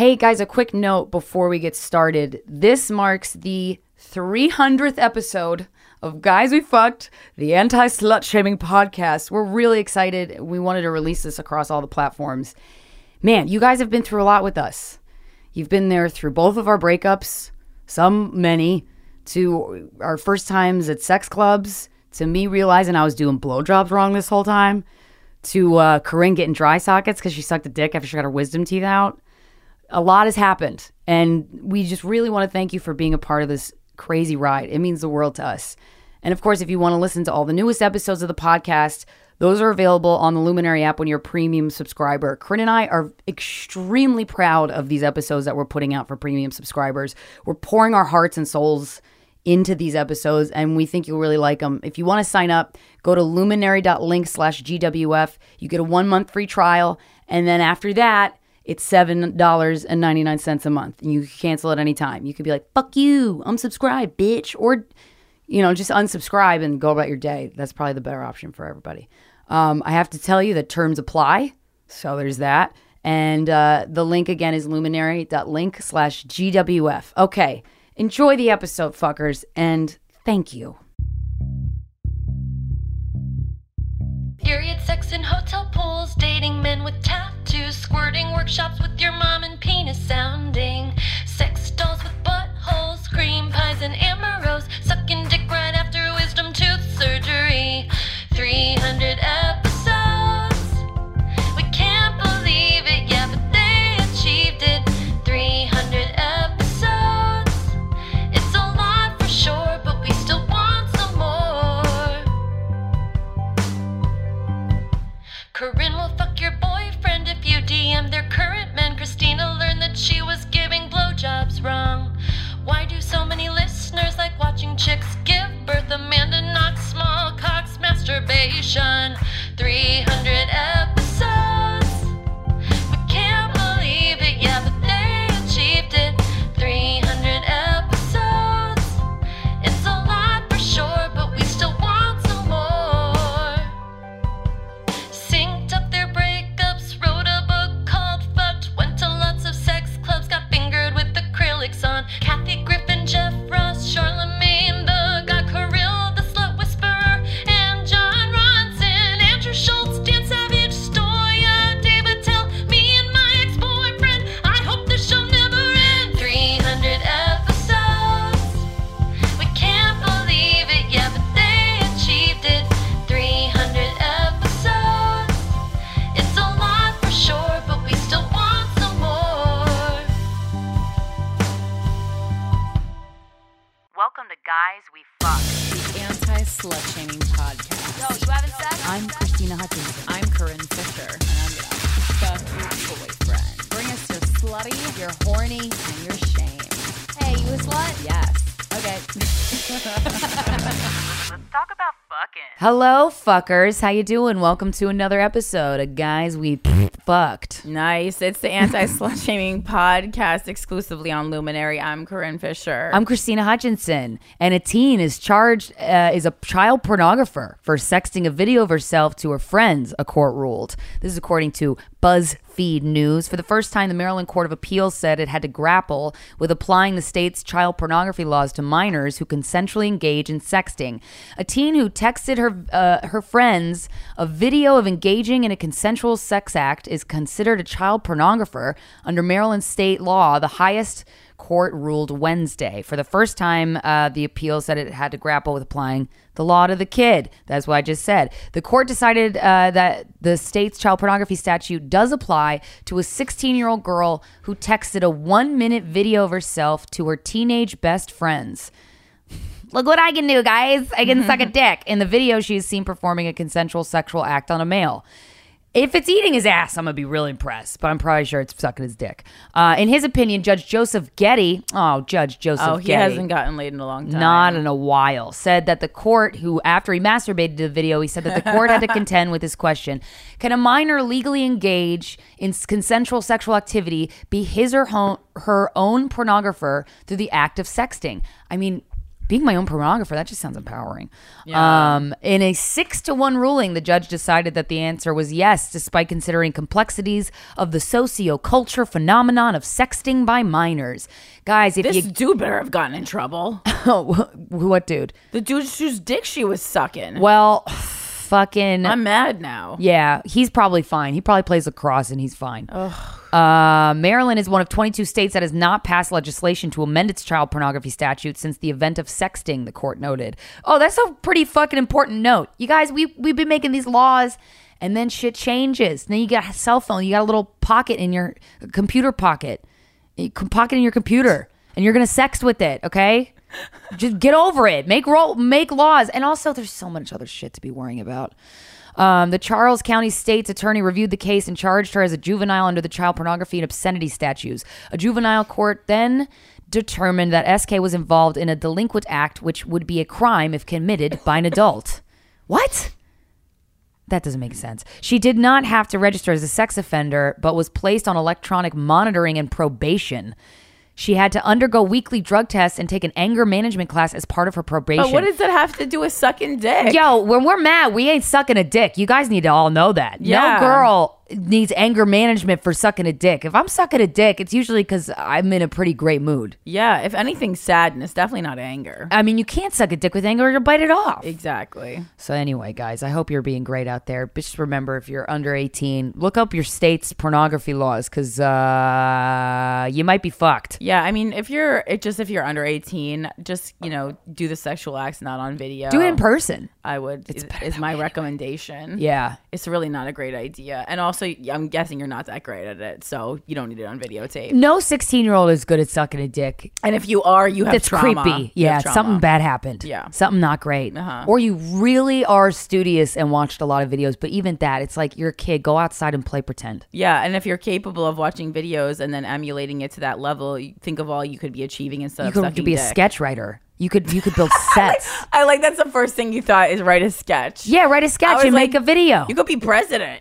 Hey guys, a quick note before we get started. This marks the 300th episode of Guys We Fucked, the anti slut shaming podcast. We're really excited. We wanted to release this across all the platforms. Man, you guys have been through a lot with us. You've been there through both of our breakups, some, many, to our first times at sex clubs, to me realizing I was doing blowjobs wrong this whole time, to uh, Corinne getting dry sockets because she sucked a dick after she got her wisdom teeth out. A lot has happened, and we just really want to thank you for being a part of this crazy ride. It means the world to us. And of course, if you want to listen to all the newest episodes of the podcast, those are available on the Luminary app when you're a premium subscriber. Corinne and I are extremely proud of these episodes that we're putting out for premium subscribers. We're pouring our hearts and souls into these episodes and we think you'll really like them. If you want to sign up, go to luminary.link slash GWF. You get a one month free trial. And then after that, it's $7.99 a month. And you can cancel at any time. You could be like, fuck you, unsubscribe, bitch. Or, you know, just unsubscribe and go about your day. That's probably the better option for everybody. Um, I have to tell you that terms apply. So there's that. And uh, the link again is luminary.link slash GWF. Okay. Enjoy the episode, fuckers, and thank you. Period sex in hotel pools, dating men with tattoos, squirting workshops with your mom and penis sounding, sex dolls with buttholes, cream pies and amaros, sucking dick right after wisdom tooth surgery. 300 wrong. Why do so many listeners like watching chicks give birth? Amanda knocks small cocks masturbation. 300 episodes. Let's talk about fucking. Hello, fuckers. How you doing? Welcome to another episode of Guys We Fucked. nice. It's the anti slut shaming podcast exclusively on Luminary. I'm Corinne Fisher. I'm Krystyna Hutchinson, and a teen is charged uh, is a child pornographer for sexting a video of herself to her friends. A court ruled. This is according to BuzzFeed News. For the first time, the Maryland Court of Appeals said it had to grapple with applying the state's child pornography laws to minors who consensually engage in sexting. A teen who texted her uh, her friends a video of engaging in a consensual sex act is considered a child pornographer under Maryland state law, the highest court ruled Wednesday. For the first time, uh, the appeal said it had to grapple with applying the law to the kid. That's what I just said. The court decided uh, that the state's child pornography statute does apply to a 16 year old girl who texted a one minute video of herself to her teenage best friends. Look what I can do, guys. I can suck a dick. In the video, she is seen performing a consensual sexual act on a male. If it's eating his ass, I'm gonna be really impressed, but I'm probably sure it's sucking his dick. Uh, in his opinion, Judge Joseph Getty, oh, Judge Joseph oh, he Getty, hasn't gotten laid in a long time. not in a while, said that the court, who after he masturbated to the video, he said that the court had to contend with this question: Can a minor legally engage in s- consensual sexual activity, be his or ho- her own pornographer through the act of sexting? I mean, being my own pornographer, that just sounds empowering. Yeah. Um, in a six to one ruling, the judge decided that the answer was yes, despite considering complexities of the socio-culture phenomenon of sexting by minors. Guys, if This you dude better have gotten in trouble. Oh, what dude? The dude whose dick she was sucking. Well, fucking I'm mad now. Yeah, he's probably fine. He probably plays lacrosse and he's fine. Uh, Maryland is one of 22 states that has not passed legislation to amend its child pornography statute since the event of sexting, the court noted. Oh, that's a pretty fucking important note. You guys, we, we've been making these laws and then shit changes. then you got a cell phone, you got a little pocket in your computer pocket, You can pocket in your computer, and you're going to sext with it, okay? Just get over it. Make ro- make laws. And also, there's so much other shit to be worrying about. Um, the Charles County State's attorney reviewed the case and charged her as a juvenile under the child pornography and obscenity statutes. A juvenile court then determined that SK was involved in a delinquent act, which would be a crime if committed by an adult. What? That doesn't make sense. She did not have to register as a sex offender, but was placed on electronic monitoring and probation. She had to undergo weekly drug tests and take an anger management class as part of her probation. But what does that have to do with sucking dick? Yo, when we're mad, we ain't sucking a dick. You guys need to all know that. Yeah. No girl needs anger management for sucking a dick. If I'm sucking a dick, it's usually because I'm in a pretty great mood. Yeah, if anything, sadness, definitely not anger. I mean, you can't suck a dick with anger or you'll bite it off. Exactly. So anyway, guys, I hope you're being great out there. But just remember, if you're under 18, look up your state's pornography laws because uh, you might be fucked. Yeah, I mean, if you're it just if you're under 18, just you know, do the sexual acts not on video. Do it in person. I would. it's Is, is my recommendation. Yeah. It's really not a great idea. And also, I'm guessing you're not that great at it, so you don't need it on videotape. No 16 year old is good at sucking a dick. And if you are, you have That's trauma. creepy. You have Yeah, trauma. something bad happened. Yeah. Something not great. Uh-huh. Or you really are studious and watched a lot of videos, but even that, it's like you're a kid, go outside and play pretend. Yeah, and if you're capable of watching videos and then emulating it to that level, you think of all you could be achieving instead You of could, sucking could be a dick. sketch writer. You could you could build sets. I like that's the first thing you thought is write a sketch. yeah, write a I sketch was and like, make a video. You could be president.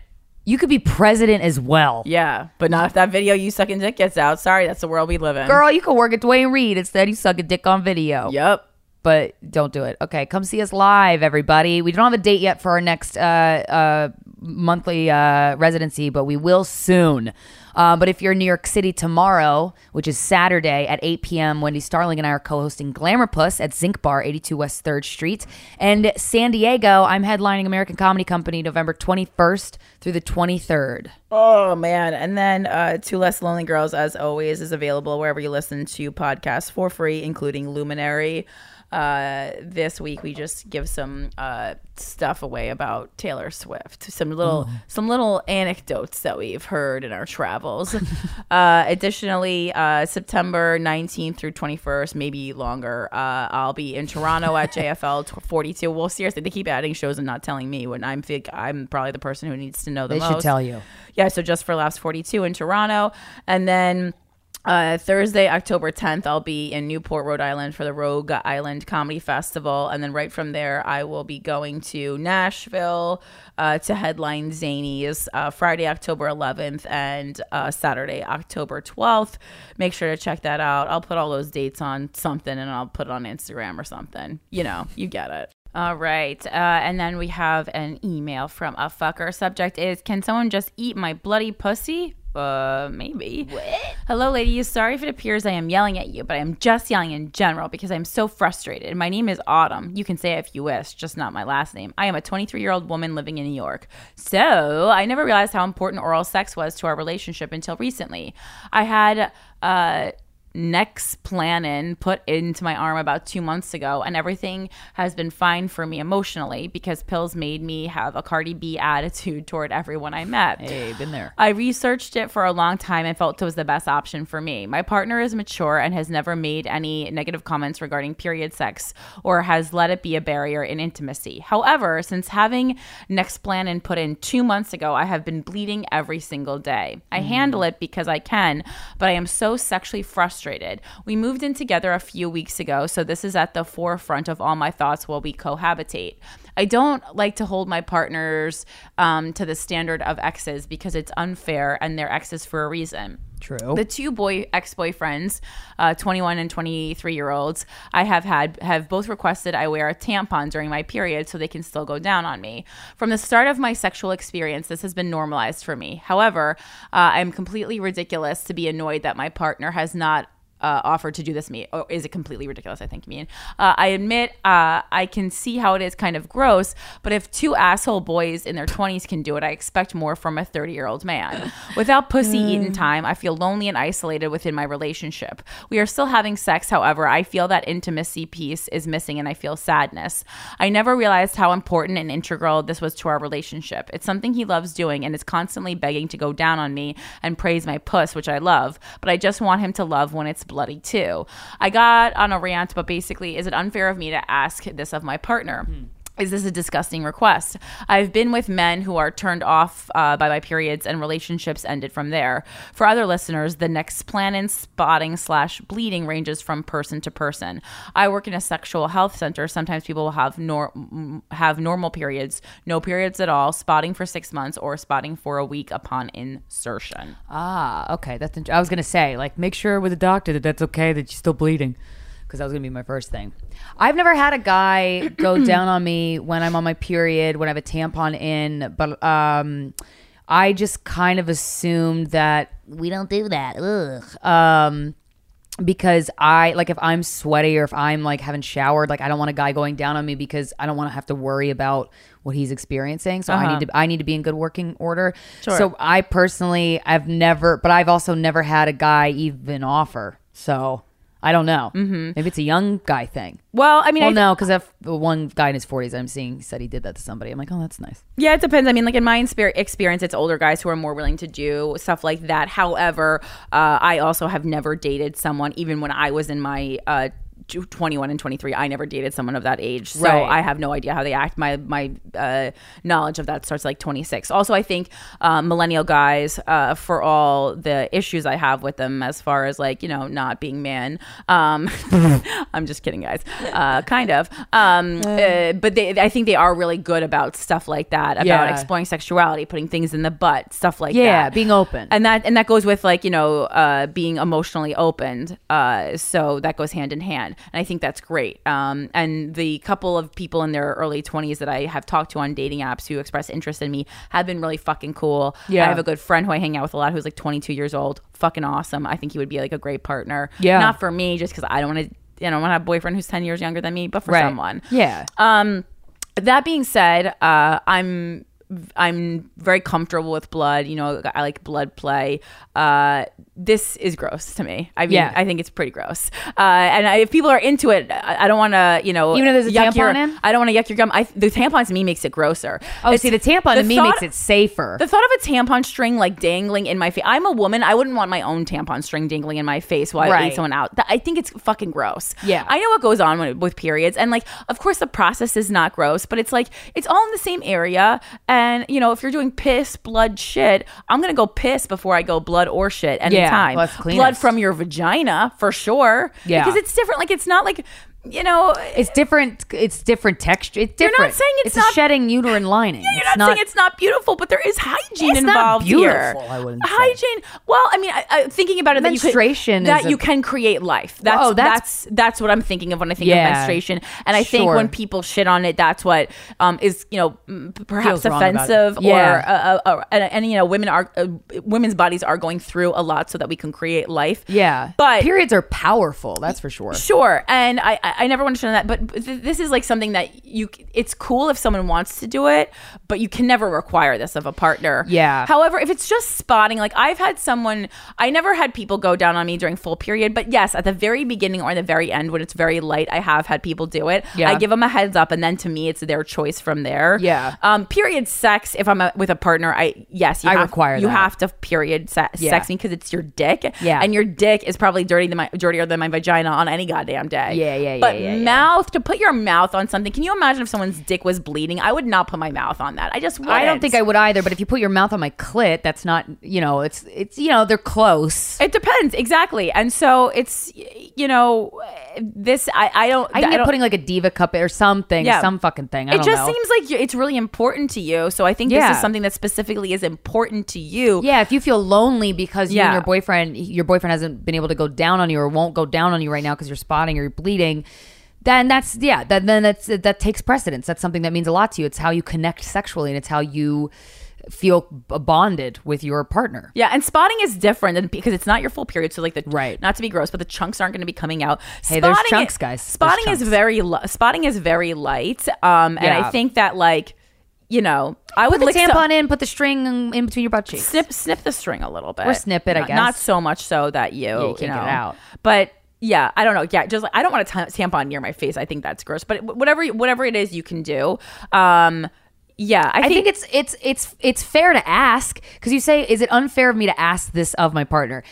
You could be president as well. Yeah, but not if that video you sucking dick gets out. Sorry, that's the world we live in. Girl, you could work at Duane Reade instead. You suck a dick on video. Yep. But don't do it. Okay, come see us live, everybody. We don't have a date yet for our next uh, uh, monthly uh, residency, but we will soon. Uh, but if you're in New York City tomorrow, which is Saturday at 8 p.m., Wendy Starling and I are co-hosting Glamour Puss at Zinc Bar, 82 West 3rd Street. And San Diego, I'm headlining American Comedy Company November 21st through the 23rd. Oh man! And then uh, Two Less Lonely Girls, as always, is available wherever you listen to podcasts for free, including Luminary. Uh, this week we just give some uh, stuff away about Taylor Swift, some little some little anecdotes that we've heard in our travels. uh, additionally, uh, September 19th through 21st, maybe longer, uh, I'll be in Toronto at JFL 42. Well, seriously, they keep adding shows and not telling me when I'm think I'm probably the person who needs to know the They most should tell you. yeah, so just for laughs 42 in Toronto. And then uh, Thursday, October 10th, I'll be in Newport, Rhode Island for the Rogue Island Comedy Festival. And then right from there, I will be going to Nashville uh, to headline Zanies uh, Friday, October 11th and uh, Saturday, October 12th. Make sure to check that out. I'll put all those dates on something and I'll put it on Instagram or something. You know, you get it. All right. Uh, and then we have an email from a fucker. Subject is Can someone just eat my bloody pussy? Uh, maybe. What? Hello, ladies. Sorry if it appears I am yelling at you, but I am just yelling in general because I'm so frustrated. My name is Autumn. You can say it if you wish, just not my last name. I am a 23 year old woman living in New York. So I never realized how important oral sex was to our relationship until recently. I had, uh, Nexplanon put into my arm about two months ago, and everything has been fine for me emotionally because pills made me have a Cardi B attitude toward everyone I met. Hey, been there. I researched it for a long time and felt it was the best option for me. My partner is mature and has never made any negative comments regarding period sex or has let it be a barrier in intimacy. However, since having Nexplanon put in two months ago, I have been bleeding every single day. I mm. handle it because I can, but I am so sexually frustrated. We moved in together a few weeks ago, so this is at the forefront of all my thoughts while we cohabitate. I don't like to hold my partners um, to the standard of exes because it's unfair and they're exes for a reason. True. The two boy ex boyfriends, uh, 21 and 23 year olds, I have had have both requested I wear a tampon during my period so they can still go down on me. From the start of my sexual experience, this has been normalized for me. However, uh, I'm completely ridiculous to be annoyed that my partner has not uh, offered to do this meet. me. Or is it completely ridiculous? I think you mean. Uh, I admit uh, I can see how it is kind of gross, but if two asshole boys in their 20s can do it, I expect more from a 30 year old man. Without pussy eating time, I feel lonely and isolated within my relationship. We are still having sex, however, I feel that intimacy piece is missing and I feel sadness. I never realized how important and integral this was to our relationship. It's something he loves doing and is constantly begging to go down on me and praise my puss, which I love, but I just want him to love when it's bloody too. I got on a rant, but basically, is it unfair of me to ask this of my partner? Hmm. Is this a disgusting request? I've been with men who are turned off uh, by my periods and relationships ended from there. For other listeners, the Nexplanon spotting slash bleeding ranges from person to person. I work in a sexual health center. Sometimes people will have nor- have normal periods, no periods at all, spotting for six months, or spotting for a week upon insertion. Ah, okay. That's. I was gonna say, like, make sure with the doctor that that's okay that you're still bleeding, because that was gonna be my first thing. I've never had a guy go down on me when I'm on my period when I have a tampon in, but um, I just kind of assumed that we don't do that. Ugh. Um, because I like if I'm sweaty or if I'm like haven't showered, like I don't want a guy going down on me because I don't want to have to worry about what he's experiencing. So I need to I need to be in good working order. Sure. So I personally I've never but I've also never had a guy even offer. So I don't know. Mm-hmm. Maybe it's a young guy thing. Well, I mean, I Well, I, no, because if one guy in his 40s I'm seeing said he did that to somebody. I'm like, oh, that's nice. Yeah, it depends. I mean, like in my experience, it's older guys who are more willing to do stuff like that. However, uh, I also have never dated someone, even when I was in my uh, 21 and 23. I never dated someone of that age, so Right. I have no idea how they act. My my uh, knowledge of that starts like 26. Also, I think uh, millennial guys, uh, for all the issues I have with them, as far as like you know not being man. Um, I'm just kidding, guys. Uh, kind of. Um, uh, but they, I think they are really good about stuff like that, about Yeah. exploring sexuality, putting things in the butt, stuff like Yeah, that. being open. and that and that goes with like you know uh, being emotionally opened. Uh, so that goes hand in hand, and I think that's great. Um, and the couple of people in their early twenties that I have talked to on dating apps who express interest in me have been really fucking cool. Yeah. I have a good friend who I hang out with a lot who's like 22 years old. Fucking awesome. I think he would be like a great partner. Yeah. not for me, just because I don't want to. You know, I want to have a boyfriend who's 10 years younger than me, but for Right. someone. Yeah. Um, that being said, uh, I'm I'm very comfortable with blood. You know, I like blood play. Uh, this is gross to me. I mean, Yeah. I think it's pretty gross. Uh, and I, if people are into it, I, I don't want to, you know, Even if there's a yuck your- tampon in? I don't want to yuck your gum. I, the tampon to me makes it grosser. Oh, It's- see, the tampon the to me thought- makes it safer. the thought of a tampon string like dangling in my face. I'm a woman. I wouldn't want my own tampon string dangling in my face while I Right. ate someone out. I think it's fucking gross. Yeah. I know what goes on with, with periods, and like, of course, the process is not gross, but it's like it's all in the same area. And you know, if you're doing piss, blood, shit, I'm gonna go piss before I go blood or shit anytime. Well, that's blood from your vagina for sure. Yeah. because it's different. Like, it's not like you know. it's different. It's different texture. It's different. You're not saying it's a not- shedding uterine lining. Yeah, You're not, saying it's not beautiful, but there is hygiene It's not involved here. I wouldn't say. hygiene. Well, I mean, I, I, thinking about it, that you Menstruation could, is that you can create life. That's, Oh, that's- that's that's what I'm thinking of when I think Yeah. of menstruation. And I think when people shit on it, that's what um, is you know perhaps Feels wrong about offensive Yeah. uh, uh, uh, and, and you know women are uh, women's bodies are going through a lot so that we can create life. Yeah, but periods are powerful. That's for sure. Sure, and I I I never want to show that, but th- this is like something that you it's cool if someone wants to do it, but you can never require this of a partner. Yeah. However, if it's just spotting, like I've had someone, I never had people go down on me during full period, but yes, at the very beginning or the very end when it's very light, I have had people do it. Yeah. I give them a heads up, and then to me, it's their choice from there. Yeah. Um. Period sex. If I'm a, with a partner, I yes, you I have, require you that. have to period se- Yeah. sex me because it's your dick. Yeah. And your dick is probably dirty than my dirtier than my vagina on any goddamn day. Yeah, yeah, yeah, but yeah, yeah. mouth to put your mouth on something. Can you imagine if someone's dick was bleeding? I would not put my mouth on that. I just wouldn't. I don't think I would either. But if you put your mouth on my clit, that's not. You know, it's it's you know they're close. It depends exactly, and so it's you know this. I I don't. I I get putting like a diva cup or something, Yeah. some fucking thing. I it just know. seems like you- it's really important to you. So I think this is something that specifically is important to you. Yeah, if you feel lonely because you and Yeah. your boyfriend, your boyfriend hasn't been able to go down on you or won't go down on you right now because you're spotting or you're bleeding, then that's yeah, that then that's that takes precedence. That's something that means a lot to you. It's how you connect sexually, and it's how you feel bonded with your partner. Yeah, and spotting is different than because it's not your full period. So like the Right. not to be gross, but the chunks aren't going to be coming out. Hey, there's Spotting chunks, guys. There's Spotting is very li- spotting is very light. Um, and I think that like you know I Put would the lick tampon some- in, put the string in, between your butt cheeks. snip snip the string a little bit Or snip it, I Not- guess. Not so much so that you you can't you get it out. But yeah, I don't know. Yeah, just like I don't want a ta- tampon near my face. I think that's gross. But whatever whatever it is, you can do. Um, yeah, I, I think it's it's it's it's fair to ask because you say, is it unfair of me to ask this of my partner?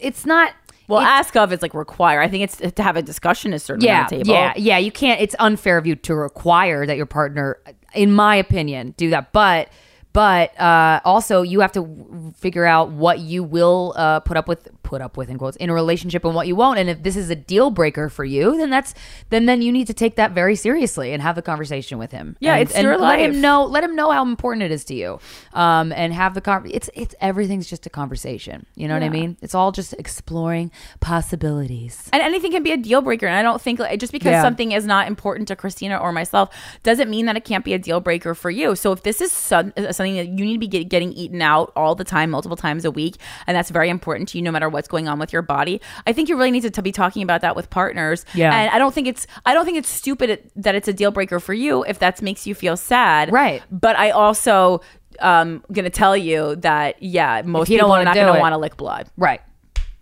It's not. well, it's- ask of is like require. I think it's to have a discussion is certainly yeah, on the table. Yeah, yeah, you can't. It's unfair of you to require that your partner, in my opinion, do that. But but uh, also you have to figure out what you will uh, put up with put up with in quotes in a relationship and what you won't. And if this is a deal breaker for you, then that's then then you need to take that very seriously and have a conversation with him. Yeah, and, it's and your let life. him know let him know how important it is to you. Um, and have the con- it's it's everything's just a conversation. You know what I mean? It's all just exploring possibilities. and anything can be a deal breaker. And I don't think like, just because Yeah. something is not important to Krystyna or myself doesn't mean that it can't be a deal breaker for you. So if this is some, uh, something that you need to be get, getting eaten out all the time, multiple times a week, and that's very important to you, no matter what's going on with your body, I think you really need to, to be talking about that with partners. Yeah. And I don't think it's I don't think it's stupid that it's a deal breaker for you if that makes you feel sad. Right. But I also um gonna tell you that yeah most you people are not gonna want to lick blood. Right.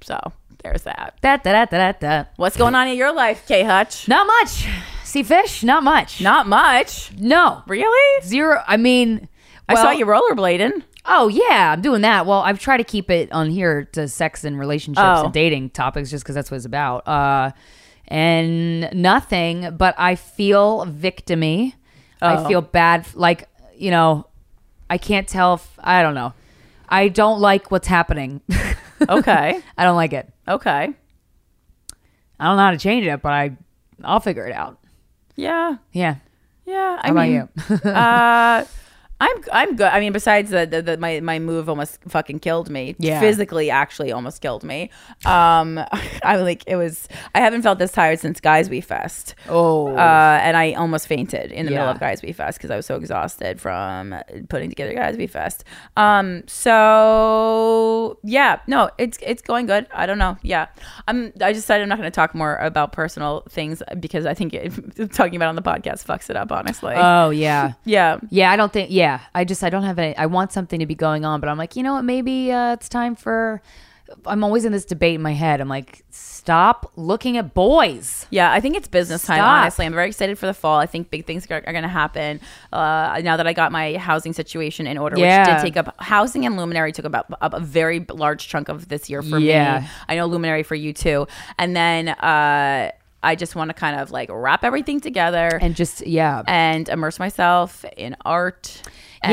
So there's that. Da, da, da, da, da. What's going on in your life, K Hutch? Not much. See fish? Not much. Not much. no. Really? Zero. I mean, I saw you rollerblading. Oh yeah, I'm doing that. Well, I've tried to keep it on here to sex and relationships Oh. and dating topics, just because that's what it's about. Uh, and nothing, but I feel victimy. Oh. I feel bad. Like you know, I can't tell if I don't know. I don't like what's happening. Okay. I don't like it. okay. I don't know how to change it, but I I'll figure it out. Yeah. Yeah. Yeah. I How about mean, you? uh, I'm I'm good. I mean, besides the, the, the my my move almost fucking killed me. Yeah. Physically, actually, almost killed me. Um, I like it was. I haven't felt this tired since Guys We Fest. Oh. Uh, and I almost fainted in the middle of Guys We Fest because I was so exhausted from putting together Guys We Fest. Um, so yeah, no, it's it's going good. I don't know. Yeah, I'm. I decided I'm not going to talk more about personal things because I think it, talking about it on the podcast fucks it up. Honestly. oh yeah. yeah. Yeah, I don't think. Yeah, I just I don't have any. I want something to be going on, but I'm like, you know what? Maybe uh, it's time for. I'm always in this debate in my head. I'm like, stop looking at boys. Yeah, I think it's business time. Stop. Honestly, I'm very excited for the fall. I think big things are, are going to happen uh, now that I got my housing situation in order, which Yeah. did take up housing and luminary took about up a very large chunk of this year for Yeah. me. I know luminary for you too, and then uh, I just want to kind of like wrap everything together And just yeah, and immerse myself in art.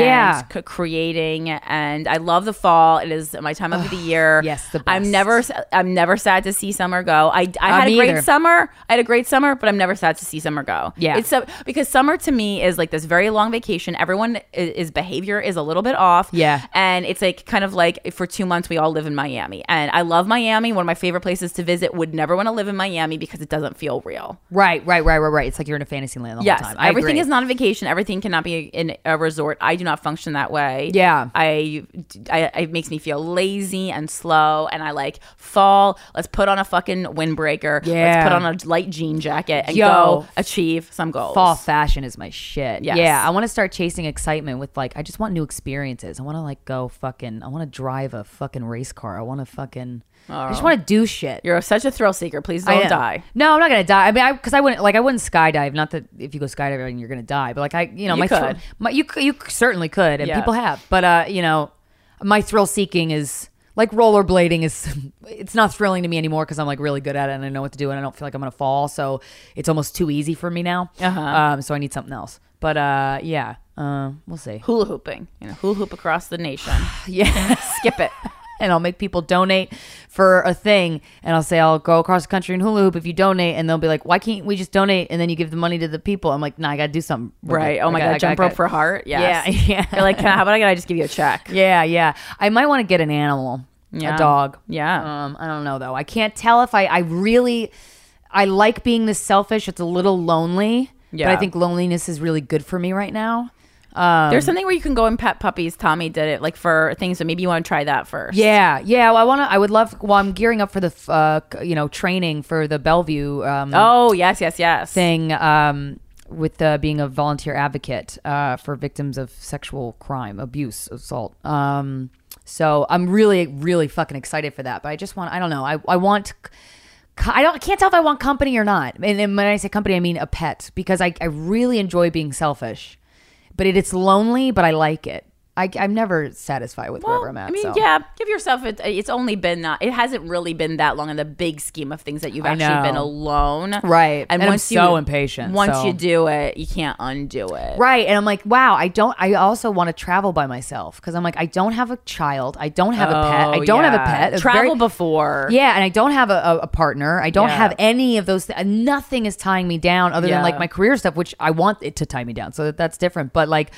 Yeah. c- creating, and I love the fall. It is my time of the year. yes, the I'm never, I'm never sad to see summer go. I, I Uh, had a great either. summer. I had a great summer, but I'm never sad to see summer go. Yeah. it's so, because summer to me is like this very long vacation. Everyone is, is behavior is a little bit off. Yeah. and it's like kind of like for two months we all live in Miami, and I love Miami. One of my favorite places to visit. Would never want to live in Miami because it doesn't feel real. right, right, right, right, right. It's like you're in a fantasy land the Yes, whole time. I everything agree. is not a vacation. Everything cannot be in a resort. I do not function that way. Yeah. I, I it makes me feel lazy and slow, and I like fall. Let's put on a fucking windbreaker. Yeah. let's put on a light jean jacket and Yo. go achieve some goals. Fall fashion is my shit. Yes. Yeah, I want to start chasing excitement with like I just want new experiences. I want to like go fucking. I want to drive a fucking race car. I want to fucking. I just want to do shit. You're such a thrill seeker. Please don't die. No, I'm not gonna die. I mean, I because I wouldn't like I wouldn't skydive. Not that if you go skydiving you're gonna die, but like I, you know, You my, thrill- could. my you c- you certainly could, and Yeah. people have. But uh, you know, my thrill seeking is like rollerblading is it's not thrilling to me anymore because I'm like really good at it and I know what to do and I don't feel like I'm gonna fall. So it's almost too easy for me now. Uh-huh. Um, so I need something else. But uh, yeah, uh, we'll see. Hula hooping, you know, hula hoop across the nation. Yeah. Skip it. and I'll make people donate for a thing, and I'll say I'll go across the country and hula hoop if you donate, and they'll be like, "Why can't we just donate and then you give the money to the people?" I'm like, "Nah, I gotta do something." Right. Oh my god, gotta- jump rope for heart. Yes. Yeah, yeah. You're like, "Can I- how about I just give you a check? Yeah, yeah. I might want to get an animal, Yeah. a dog. Yeah. Um, I don't know though. I can't tell if I. I really, I like being this selfish. It's a little lonely. Yeah. But I think loneliness is really good for me right now. Um, There's something where you can go and pet puppies. Tommy did it like for things, so maybe you want to try that first. Yeah, yeah. Well, I want to. I would love. Well, I'm gearing up for the, uh, you know, training for the Bellevue um, Oh yes, yes, yes. thing um, with uh, being a volunteer advocate uh, for victims of sexual crime, abuse, assault. Um, so I'm really, really fucking excited for that. But I just want. I don't know. I I want. I don't. I can't tell if I want company or not. And, and when I say company, I mean a pet because I I really enjoy being selfish, but it, it's lonely. But I like it. I, I'm never satisfied with wherever I'm at. I mean, so. yeah, give yourself. It, it's only been not. It hasn't really been that long in the big scheme of things that you've I actually been alone, Right. And, And I'm once so you, impatient, Once so- you do it, you can't undo it. Right. And I'm like, wow, I don't, I also want to travel by myself because I'm like, I don't have a child. I don't have a pet. I Oh, don't have a yeah. pet. It's Travel very- before. Yeah. And I don't have a, a, a partner. I don't Yeah. have any of those. Th- nothing is tying me down other Yeah. than like my career stuff, which I want it to tie me down. So that's different. But like,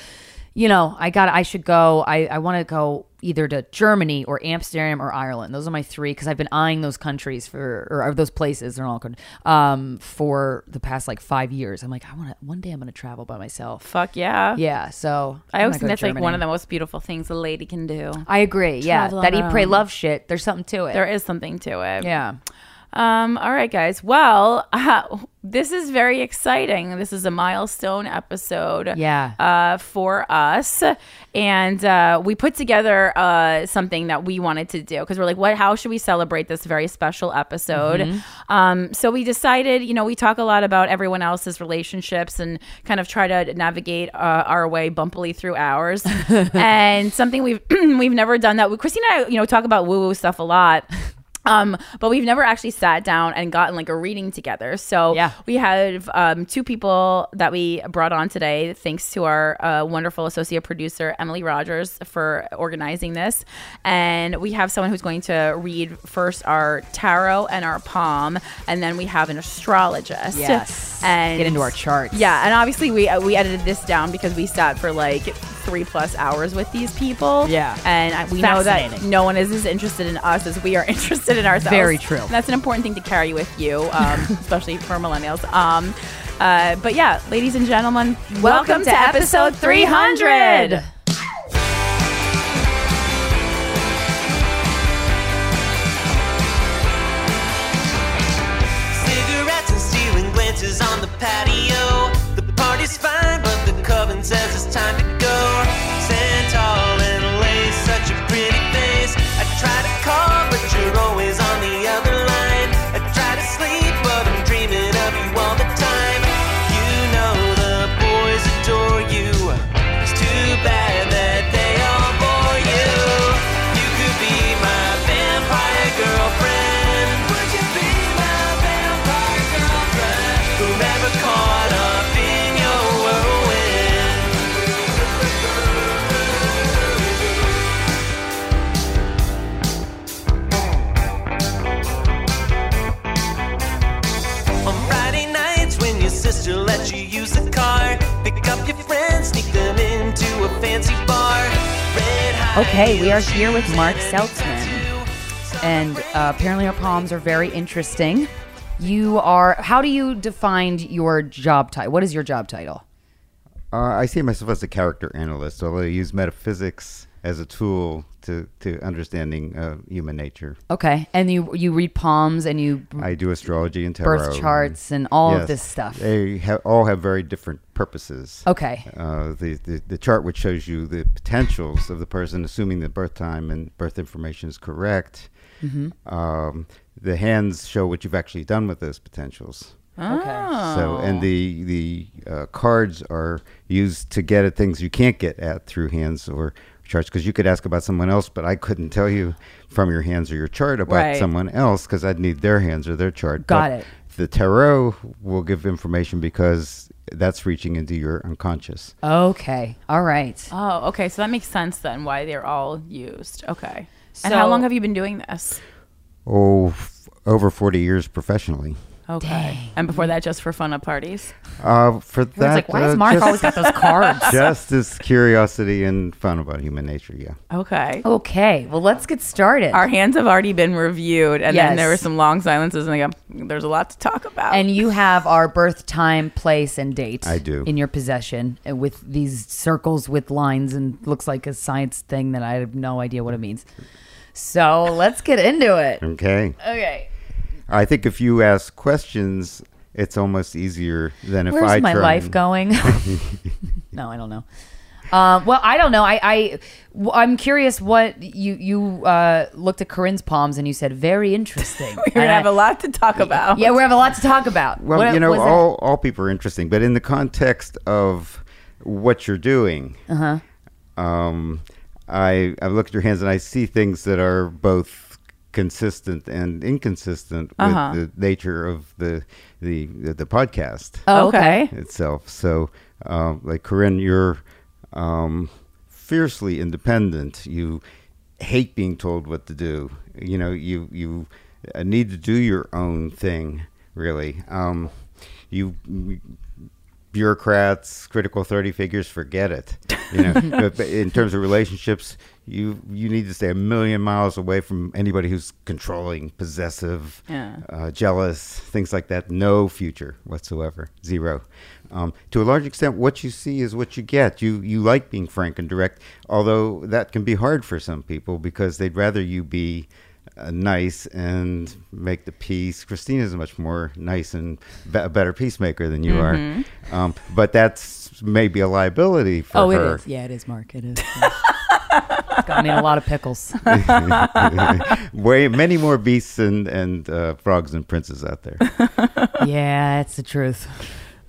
you know, I got, I should go, I, I want to go either to Germany or Amsterdam or Ireland. Those are my three because I've been eyeing those countries for, or, or those places, they're all, good, um, for the past like five years. I'm like, I want to, one day I'm going to travel by myself. Fuck yeah. Yeah, so I always think that's like one of the most beautiful things a lady can do. I agree. Yeah, that eat, pray, love shit. There's something to it. There is something to it. Yeah. Um, all right, guys. Well, uh, this is very exciting. This is a milestone episode. Yeah. Uh, for us, and uh, we put together uh, something that we wanted to do because we're like, what? How should we celebrate this very special episode? Mm-hmm. Um, so we decided, you know, we talk a lot about everyone else's relationships and kind of try to navigate uh, our way bumpily through ours. and something we've we've never done that. Krystyna, and I, you know, talk about woo woo stuff a lot. Um, but we've never actually sat down and gotten like a reading together. So Yeah. we have um, two people that we brought on today, thanks to our uh, wonderful associate producer Emily Rogers for organizing this. And we have someone who's going to read first our tarot and our palm, and then we have an astrologist. Yes. and Get into our charts. Yeah, and obviously we uh, we edited this down because we sat for like three plus hours with these people. Yeah. and we know that no one is as interested in us as we are interested in ourselves. Very true. And that's an important thing to carry with you, um, especially for millennials. Um, uh, but yeah, ladies and gentlemen, welcome, to, episode 300. Cigarettes and stealing glances on the patio. Okay, we are here with Mark Seltman. And uh, apparently our palms are very interesting. You are. How do you define your job title? What is your job title? Uh, I see myself as a character analyst, so I use metaphysics as a tool to, to understanding uh, human nature. Okay, and you you read palms and you I do astrology and tarot. birth charts and all of this stuff. They ha- all have very different purposes. Okay. Uh, the, the the chart which shows you the potentials of the person, assuming the birth time and birth information is correct. Mm-hmm. Um, the hands show what you've actually done with those potentials. Okay. So, and the the uh, cards are used to get at things you can't get at through hands or charts because you could ask about someone else, but I couldn't tell you from your hands or your chart about Right. someone else because I'd need their hands or their chart. Got But it. The tarot will give information because that's reaching into your unconscious. Okay. All right. Oh, okay. So that makes sense then why they're all used. Okay. and how long have you been doing this? Oh, f- over 40 years professionally. Okay. Dang. And before that, just for fun at parties. Uh, for It's that, like, why uh, has Mark just, always got those cards? just as curiosity and fun about human nature, yeah. Okay. okay. Well, let's get started. Our hands have already been reviewed, and then there were some long silences, and I go, "There's a lot to talk about." and you have our birth time, place, and date. I do. in your possession uh, with these circles with lines and looks like a science thing that I have no idea what it means. So let's get into it. Okay. Okay. I think if you ask questions, it's almost easier than if I'm Where's I my try life and- going? no, I don't know. Uh, well, I don't know. I, I I'm curious what you you uh, looked at Corinne's palms and you said very interesting. we're gonna And have a lot to talk about. Yeah, we have a lot to talk about. Well, What you know, was that? all, all people are interesting, but in the context of what you're doing, Uh-huh. um, I I look at your hands and I see things that are both consistent and inconsistent Uh-huh. with the nature of the the the, the podcast Oh, okay. itself. So, um, like Corinne, you're um, fiercely independent. You hate being told what to do. You know, you you uh, need to do your own thing. Really, um, you bureaucrats, critical authority figures, forget it. You know, but but in terms of relationships, you you need to stay a million miles away from anybody who's controlling, possessive, Yeah. uh, jealous, things like that. No future whatsoever, zero. Um, to a large extent, what you see is what you get. You you like being frank and direct, although that can be hard for some people because they'd rather you be uh, nice and make the peace. Krystyna's a much more nice and be- a better peacemaker than you are, um, but that's maybe a liability for Oh, her. it is. Yeah, it is, Mark. It is. it's got me in a lot of pickles. Way many more beasts and and uh, frogs and princes out there. yeah, it's the truth.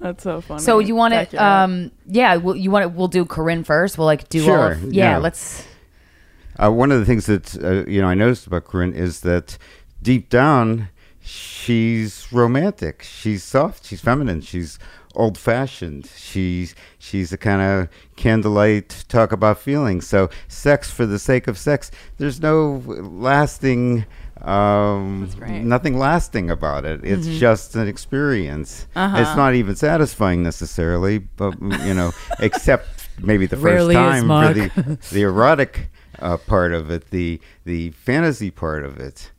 That's so funny. So you want to, it um, yeah, we'll, you want to, we'll do Corinne first. We'll like do all Sure, of, yeah, yeah. let's, Uh, one of the things that uh, you know I noticed about Corinne is that deep down she's romantic. She's soft. She's feminine. She's old-fashioned. She's she's the kind of candlelight talk about feelings. So sex for the sake of sex. There's no lasting. Um. Nothing lasting about it. It's just an experience. Uh-huh. It's not even satisfying necessarily, but you know, except maybe the first Rarely is, time for the the erotic uh, part of it, the the fantasy part of it,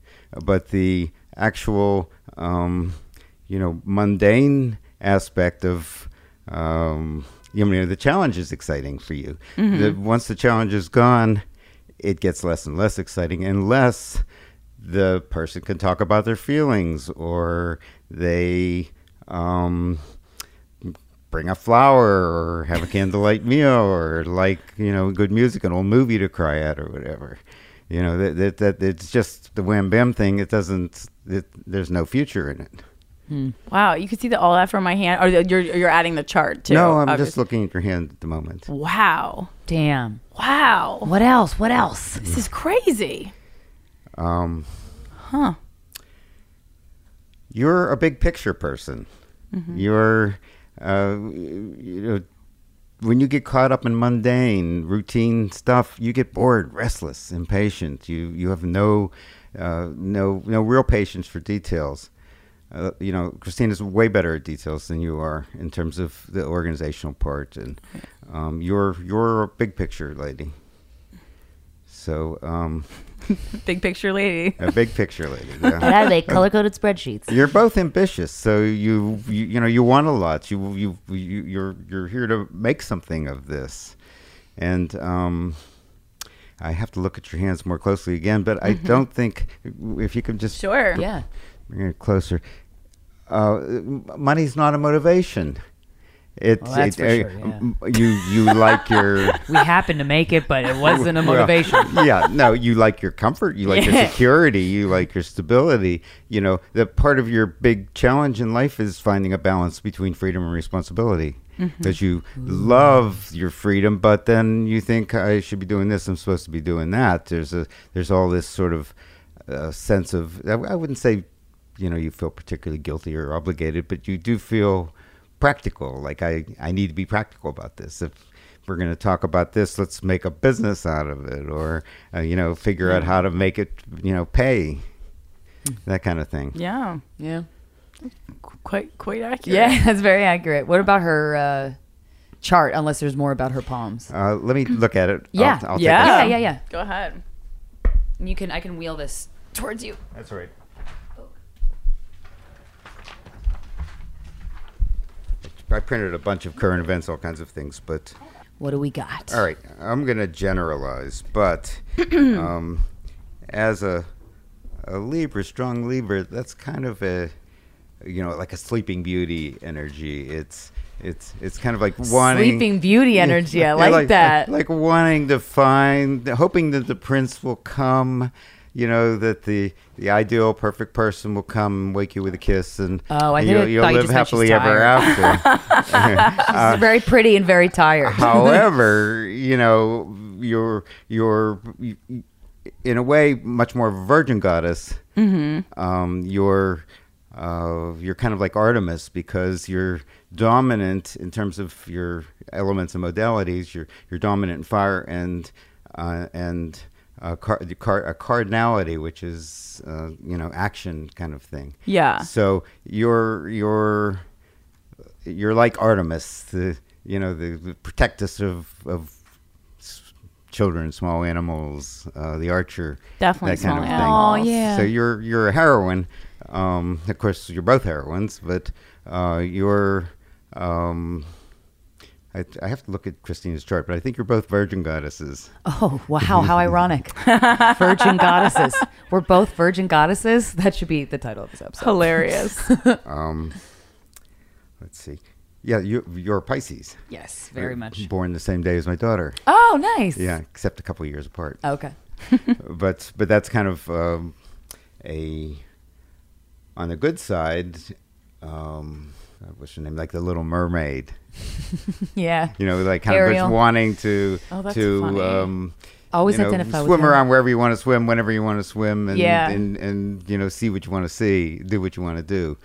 but the actual um, you know mundane aspect of um, you know the challenge is exciting for you. The, once the challenge is gone, it gets less and less exciting unless the person can talk about their feelings or they um, bring a flower or have a candlelight meal or like you know good music an old movie to cry at or whatever. You know that that, that it's just the wham bam thing. It doesn't it, there's no future in it wow, you can see the, all that from my hand. Or you're you're adding the chart too. no i'm just looking at your hand at the moment Wow, damn. wow, What else? What else? this is crazy. um Huh. you're a big picture person. You're, uh, you know, when you get caught up in mundane, routine stuff, you get bored, restless, impatient. You you have no, uh, no no real patience for details. Uh, you know, Krystyna's way better at details than you are in terms of the organizational part, and um, you're you're a big picture lady. So, um, Big picture lady. a big picture lady. Yeah. I make color coded spreadsheets. You're both ambitious, so you, you you know you want a lot. You you, you you're you're here to make something of this, and um, I have to look at your hands more closely again. But I don't think if you could just Sure. Yeah. Bring it closer. Uh, money's not a motivation. It, Well, it- uh, sure, yeah. You you like your We happened to make it, but it wasn't a well, motivation. yeah, no, you like your comfort, you like your security, you like your stability. You know, the part of your big challenge in life is finding a balance between freedom and responsibility. because you love your freedom, but then you think I should be doing this. I'm supposed to be doing that. There's a there's all this sort of uh, sense of I, I wouldn't say you know you feel particularly guilty or obligated, but you do feel practical. Like I I need to be practical about this. If we're going to talk about this, let's make a business out of it, or uh, you know figure out how to make it you know pay. That kind of thing. Yeah. Yeah. Quite quite accurate. Yeah, that's very accurate. What about her uh, chart? Unless there's more about her palms. Uh, let me look at it. Yeah. I'll, I'll Yeah. Take Yeah, yeah, yeah. Go ahead. You can. I can wheel this towards you. That's right. I printed a bunch of current events, all kinds of things, but What do we got? all right, I'm going to generalize. But um, as a a Libra, strong Libra, that's kind of a you know like a Sleeping Beauty energy. It's it's it's kind of like wanting Sleeping Beauty energy. I Yeah, like, that. Like wanting to find, hoping that the prince will come. You know that the the ideal perfect person will come and wake you with a kiss, and Oh, I and you'll, you'll you live she's happily ever after. She's very pretty and very tired. However, you know you're you're in a way much more of a virgin goddess. Mm-hmm. Um, you're uh, you're kind of like Artemis because you're dominant in terms of your elements and modalities. You're you're dominant in fire and uh, and uh, car- the car- a cardinality, which is uh, you know action kind of thing. Yeah. So you're you're you're like Artemis, the you know the, the protectress of of children, small animals, uh, the archer, Definitely that kind small of animals. thing. Oh, yeah. So you're you're a heroine. Um, of course, you're both heroines, but uh, you're. Um, I, I have to look at Krystyna's chart, but I think you're both virgin goddesses. Oh wow! How ironic. virgin goddesses. We're both virgin goddesses. That should be the title of this episode. Hilarious. Um, let's see. Yeah, you, you're Pisces. Yes, very You're much. Born the same day as my daughter. Oh, nice. Yeah, except a couple years apart. Okay. but but that's kind of um, a on the good side. Um, what's her name? Like the Little Mermaid. Yeah. You know, like kind of just wanting to Oh, to funny. um, Always you know, identify swim around wherever you want to swim, whenever you want to swim, and, Yeah. and and you know see what you want to see, do what you want to do.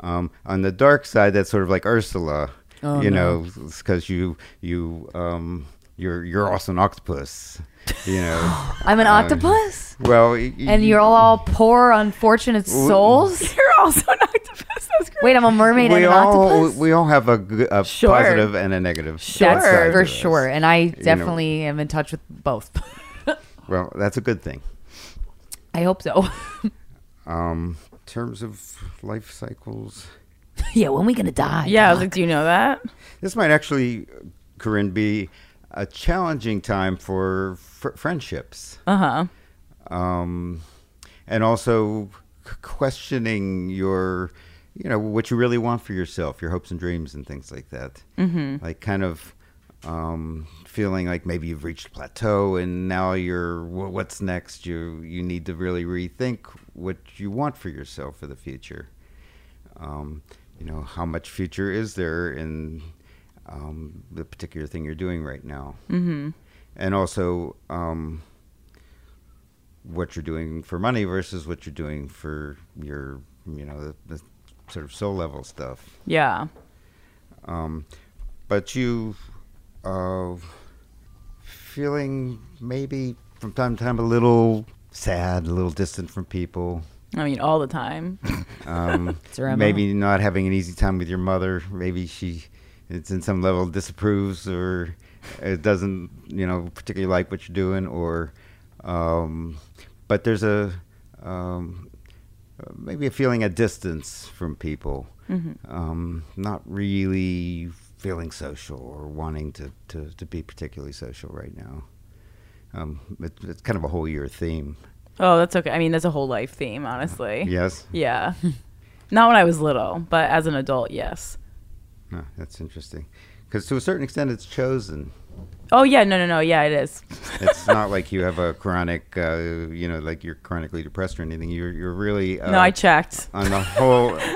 Um, on the dark side, that's sort of like Ursula. Oh, you no. know, because you you um, you're you're also an octopus. You know, I'm an octopus, well, y- y- and you're all poor, unfortunate souls. You're also an octopus. That's great. Wait, I'm a mermaid we and an all octopus. we all have a Sure. positive and a negative. That's for sure, and I know. definitely am in touch with both. Well, that's a good thing. I hope so. Um, in terms of life cycles. yeah, when we gonna die? Yeah, I was like, do you know that? This might actually, Corinne, be a challenging time for fr- friendships, Uh huh. um, and also c- questioning your, you know, what you really want for yourself, your hopes and dreams, and things like that. Mm-hmm. Like kind of um, feeling like maybe you've reached a plateau, and now you're wh- what's next. You you need to really rethink what you want for yourself for the future. Um, you know, how much future is there in um, the particular thing you're doing right now? Mm-hmm. And also, um, what you're doing for money versus what you're doing for your, you know, the, the sort of soul level stuff. Yeah. Um, but you uh, feeling maybe from time to time a little sad, a little distant from people. I mean, all the time. Um, maybe not having an easy time with your mother. Maybe she, it's in some level disapproves or it doesn't, you know, particularly like what you're doing. Or, um, but there's a um, uh, maybe a feeling of distance from people. Um, not really feeling social or wanting to, to, to be particularly social right now. Um, it, it's kind of a whole year theme. Oh, that's okay. I mean, that's a whole life theme, honestly. Yes. Yeah. Not when I was little, but as an adult, yes. Huh, that's interesting. Because to a certain extent, it's chosen. Oh yeah, no, no, no. Yeah, it is. It's not like you have a chronic, uh, you know, like you're chronically depressed or anything. You're you're really uh, no, I checked. on the whole.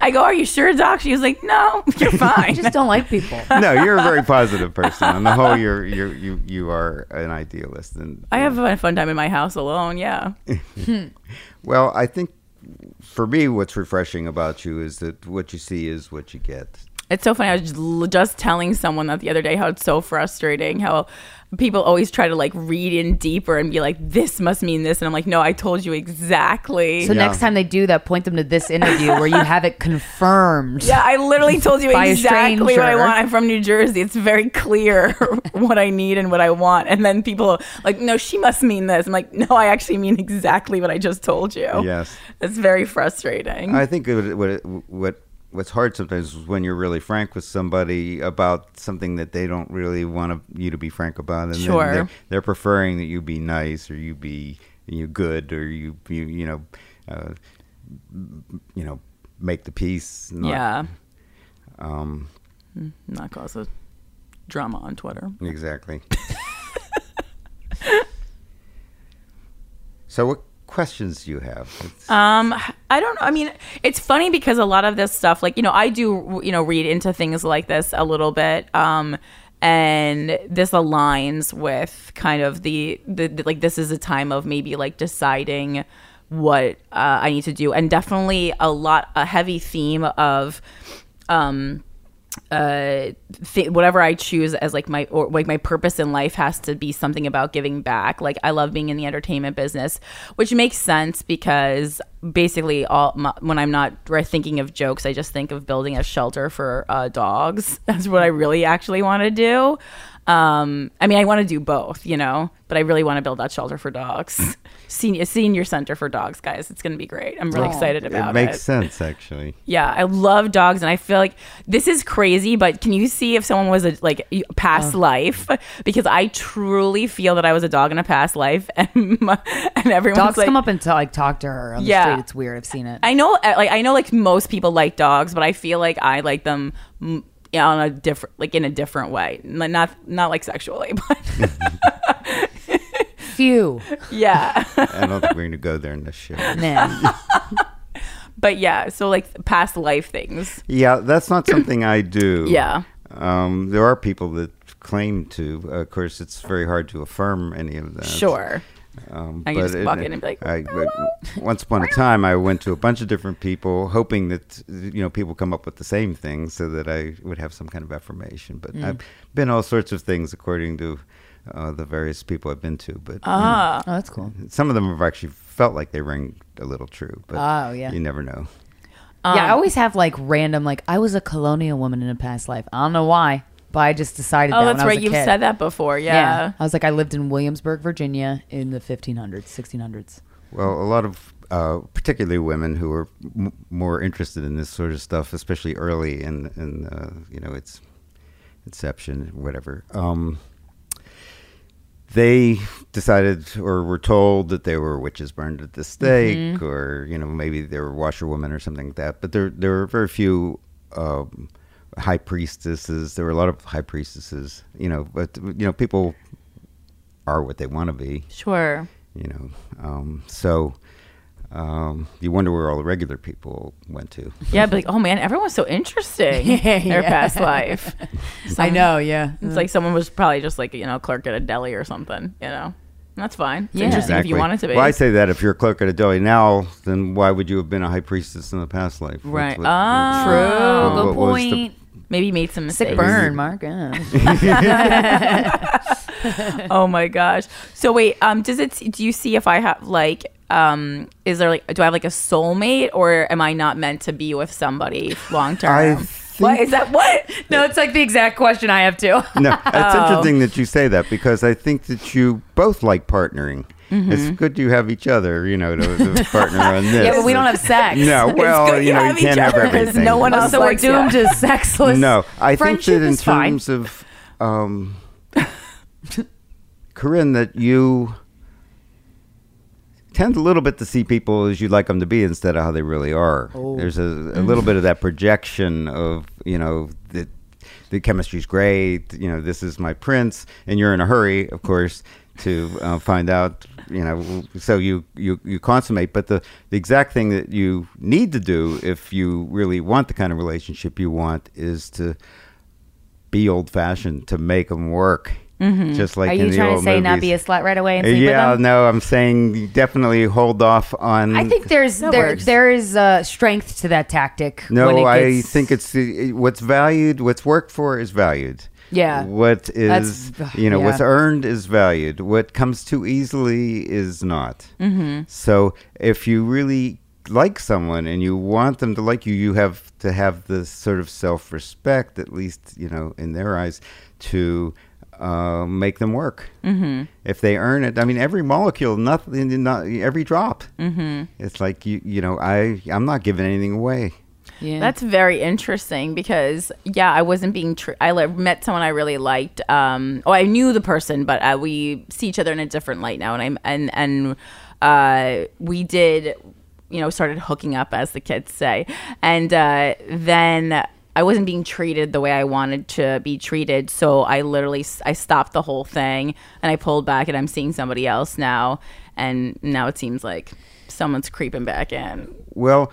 I go, "Are you sure, Doc?" She was like, "No, you're fine. I just don't like people. no, you're a very positive person. On the whole, you're you're you you are an idealist, and I have a fun time in my house alone. Yeah. Well, I think for me, what's refreshing about you is that what you see is what you get. It's so funny. I was just, telling someone that the other day how it's so frustrating how people always try to like read in deeper and be like, this must mean this. And I'm like, no, I told you exactly. So Yeah. next time they do that, point them to this interview where you have it confirmed. yeah, I literally told you exactly what I want. I'm from New Jersey. It's very clear what I need and what I want. And then people are like, no, she must mean this. I'm like, no, I actually mean exactly what I just told you. Yes. It's very frustrating. I think what what what what's hard sometimes is when you're really frank with somebody about something that they don't really want you to be frank about, and then Sure. they're, they're preferring that you be nice or you be you good or you you you know uh, you know make the peace. not- yeah. Um. Not cause a drama on Twitter. Exactly. so, what questions do you have? Um, I don't know. I mean, it's funny because a lot of this stuff, like you know, I do you know read into things like this a little bit. Um, and this aligns with kind of the, the, the like this is a time of maybe like deciding what uh, I need to do, and definitely a lot a heavy theme of um uh th- whatever I choose as like my or like my purpose in life has to be something about giving back. Like I love being in the entertainment business, which makes sense because basically all my, when I'm not thinking of jokes, I just think of building a shelter for uh, dogs. That's what I really actually want to do. Um, I mean, I want to do both, you know, but I really want to build that shelter for dogs, senior senior center for dogs, guys. It's going to be great. I'm really excited about it makes sense, actually. yeah, I love dogs, and I feel like this is crazy. But can you see if someone was a like past life? Because I truly feel that I was a dog in a past life, and my, and everyone's Dogs like, come up and t- like talk to her on the Yeah. street. It's weird. I've seen it. I know, uh, like I know, like most people like dogs, but I feel like I like them. mm, on a different, like in a different way, N- not not like sexually, but Few. yeah, I don't think we're going to go there in this show. Nah. but yeah. So like past life things. Yeah, that's not something I do. Yeah. Um, there are people that claim to. of course, it's very hard to affirm any of that. Sure. Um, I just but walk in and be like, I, but once upon a time, I went to a bunch of different people, hoping that you know people come up with the same thing, so that I would have some kind of affirmation. But Mm. I've been all sorts of things according to uh, the various people I've been to. But Ah. Oh, that's cool. some of them have actually felt like they ring a little true. But Oh, yeah. you never know. Um, yeah, I always have like random, like I was a colonial woman in a past life. I don't know why, but I just decided. Oh, that that's when I was right. a You've kid. said that before. Yeah. I was like, I lived in Williamsburg, Virginia, in the 1500s, 1600s. Well, a lot of uh, particularly women who are m- more interested in this sort of stuff, especially early in in uh, you know its inception, whatever. Um, they decided or were told that they were witches burned at the stake, or you know maybe they were washerwomen or something like that. But there there were very few. Um, high priestesses there were a lot of high priestesses you know but you know people are what they want to be Sure. you know. Um, so um, you wonder where all the regular people went to. Yeah, but like, oh man, everyone's so interesting. Yeah, Their yeah. past life. I know, yeah. It's like someone was probably just like you know clerk at a deli or something. You know, that's fine. It's Yeah. interesting if you want it to be. Well, I say that if you're a clerk at a deli now, then why would you have been a high priestess in the past life? What's- Right. what- Ah. True. Uh, Good what was the- point. Maybe you made some mistakes. Sick burn, Mark. Yeah. oh my gosh. So wait, um, does it? Do you see if I have like, um, is there like, do I have like a soulmate, or am I not meant to be with somebody long term? What is that? What? no, it's like the exact question I have too. No, it's Oh. interesting that you say that because I think that you both like partnering. Mm-hmm. It's good you have each other, you know, to, to partner on this. yeah, but we don't have sex. No, well, good you you know, you have can't each have other 'cause everything. no one else so we're doomed to sexless. No, I think that in is fine. terms of um, Corinne, that you tend a little bit to see people as you'd like them to be instead of how they really are. Oh. There's a, a little bit of that projection of you know that the chemistry's great. You know, this is my prince, and you're in a hurry, of course. to uh, find out. You know, so you, you you consummate. But the the exact thing that you need to do if you really want the kind of relationship you want is to be old fashioned to make them work. Mm-hmm. Just like Are in you the trying to old say not be a slut right away and sleep yeah, with them? no, I'm saying definitely hold off on. I think there's there works. there is uh, strength to that tactic. when No, it I think it's what's valued, what's worked for is valued. Yeah. What is, That's- you know, what's earned is valued. What comes too easily is not. Mm-hmm. So if you really like someone and you want them to like you, you have to have this sort of self respect, at least, you know, in their eyes, to uh, make them work. Mm-hmm. If they earn it, I mean, every molecule, nothing, not, every drop. Mm-hmm. It's like, you, you know, I, I'm not giving anything away. Yeah. That's very interesting because yeah, I wasn't being. Tr- I li- met someone I really liked. Um, oh, I knew the person, but uh, we see each other in a different light now, and I'm and and uh, we did, you know, started hooking up as the kids say, and uh, then. I wasn't being treated the way I wanted to be treated, so I literally I stopped the whole thing and I pulled back, and I'm seeing somebody else now, and now it seems like someone's creeping back in. Well,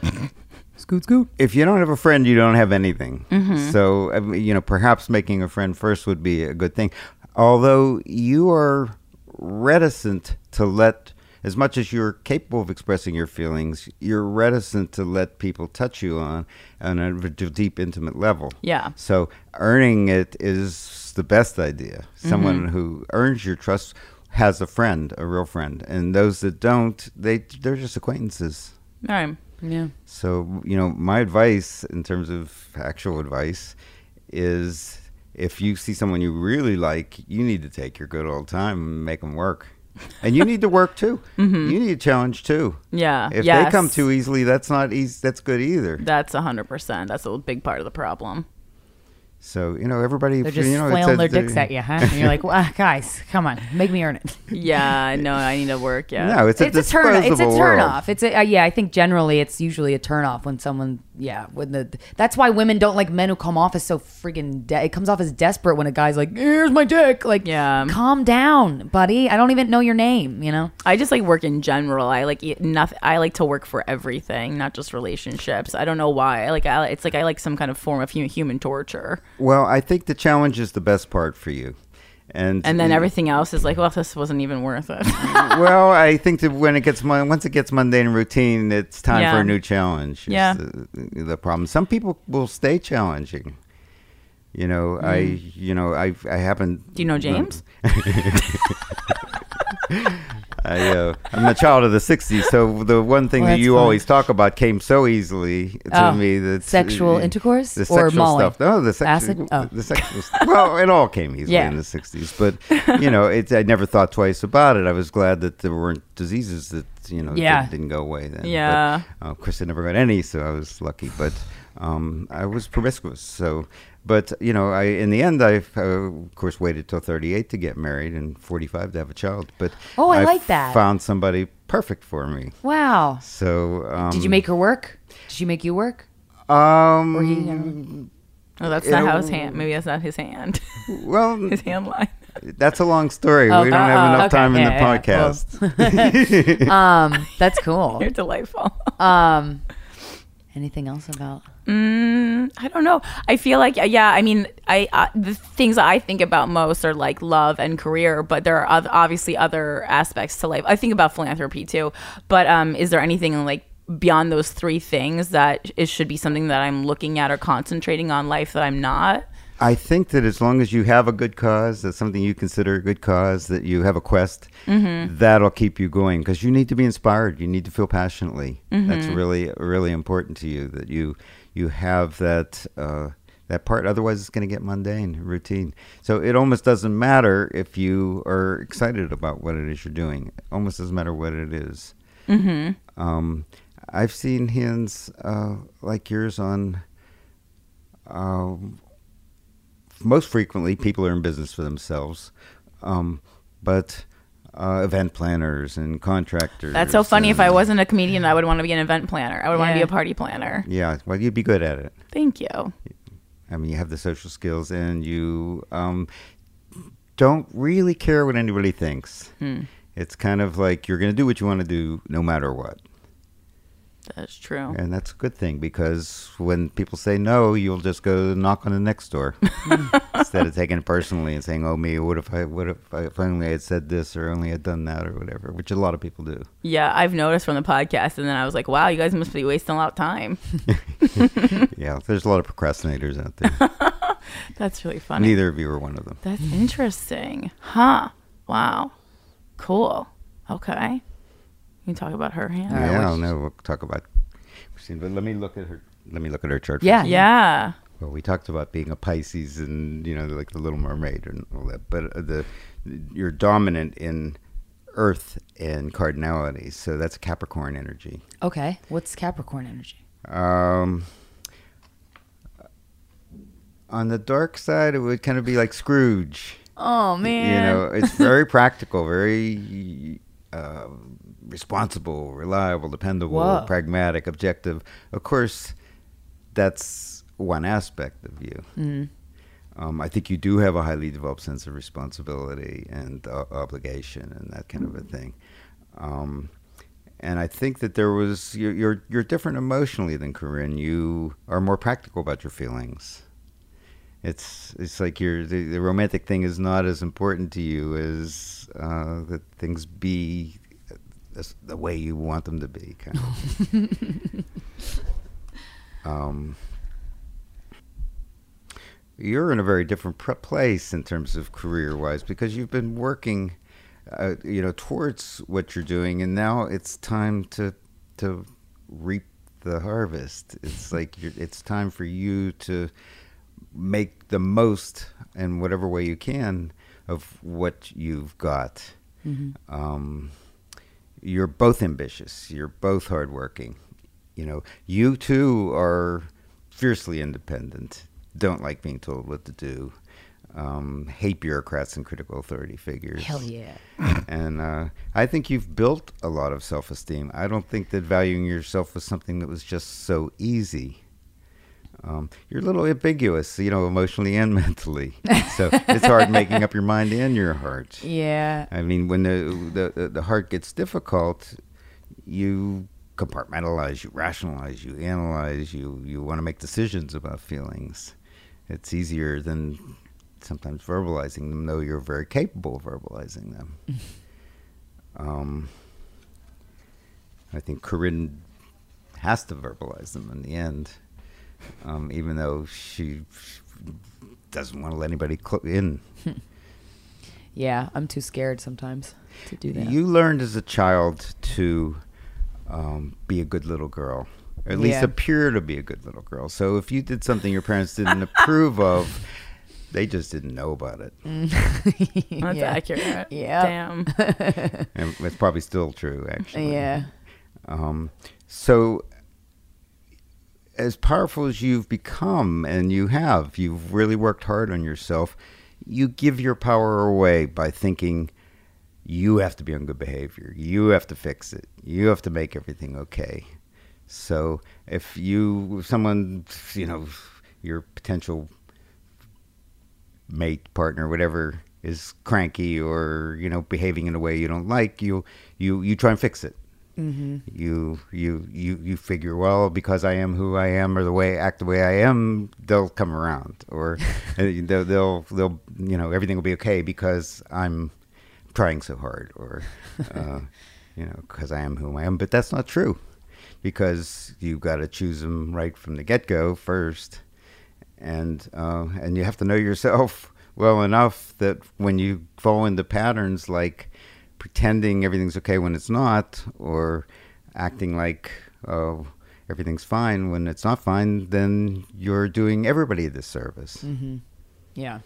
scoot scoot. if you don't have a friend, you don't have anything. Mm-hmm. So, I mean, you know, perhaps making a friend first would be a good thing. Although you are reticent to let, as much as you're capable of expressing your feelings, you're reticent to let people touch you on on a deep, intimate level. Yeah. So, earning it is the best idea. Mm-hmm. Someone who earns your trust has a friend, a real friend, and those that don't, they they're just acquaintances. All right. Yeah. So, you know, my advice in terms of actual advice is if you see someone you really like, you need to take your good old time and make them work. And you need to work too. Mm-hmm. You need a challenge too. Yeah. If yes. they come too easily, that's not easy. That's good either. That's a hundred percent. That's a big part of the problem. So, you know, everybody, They're just you know, it flailing says their dicks at you, huh? And you're like, well, guys, come on, make me earn it. Yeah, no, I need to work. Yeah. No, it's a it's a turn. It's a disposable turn off. It's a uh, yeah. I think generally it's usually a turn off when someone yeah when the that's why women don't like men who come off as so friggin' de- it comes off as desperate when a guy's like here's my dick like Yeah. calm down buddy I don't even know your name you know I just like work in general. I like nothing. I like to work for everything, not just relationships. I don't know why. I like I, it's like I like some kind of form of hu- human torture, Well, I think the challenge is the best part for you. And and then everything else is like, well, this wasn't even worth it. well, I think that when it gets once it gets mundane and routine, it's time Yeah. for a new challenge. Yeah. the, the problem. Some people will stay challenging. You know, I you know I I haven't. Mm. Do you know James? I, uh, I'm a child of the '60s, so the one thing Well, that you fine. always talk about came so easily to Oh, me that sexual intercourse the or sexual Molly? stuff. No, the sexual, Acid? Oh. the sexual. st- well, it all came easily Yeah. in the '60s, but you know, it's I never thought twice about it. I was glad that there weren't diseases that you know Yeah. that didn't go away then. But, Yeah. uh, of course, I never got any, so I was lucky. But um, I was promiscuous, so. But you know, I in the end, I uh, of course waited till 38 to get married and 45 to have a child. But Oh, I like that. Found somebody perfect for me. wow So um, did you make her work did she make you work Um, or he you know? oh, that's not how his hand. Maybe that's not his hand. well, his hand line. that's a long story. Oh, we don't uh, have enough okay. time in Yeah, the yeah, podcast. um that's cool You're delightful. um anything else about Mm, I don't know. I feel like yeah. I mean, I uh, the things I think about most are like love and career, but there are oth- obviously other aspects to life. I think about philanthropy too. But um, is there anything like beyond those three things that it should be something that I'm looking at or concentrating on life that I'm not? I think that as long as you have a good cause, that's something you consider a good cause, that you have a quest, Mm-hmm. that'll keep you going because you need to be inspired. You need to feel passionately. Mm-hmm. That's really, really important to you that you you have that uh, that part. Otherwise, it's going to get mundane, routine. So it almost doesn't matter if you are excited about what it is you're doing. It almost doesn't matter what it is. Mm-hmm. Um, I've seen hands uh, like yours on. Um, most frequently, people are in business for themselves, um, but uh, event planners and contractors. That's so funny. If I wasn't a comedian, I would want to be an event planner. I would want to be a party planner. yeah, well, you'd be good at it. Thank you. I mean, you have the social skills, and you um, don't really care what anybody thinks. Hmm. It's kind of like you're going to do what you want to do no matter what. That's true. And that's a good thing because when people say no, you'll just go knock on the next door instead of taking it personally and saying, "Oh me, what if I, what if I, if only I had said this or only had done that or whatever," which a lot of people do. Yeah, I've noticed from the podcast, and then I was like, wow, you guys must be wasting a lot of time. yeah, there's a lot of procrastinators out there. That's really funny. Neither of you are one of them. That's interesting. Huh. Wow. Cool. Okay. You can talk about her hand. right, yeah, what's- no, we'll talk about Christine, but let me look at her. Let me look at her chart. Yeah. first. Yeah. Well, we talked about being a Pisces and you know like the Little Mermaid and all that, but uh, the you're dominant in Earth and cardinality, so that's Capricorn energy. Okay. What's Capricorn energy? Um, on the dark side, it would kind of be like Scrooge. Oh man! You know, it's very practical, very uh, responsible, reliable, dependable, Whoa. pragmatic, objective. Of course, that's one aspect of you. Mm-hmm. Um, I think you do have a highly developed sense of responsibility and uh, obligation and that kind of a thing. Um, and I think that there was you're, you're you're different emotionally than Corinne. You are more practical about your feelings. It's it's like you're the, the romantic thing is not as important to you as uh, that things be as- the way you want them to be. Kind of. um, you're in a very different place in terms of career wise because you've been working uh, you know towards what you're doing and now it's time to to reap the harvest it's like you're, it's time for you to make the most in whatever way you can of what you've got um, you're both ambitious you're both hardworking you know you too are fiercely independent don't like being told what to do um, hate bureaucrats and critical authority figures Hell yeah. and uh, I think you've built a lot of self esteem. I don't think that valuing yourself was something that was just so easy. Um, you're a little ambiguous, you know, emotionally and mentally. So it's hard making up your mind and your heart. Yeah. I mean, when the, the the heart gets difficult, you compartmentalize, you rationalize, you analyze, you you want to make decisions about feelings. It's easier than sometimes verbalizing them, though you're very capable of verbalizing them. um, I think Corinne has to verbalize them in the end, um, even though she doesn't want to let anybody cl- in. Yeah. I'm too scared sometimes to do that. You learned as a child to um, be a good little girl, or at least Yeah. appear to be a good little girl. So if you did something your parents didn't approve of, they just didn't know about it. That's Yeah. accurate. Yeah. Damn. And it's probably still true, actually. yeah. Um, so, as powerful as you've become, and you have, you've really worked hard on yourself, you give your power away by thinking you have to be on good behavior. You have to fix it. You have to make everything okay. So, if you, someone, you know, your potential mate, partner, whatever, is cranky or you know behaving in a way you don't like, you you you try and fix it you you you you figure well because I am who I am or the way act the way I am they'll come around or they'll, they'll they'll you know everything will be okay because I'm trying so hard or uh, you know because I am who I am. But that's not true because you've got to choose them right from the get go first. And uh, and you have to know yourself well enough that when you fall into patterns like pretending everything's okay when it's not, or acting like oh everything's fine when it's not fine, then you're doing everybody a disservice. Yeah.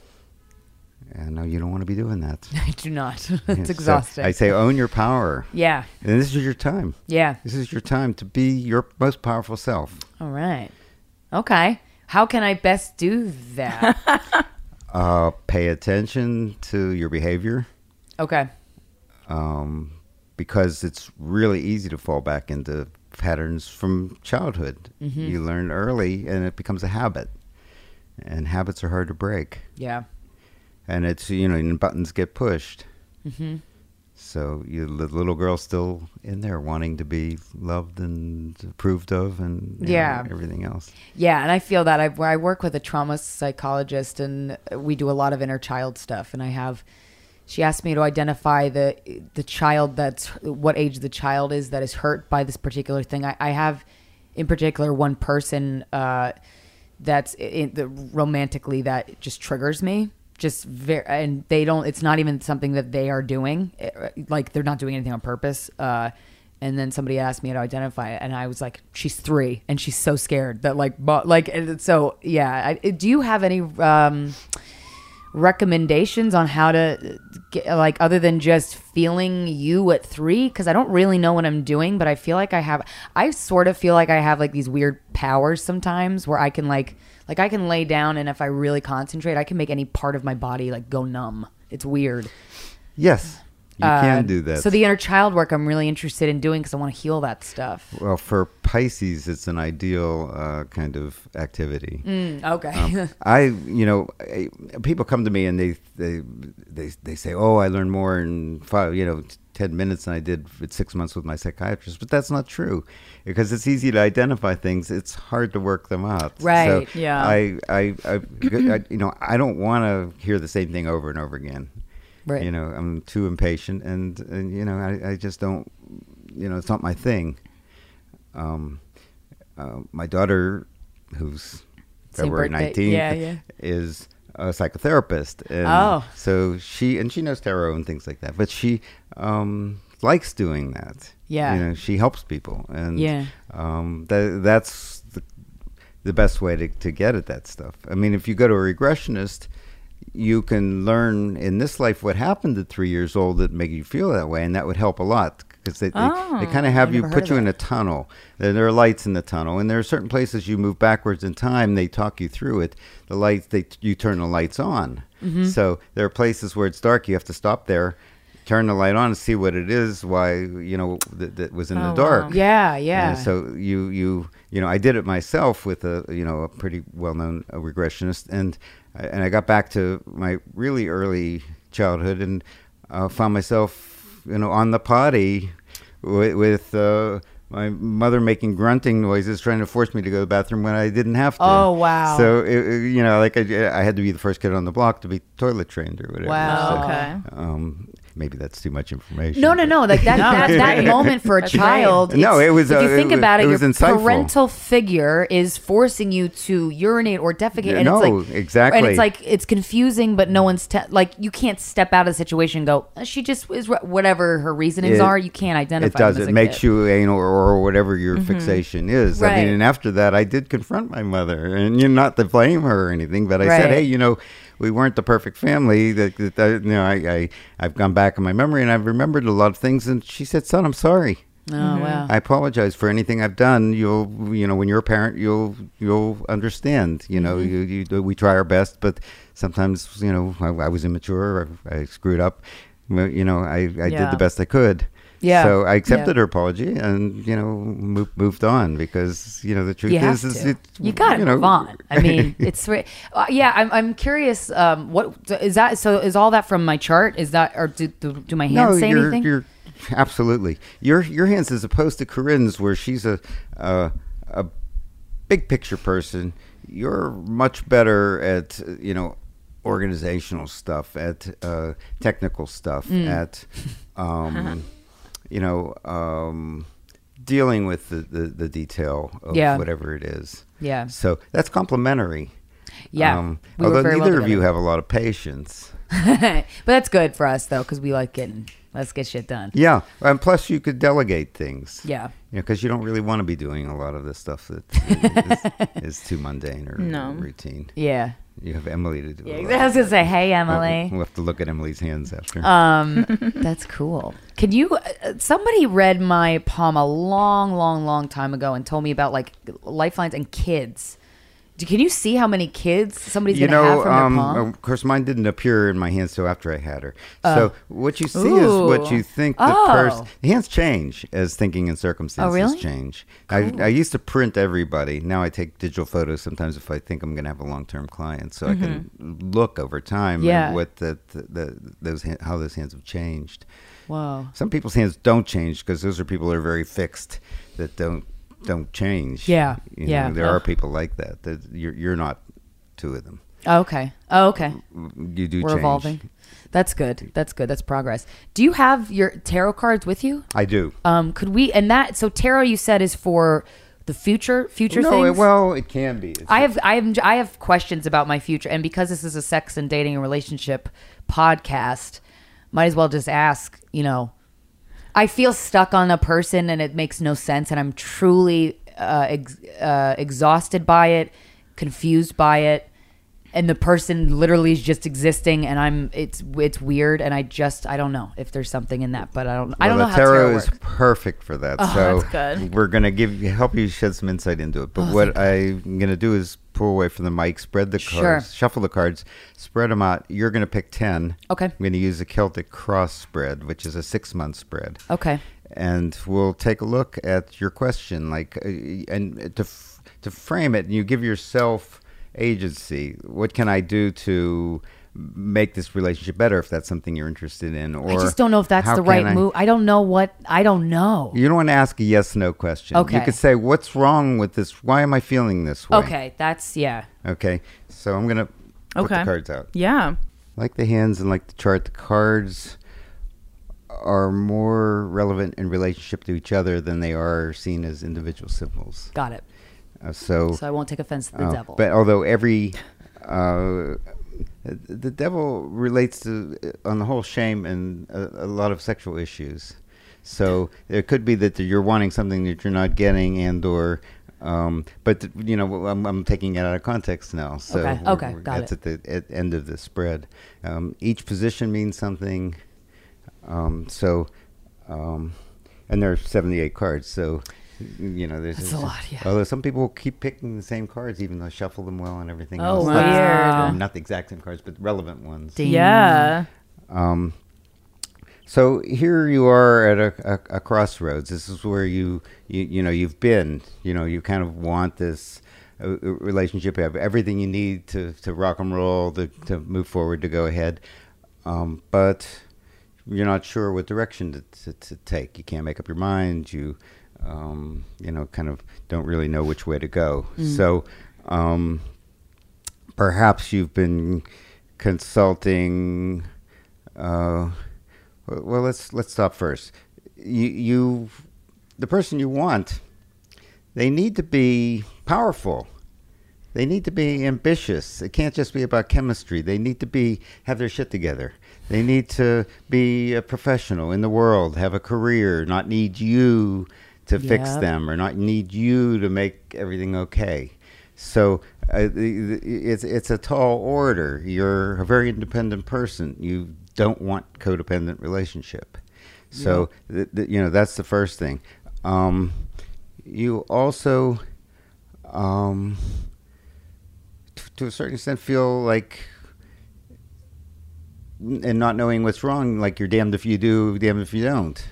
And no, you don't want to be doing that. I do not. It's so exhausting. I say own your power, yeah. and this is your time. Yeah. This is your time to be your most powerful self. All right. Okay. How can I best do that? Uh, pay attention to your behavior. okay. Um, because it's really easy to fall back into patterns from childhood. You learn early, and it becomes a habit, and habits are hard to break. Yeah. and it's you know and buttons get pushed. So you, the little girl's still in there wanting to be loved and approved of, and you know, Yeah. everything else. Yeah, and I feel that I, I work with a trauma psychologist, and we do a lot of inner child stuff. And I have, she asked me to identify the the child that's what age the child is that is hurt by this particular thing. I, I have, in particular, one person uh, that's in the romantically that just triggers me. Just very, and they don't. It's not even something that they are doing. eh, Like they're not doing anything on purpose. Uh, and then somebody asked me to identify it, and I was like, "She's three, and she's so scared that like, but like, so yeah." I, do you have any um, recommendations on how to get like other than just feeling you at three? Because I don't really know what I'm doing, but I feel like I have. I sort of feel like I have like these weird powers sometimes where I can like, like I can lay down, and if I really concentrate, I can make any part of my body like go numb. It's weird. Yes, you Uh, can do that. So the inner child work I'm really interested in doing because I want to heal that stuff. well, for Pisces, it's an ideal uh, kind of activity. Okay. Um, I, you know, I, people come to me and they, they, they, they say, "Oh, I learned more in five, you know, ten minutes than I did at six months with my psychiatrist." But that's not true, because it's easy to identify things. It's hard to work them out. Right, So yeah. I, I, I, I you know, I don't want to hear the same thing over and over again. Right. You know, I'm too impatient, and, and you know, I, I just don't. You know, it's not my thing. Um, uh, my daughter, who's Same February nineteenth, Yeah, yeah. is a psychotherapist. And Oh. so she and she knows tarot and things like that, but she um, likes doing that. Yeah. you know, she helps people, and Yeah. um, that that's the, the best way to to get at that stuff. I mean, if you go to a regressionist. You can learn in this life what happened at three years old that made you feel that way, and that would help a lot because they, they, Oh, they kind of have you put you in a tunnel. There, there are lights in the tunnel, and there are certain places you move backwards in time. They talk you through it. The lights, they you turn the lights on. Mm-hmm. So there are places where it's dark. You have to stop there, turn the light on, and see what it is. Why you know that, that was in Oh, the dark. wow. yeah, yeah. And so you you you know I did it myself with a you know a pretty well known regressionist and and I got back to my really early childhood and uh, found myself you know on the potty with, with uh, my mother making grunting noises trying to force me to go to the bathroom when I didn't have to. Oh, wow. So it, it- you know like I, I had to be the first kid on the block to be toilet trained or whatever. Wow. So, Okay. Um, maybe that's too much information. No, no, no. Like that, No, that, that moment for a That's child. great. No, it was, If you uh, think it was- about it, it your was insightful. parental figure is forcing you to urinate or defecate, Yeah, and no, it's like exactly. And it's like it's confusing, but no one's te- like you can't step out of the situation. and Go. "Uh, She just is re- whatever her reasonings It- are. You can't identify. It does. as It a makes kid. Mm-hmm. you anal or, or whatever your fixation is. I mean, and after that, I did confront my mother, and you're not to blame her or anything, but I said, hey, you know, we weren't the perfect family. That, that, that you know, I, I I've gone back in my memory, and I've remembered a lot of things. And she said, son, I'm sorry. Oh wow. I apologize for anything I've done. You'll, you know, when you're a parent, you'll, you'll understand. You know, Mm-hmm. you, you, we try our best, but sometimes, you know, I, I was immature. I, I screwed up. You know, I, I did the best I could. Yeah. So I accepted Yeah. her apology and you know moved, moved on because you know the truth You is, is it you got to you know, move on. I mean, it's uh, yeah. I'm, I'm curious. Um, what is that? So is all that from my chart? Is that or do do, do my hands no, say you're, anything? you're absolutely your your hands as opposed to Corinne's, where she's a a, a big picture person. You're much better at you know organizational stuff, at uh, technical stuff, Mm. at um, you know um, dealing with the, the, the detail of Yeah. whatever it is. Yeah. So that's complementary. Yeah. Um, We although very well neither of you have a lot of patience. but that's good for us though, because we like getting let's get shit done. Yeah, and plus you could delegate things. Yeah. because you don't really want to be doing a lot of the stuff that is, is too mundane or No. routine. Yeah. You have Emily to do. Yeah, exactly. I was gonna say, hey We'll, Emily. we'll have to look at Emily's hands after. Um, that's cool. Can you? Uh, somebody read my palm a long, long, long time ago and told me about like lifelines and kids Do- Can you see how many kids somebody's you gonna have know, from their um, palm? of course, mine didn't appear in my hands so after I had her. so what you see is what you think the Oh. person. The hands change as thinking and circumstances really? change. I, I used to print everybody. Now I take digital photos sometimes if I think I'm going to have a long term client, so I can look over time Mm-hmm. Yeah. what the, the, the those how those hands have changed. Wow. Some people's hands don't change because those are people that are very fixed that don't don't change. Yeah, You know, yeah. There are people like that. That you're you're not two of them. Oh, okay. Oh, okay. You do We're change. evolving. That's good. That's good. That's progress. Do you have your tarot cards with you? I do. Um, could we and that so tarot you said is for the future future no, things? it, well, it can be. It's- I have I have I have questions about my future, and because this is a sex and dating and relationship podcast, might as well just ask. You know, I feel stuck on a person, and it makes no sense, and I'm truly uh, ex- uh, exhausted by it, confused by it, and the person literally is just existing, and I'm it's it's weird, and I just I don't know if there's something in that, but I don't I don't know the how tarot, tarot works. is perfect for that. so that's good. we're gonna give help you shed some insight into it. But what I'm gonna do is pull away from the mic, spread the Sure. cards, shuffle the cards, spread them out. You're gonna pick ten. Okay. I'm gonna use a Celtic cross spread, which is a six month spread. Okay. and we'll take a look at your question like uh, and to to frame it and you give yourself agency what can i do to make this relationship better if that's something you're interested in or I just don't know if that's the right I- move. I don't know what I don't know. you don't want to ask a yes no question Okay. you could say what's wrong with this why am i feeling this way Okay, that's yeah. okay so i'm gonna put Okay. the cards out Yeah. like the hands and like the chart, the cards are more relevant in relationship to each other than they are seen as individual symbols. Got it. Uh, so, So I won't take offense to the uh, devil. but although every uh, the devil relates to, on the whole, shame and a, a lot of sexual issues. So it could be that you're wanting something that you're not getting, and or, um, but you know, I'm, I'm taking it out of context now. So Okay, we're- okay, we're- got that's it. at the at end of the spread. Um, each position means something. Um, so, um, and there are 78 cards. So, you know, there's That's a lot, yeah. Although some people keep picking the same cards, even though I shuffle them well and everything Oh, else. wow. That's- Weird. Not the exact same cards, but relevant ones. Ding. Yeah. Um, so here you are at a, a, a crossroads. This is where you, you you know you've been. You know you kind of want this uh, uh, relationship. You have everything you need to, to rock and roll, to, to move forward, to go ahead. Um, but you're not sure what direction to, to, to take. You can't make up your mind. You um, you know kind of don't really know which way to go. So. Um, perhaps you've been consulting. Uh, well, well, let's let's stop first. You, you, the person you want, they need to be powerful. They need to be ambitious. It can't just be about chemistry. They need to be have their shit together. They need to be a professional in the world, have a career, not need you to fix them or not need you to make everything okay. So uh, it's it's a tall order. You're a very independent person. You don't want codependent relationship. So th- th- you know that's the first thing. Um, you also, um, t- to a certain extent, feel like, and not knowing what's wrong, like you're damned if you do, damned if you don't.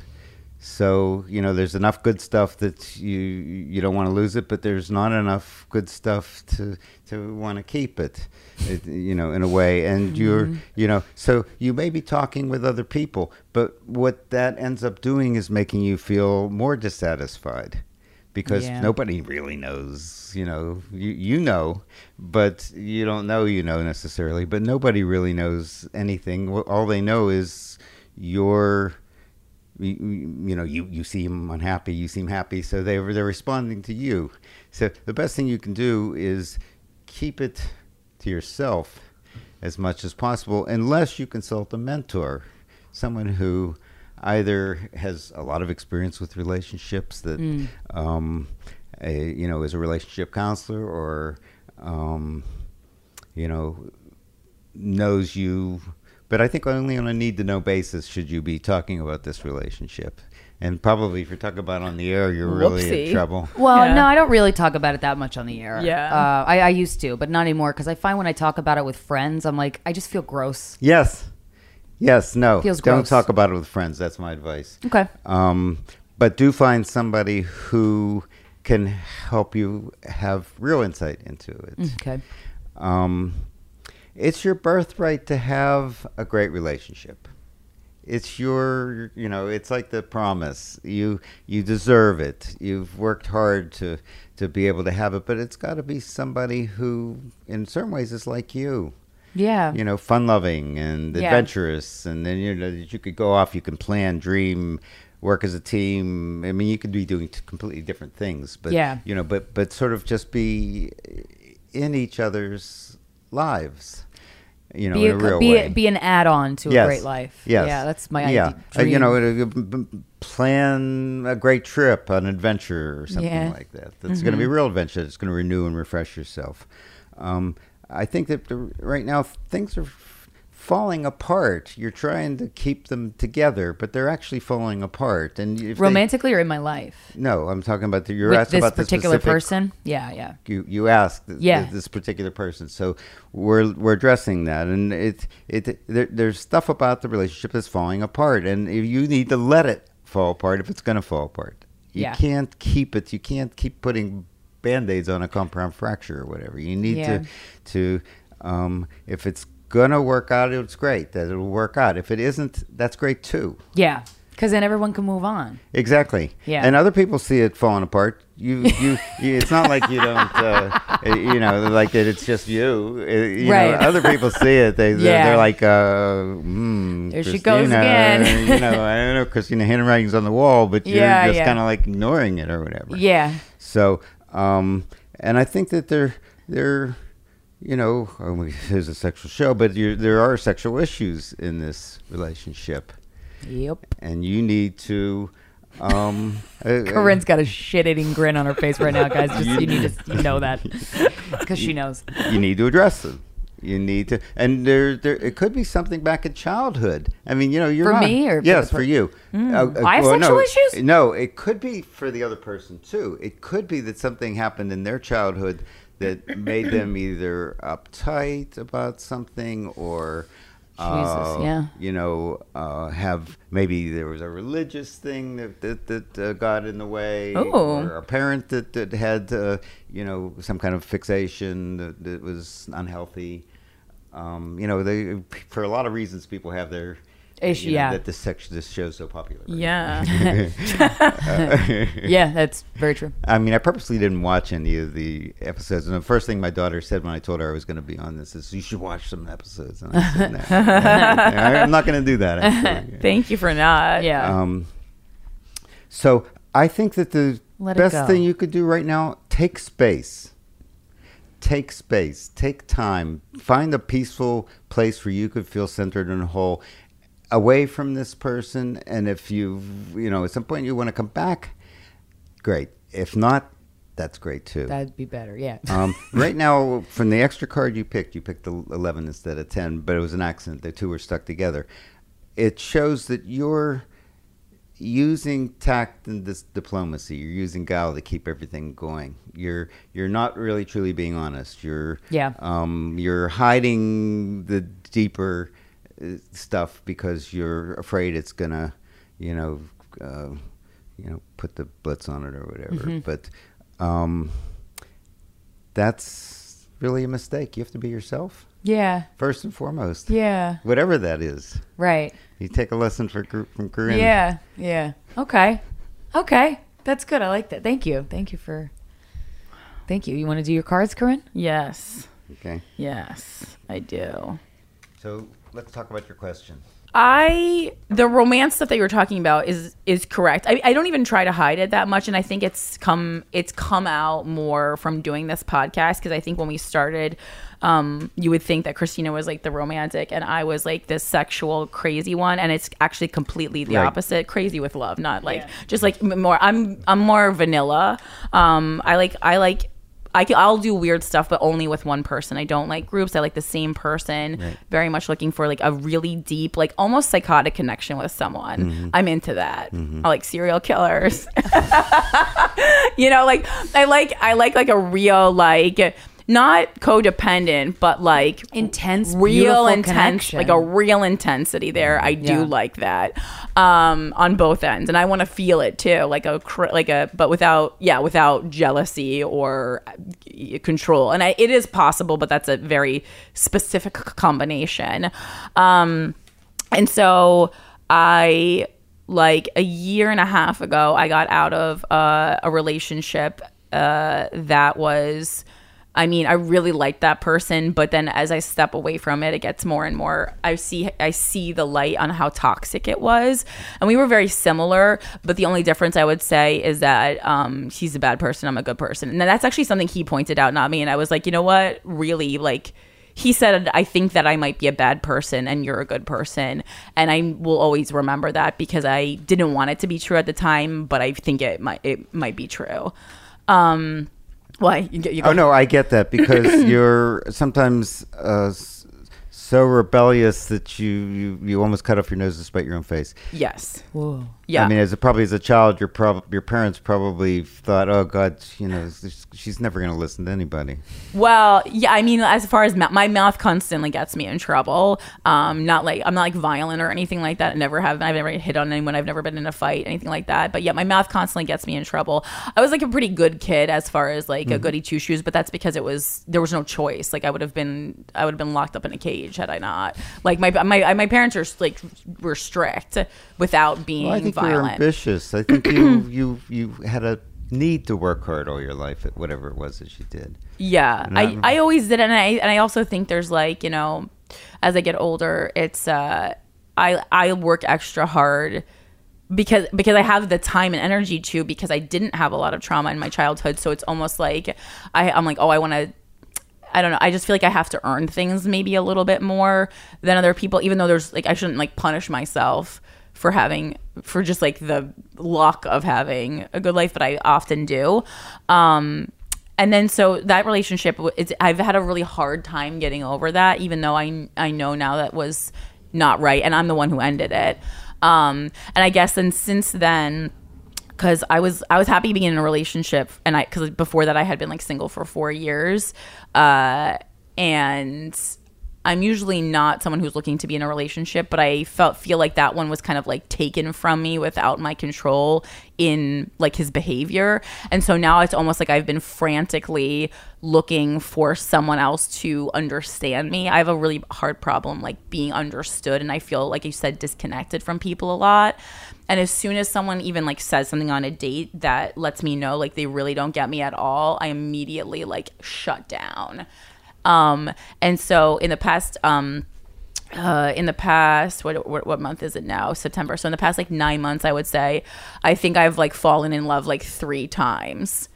So you know, there's enough good stuff that you you don't want to lose it, but there's not enough good stuff to to want to keep it, it. You know, in a way, and you're mm-hmm. you know, so you may be talking with other people, but what that ends up doing is making you feel more dissatisfied because Yeah. nobody really knows. You know, you you know, but you don't know you know necessarily. But nobody really knows anything. All they know is you're you, you know you you seem unhappy you seem happy. So they they're responding to you. So the best thing you can do is keep it to yourself as much as possible unless you consult a mentor someone who either has a lot of experience with relationships that um, a, you know is a relationship counselor or um, you know knows you but I think only on a need to know basis should you be talking about this relationship. And probably if you're talking about on the air, you're really Whoopsie. in trouble. Well, Yeah. no, I don't really talk about it that much on the air. Yeah. uh, I, I used to, but not anymore because I find when I talk about it with friends, I'm like, I just feel gross. Yes. Yes. No. Feels Don't gross. talk about it with friends. That's my advice. Okay. Um, but do find somebody who can help you have real insight into it. Okay. Um, it's your birthright to have a great relationship. It's your, you know, it's like the promise. You you deserve it. You've worked hard to to be able to have it, but it's got to be somebody who, in certain ways, is like you. Yeah. You know, fun loving and Yeah. adventurous, and then you know that you could go off. You can plan, dream, work as a team. I mean, you could be doing completely different things, but Yeah. you know, but but sort of just be in each other's lives. You know, be in a, a real be, way. a, be an add-on to Yes. a great life. Yes. Yeah, that's my yeah. idea. Uh, you know, dream. b- b- plan a great trip, an adventure, or something Yeah. Mm-hmm. like that. That's going to be a real adventure. It's going to renew and refresh yourself. Um, I think that the, right now things are falling apart. You're trying to keep them together, but they're actually falling apart. And if they- romantically or in my life no, I'm talking about the, you're with asking this about the particular person. Yeah, yeah. you you asked Yeah. th- this particular person so we're we're addressing that and it it there, there's stuff about the relationship that's falling apart and if you need to let it fall apart if it's going to fall apart you Yeah. can't keep it you can't keep putting band-aids on a compound fracture or whatever you need Yeah. to to um, if it's going to work out it's great that it'll work out if it isn't that's great too Yeah. Because then everyone can move on. Exactly. Yeah. And other people see it falling apart. You, you, you it's not like you don't, uh, you know, like that. It's just you. Uh, you Right. Know, other people see it. They, they're, Yeah. they're like, uh, hmm, There she goes again. you know, I don't know, Krystyna, handwriting's on the wall, but you're Yeah, just yeah. kind of like ignoring it or whatever. Yeah. So, um, and I think that they're they're, you know, oh, we- here's a sexual show, but you there are sexual issues in this relationship Yep. and you need to um Corinne's got a shit-eating grin on her face right now, guys. Just you need to you know that because she knows. you need to address them you need to and there there it could be something back in childhood i mean you know you're For me or for yes per- for you Uh, uh, I have well, sexual no, issues? no it could be for the other person too it could be that something happened in their childhood that made them either uptight about something or uh, yeah. you know, uh, have maybe there was a religious thing that that, that uh, got in the way, Ooh. or a parent that, that had, uh, you know, some kind of fixation that, that was unhealthy. Um, you know, they for a lot of reasons people have their Issue, you know, yeah. that this section this show's so popular. right? Yeah. Yeah, that's very true. I mean, I purposely didn't watch any of the episodes, and the first thing my daughter said when I told her I was going to be on this is, "You should watch some episodes." And I said, "No, I'm not going to do that." Actually. Thank you for not. Yeah. Um, so I think that the Let best thing you could do right now take space. Take space. Take time. Find a peaceful place where you could feel centered and whole, away from this person. And if you, you know, at some point you want to come back, great. If not, that's great too. That'd be better. Yeah. Um, right now, from the extra card you picked, you picked the 11 instead of 10, but it was an accident. The two were stuck together. It shows that you're using tact and this diplomacy. You're using guile to keep everything going. You're you're not really truly being honest. You're Yeah. Um, you're hiding the deeper stuff because you're afraid it's gonna, you know, uh, you know, put the blitz on it or whatever. But um, that's really a mistake. You have to be yourself yeah. first and foremost. Yeah. Whatever that is. Right. You take a lesson for, from Corinne. Yeah. Yeah. Okay. Okay. That's good. I like that. Thank you. Thank you for. Thank you. You want to do your cards, Corinne? Yes. Okay. Yes, I do. So let's talk about your question. I the romance stuff that you were talking about is is correct. I, I don't even try to hide it that much, and I think it's come it's come out more from doing this podcast because I think when we started, um, you would think that Krystyna was like the romantic and I was like this sexual crazy one, and it's actually completely the Right. opposite. Crazy with love, not like just like more. I'm I'm more vanilla. Um, I like I like I can, I'll do weird stuff, but only with one person. I don't like groups. I like the same person. Right. Very much looking for like a really deep, like almost psychotic connection with someone. Mm-hmm. I'm into that. I like serial killers. you know, like I like I like like a real like not codependent, but like Intense, real intense, connection. like a real intensity there. I do Yeah. like that um, on both ends, and I want to feel it too, like a like a, but without yeah, without jealousy or uh, control. And I, it is possible, but that's a very specific combination. Um, and so I like a year and a half ago, I got out of uh, a relationship uh, that was. I mean, I really like that person, but then as I step away from it, it gets more and more. I see, I see the light on how toxic it was, and we were very similar. But the only difference I would say is that um, he's a bad person, I'm a good person, and that's actually something he pointed out, not me. And I was like, you know what, really, like he said i think that i might be a bad person and you're a good person and i will always remember that because i didn't want it to be true at the time but i think it might it might be true um why you, you Oh no, I get that because you're sometimes uh, so rebellious that you, you you almost cut off your nose to spite your own face. yes Whoa. Yeah I mean, as a, probably as a child, your prob- your parents probably thought, "Oh God, you know, she's never going to listen to anybody." Well, yeah, I mean, as far as ma- my mouth constantly gets me in trouble. Um, not like I'm not like violent or anything like that. I never have. I've never hit on anyone. I've never been in a fight, anything like that. But yeah, my mouth constantly gets me in trouble. I was like a pretty good kid as far as like a goody two shoes, but that's because it was there was no choice. Like I would have been I would have been locked up in a cage had I not. Like my my my parents are like were strict without being Well, I think you're ambitious. I think you you you had a need to work hard all your life at whatever it was that you did. Yeah, And I, that- I always did, and I and I also think there's like you know, as I get older, it's uh, I I work extra hard because because I have the time and energy to because I didn't have a lot of trauma in my childhood, so it's almost like I I'm like oh I want to. I don't know. I just feel like I have to earn things maybe a little bit more than other people, even though there's like I shouldn't like punish myself for having for just like the luck of having a good life, but I often do. Um, and then so that relationship it's i've had a really hard time getting over that even though i i know now that was not right and i'm the one who ended it um and i guess then since then because I was I was happy being in a relationship, and I because before that I had been like single for four years, uh, and I'm usually not someone who's looking to be in a relationship, but I felt feel like that one was kind of like taken from me without my control in like his behavior, and so now it's almost like I've been frantically looking for someone else to understand me. I have a really hard problem like being understood, and I feel like you said disconnected from people a lot. And as soon as someone even like says something on a date that lets me know like they really don't get me at all, I immediately like shut down. Um, and so in the past, um, uh, in the past, what, what what month is it now? September. So in the past like nine months, I would say, I think I've like fallen in love like three times.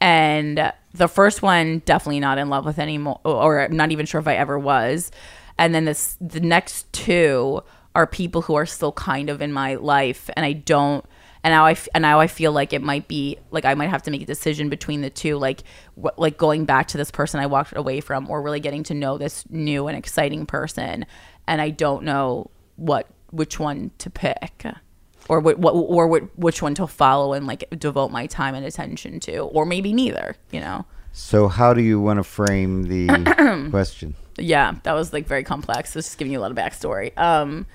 And the first one, definitely not in love with anymore, or not even sure if I ever was. And then this, the next two are people who are still kind of in my life, and I don't. And now I f- and now I feel like it might be like I might have to make a decision between the two, like wh- like going back to this person I walked away from, or really getting to know this new and exciting person, and I don't know what which one to pick or what, what or what, which one to follow and like devote my time and attention to, or maybe neither. You know? So, how do you want to frame the question? Yeah, that was like very complex. It's just giving you a lot of backstory. Um,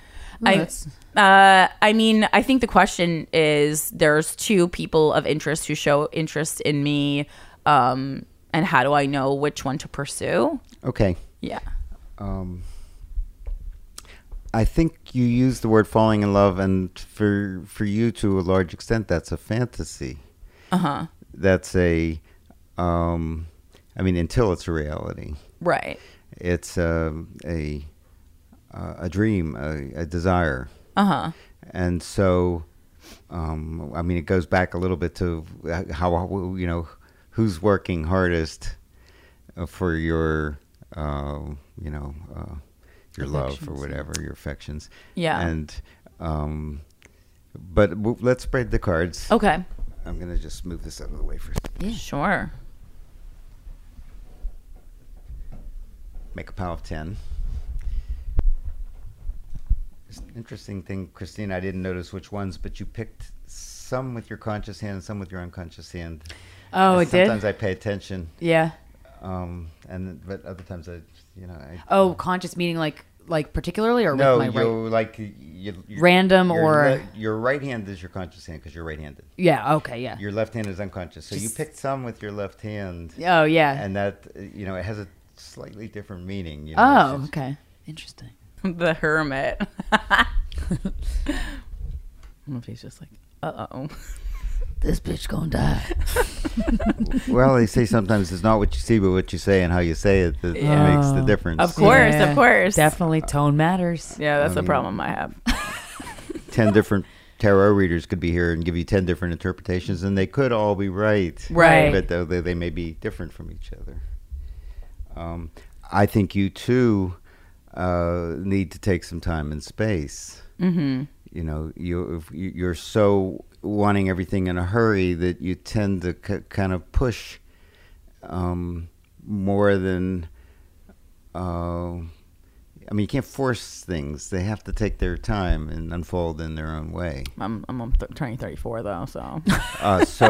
I, uh, I mean, I think the question is: there's two people of interest who show interest in me, um, and how do I know which one to pursue? Okay. Yeah. Um, I think you use the word falling in love, and for for you to a large extent, that's a fantasy. Uh huh. That's a, um, I mean, until it's a reality, Right. it's a a, uh, a dream, a, a desire, Uh huh. and so, um, I mean, it goes back a little bit to how you know who's working hardest uh, for your, uh, you know, uh, your love or whatever, your affections. Yeah. And, um, but w- let's spread the cards. Okay. I'm gonna just move this out of the way first. Yeah. Sure. make a pile of ten. It's an interesting thing, Christine. I didn't notice which ones, but you picked some with your conscious hand and some with your unconscious hand. Oh, it did. Sometimes I pay attention, Yeah. um, and but other times I, you know, I, Oh, conscious meaning like like particularly or no, with my you right? like you, you, Random your or- le- your right hand is your conscious hand because you're right-handed. Yeah. Okay. Yeah. Your left hand is unconscious, so you picked some with your left hand, oh yeah. and that you know it has a slightly different meaning. You know, oh, okay. Interesting. the hermit. I don't know if he's just like, uh oh. This bitch gonna die. Well, they say sometimes it's not what you see, but what you say and how you say it that makes the difference. Of course, of course. Definitely tone matters. Yeah, that's I the mean- problem I have. Ten different tarot readers could be here and give you ten different interpretations, and they could all be right. Right. But though they, they may be different from each other. Um, I think you too uh, need to take some time and space. Mm-hmm. You know, you you're so wanting everything in a hurry that you tend to k- kind of push um, more than. Uh, I mean, you can't force things. They have to take their time and unfold in their own way. I'm I'm, I'm th- turning 34 though, so. Uh, so,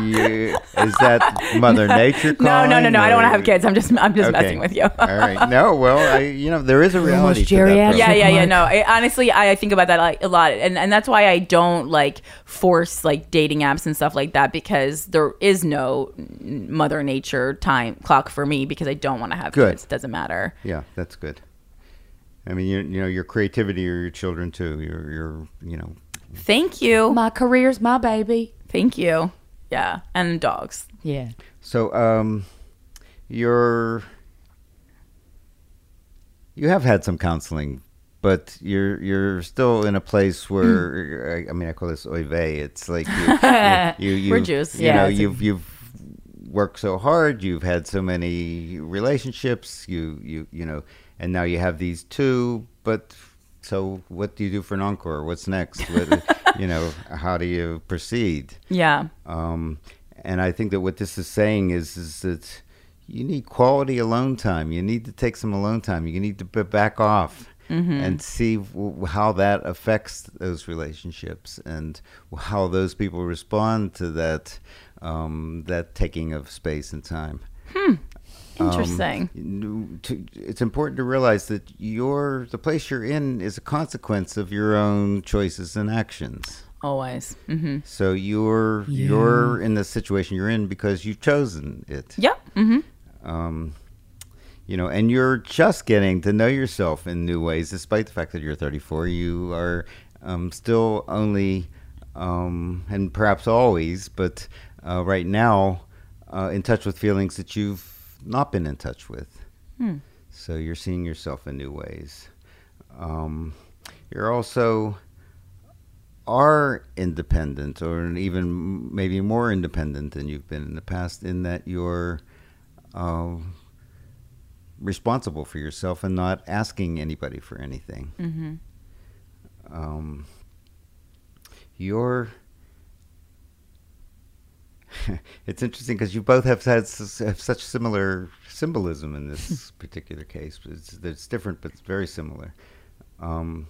you, is that Mother Nature calling? no, no, no, no. I don't want to have kids. I'm just I'm just Okay. messing with you. All right. No, well, I, you know, there is a reality almost to that. geriatric. yeah, yeah, yeah. No, I, honestly, I, I think about that like a lot, and and that's why I don't like force like dating apps and stuff like that because there is no Mother Nature time clock for me because I don't want to have Good. kids. It doesn't matter. Yeah, that's good. I mean, you, you know, your creativity or your children too. Your, your, you know, Thank you, My career's my baby. thank you. Yeah, and dogs. Yeah. So, um, you're you have had some counseling, but you're you're still in a place where I, I mean, I call this oive. It's like you, you, you We're Jews. You Yeah, know, you've you've worked so hard. You've had so many relationships. You you you know, and now you have these two. But so, what do you do for an encore? What's next? What, you know, how do you proceed? Yeah, Um, and I think that what this is saying is is that you need quality alone time. You need to take some alone time. You need to back off and see w- how that affects those relationships and how those people respond to that um, that taking of space and time. Interesting. Um, to, it's important to realize that your the place you're in is a consequence of your own choices and actions. Always. hmm So you're you're in the situation you're in because you've chosen it. Yep. hmm Um, you know, and you're just getting to know yourself in new ways, despite the fact that you're 34. You are um, still only, um, and perhaps always, but uh, right now, uh, in touch with feelings that you've not been in touch with. So you're seeing yourself in new ways. Um, you're also are independent or even maybe more independent than you've been in the past in that you're uh, responsible for yourself and not asking anybody for anything. hmm Um, you're. it's interesting because you both have had have such similar symbolism in this particular case. It's, it's different, but it's very similar. Um,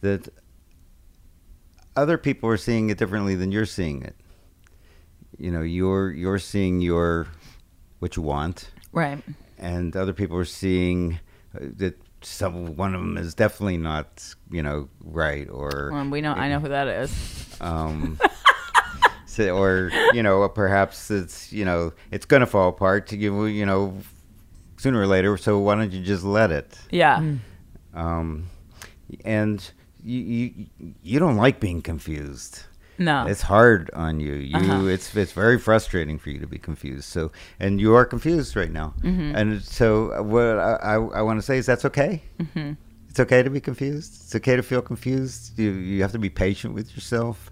that other people are seeing it differently than you're seeing it. You know, you're you're seeing your what you want, Right. and other people are seeing uh, that some one of them is definitely not you know right or Well, we know. I know who that is. um so, or you know perhaps it's you know it's gonna fall apart to you you know sooner or later so why don't you just let it Yeah. um and you you, you don't like being confused No. it's hard on you. You Uh-huh. it's it's very frustrating for you to be confused. So and you are confused right now. Mm-hmm. And so what I I, I want to say is that's okay. Mm-hmm. It's okay to be confused. It's okay to feel confused. You you have to be patient with yourself.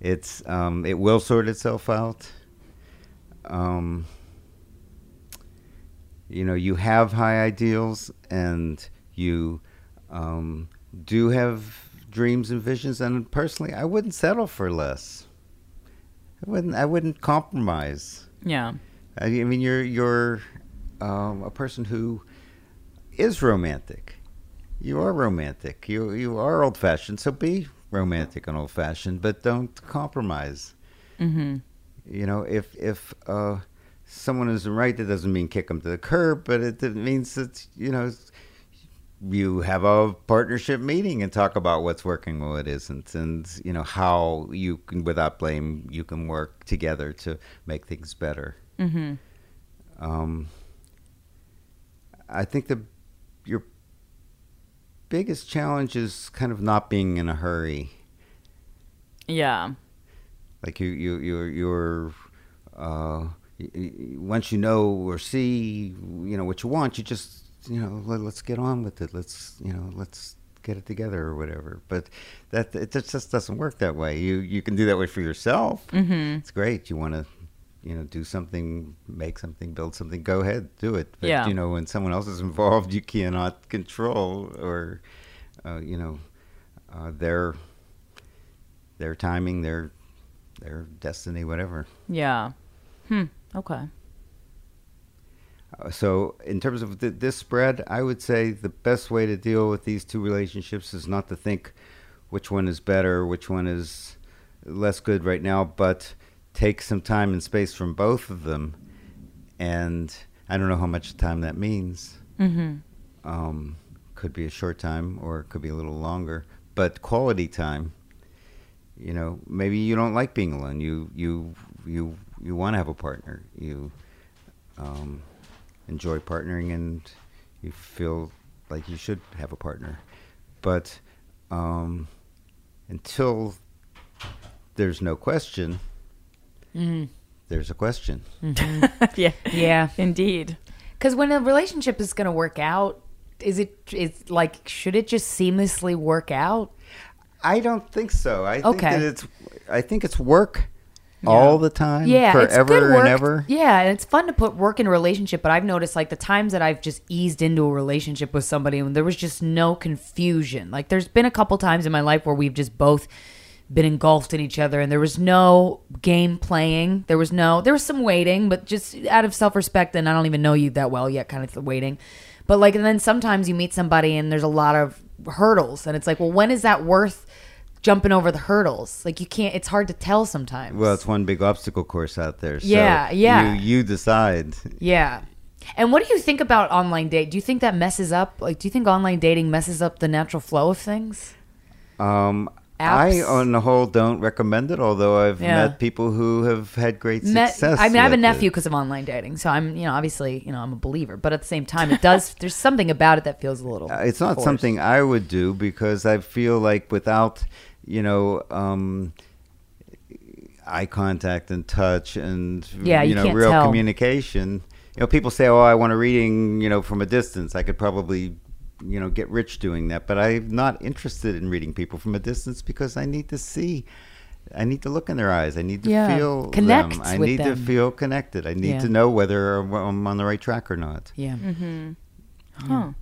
It's um it will sort itself out. Um you know you have high ideals and you um, do have dreams and visions and personally i wouldn't settle for less i wouldn't i wouldn't compromise yeah. i, I mean you're you're um, a person who is romantic. You are romantic. You you are old fashioned. So be romantic and old fashioned, but don't compromise. Mm-hmm. You know, if if uh, someone isn't right, that doesn't mean kick them to the curb, but it, it means that you know you have a partnership meeting and talk about what's working and what isn't, and you know how you can, without blame, you can work together to make things better. Mm-hmm. Um, I think the your biggest challenge is kind of not being in a hurry. Yeah. Like you, you, you're, you're. Uh, once you know or see, you know what you want, you just, you know, let, let's get on with it. Let's, you know, let's get it together or whatever. But that it just just doesn't work that way. You you can do that way for yourself. Mm-hmm. It's great. You want to, you know, do something, make something, build something. Go ahead, do it. But Yeah. you know, when someone else is involved, you cannot control or, uh, you know, uh, their their timing, their their destiny, whatever. Yeah. Hmm. Okay. Uh, So, in terms of th- this spread, I would say the best way to deal with these two relationships is not to think which one is better, which one is less good right now, but take some time and space from both of them. And I don't know how much time that means. Mm-hmm. Um, could be a short time or it could be a little longer, but quality time. You know, maybe you don't like being alone. You you you you want to have a partner. You um, enjoy partnering and you feel like you should have a partner. But um, until there's no question, Mm-hmm. there's a question. Mm-hmm. yeah. Yeah. Indeed. Because when a relationship is going to work out, is it is like should it just seamlessly work out? I don't think so. I think Okay. that it's I think it's work all the time, Yeah, it's good forever work. and ever. Yeah, and it's fun to put work in a relationship, but I've noticed like the times that I've just eased into a relationship with somebody and there was just no confusion. Like there's been a couple times in my life where we've just both been engulfed in each other and there was no game playing. There was no there was some waiting, but just out of self-respect and I don't even know you that well yet kind of the waiting. But like and then sometimes you meet somebody and there's a lot of hurdles and it's like, well, when is that worth jumping over the hurdles? Like you can't it's hard to tell sometimes. Well, it's one big obstacle course out there. So Yeah, yeah. You you decide. Yeah. And what do you think about online date? Do you think that messes up? Like, do you think online dating messes up the natural flow of things? Um, I, on the whole, don't recommend it. Although I've Yeah. met people who have had great Met- success. I mean, I have a nephew because of online dating, so I'm, you know, obviously, you know, I'm a believer. But at the same time, it does. there's something about it that feels a little. Uh, It's not forced. something I would do because I feel like without, you know, um, eye contact and touch and Yeah, you know, can't real tell. communication. You know, people say, "Oh, I want a reading," you know, from a distance. I could probably, you know, get rich doing that, but I'm not interested in reading people from a distance because I need to see. I need to look in their eyes. I need to Yeah, feel connect them. I with need to feel connected. I need Yeah. to know whether I'm on the right track or not. Yeah. Mm-hmm. Huh.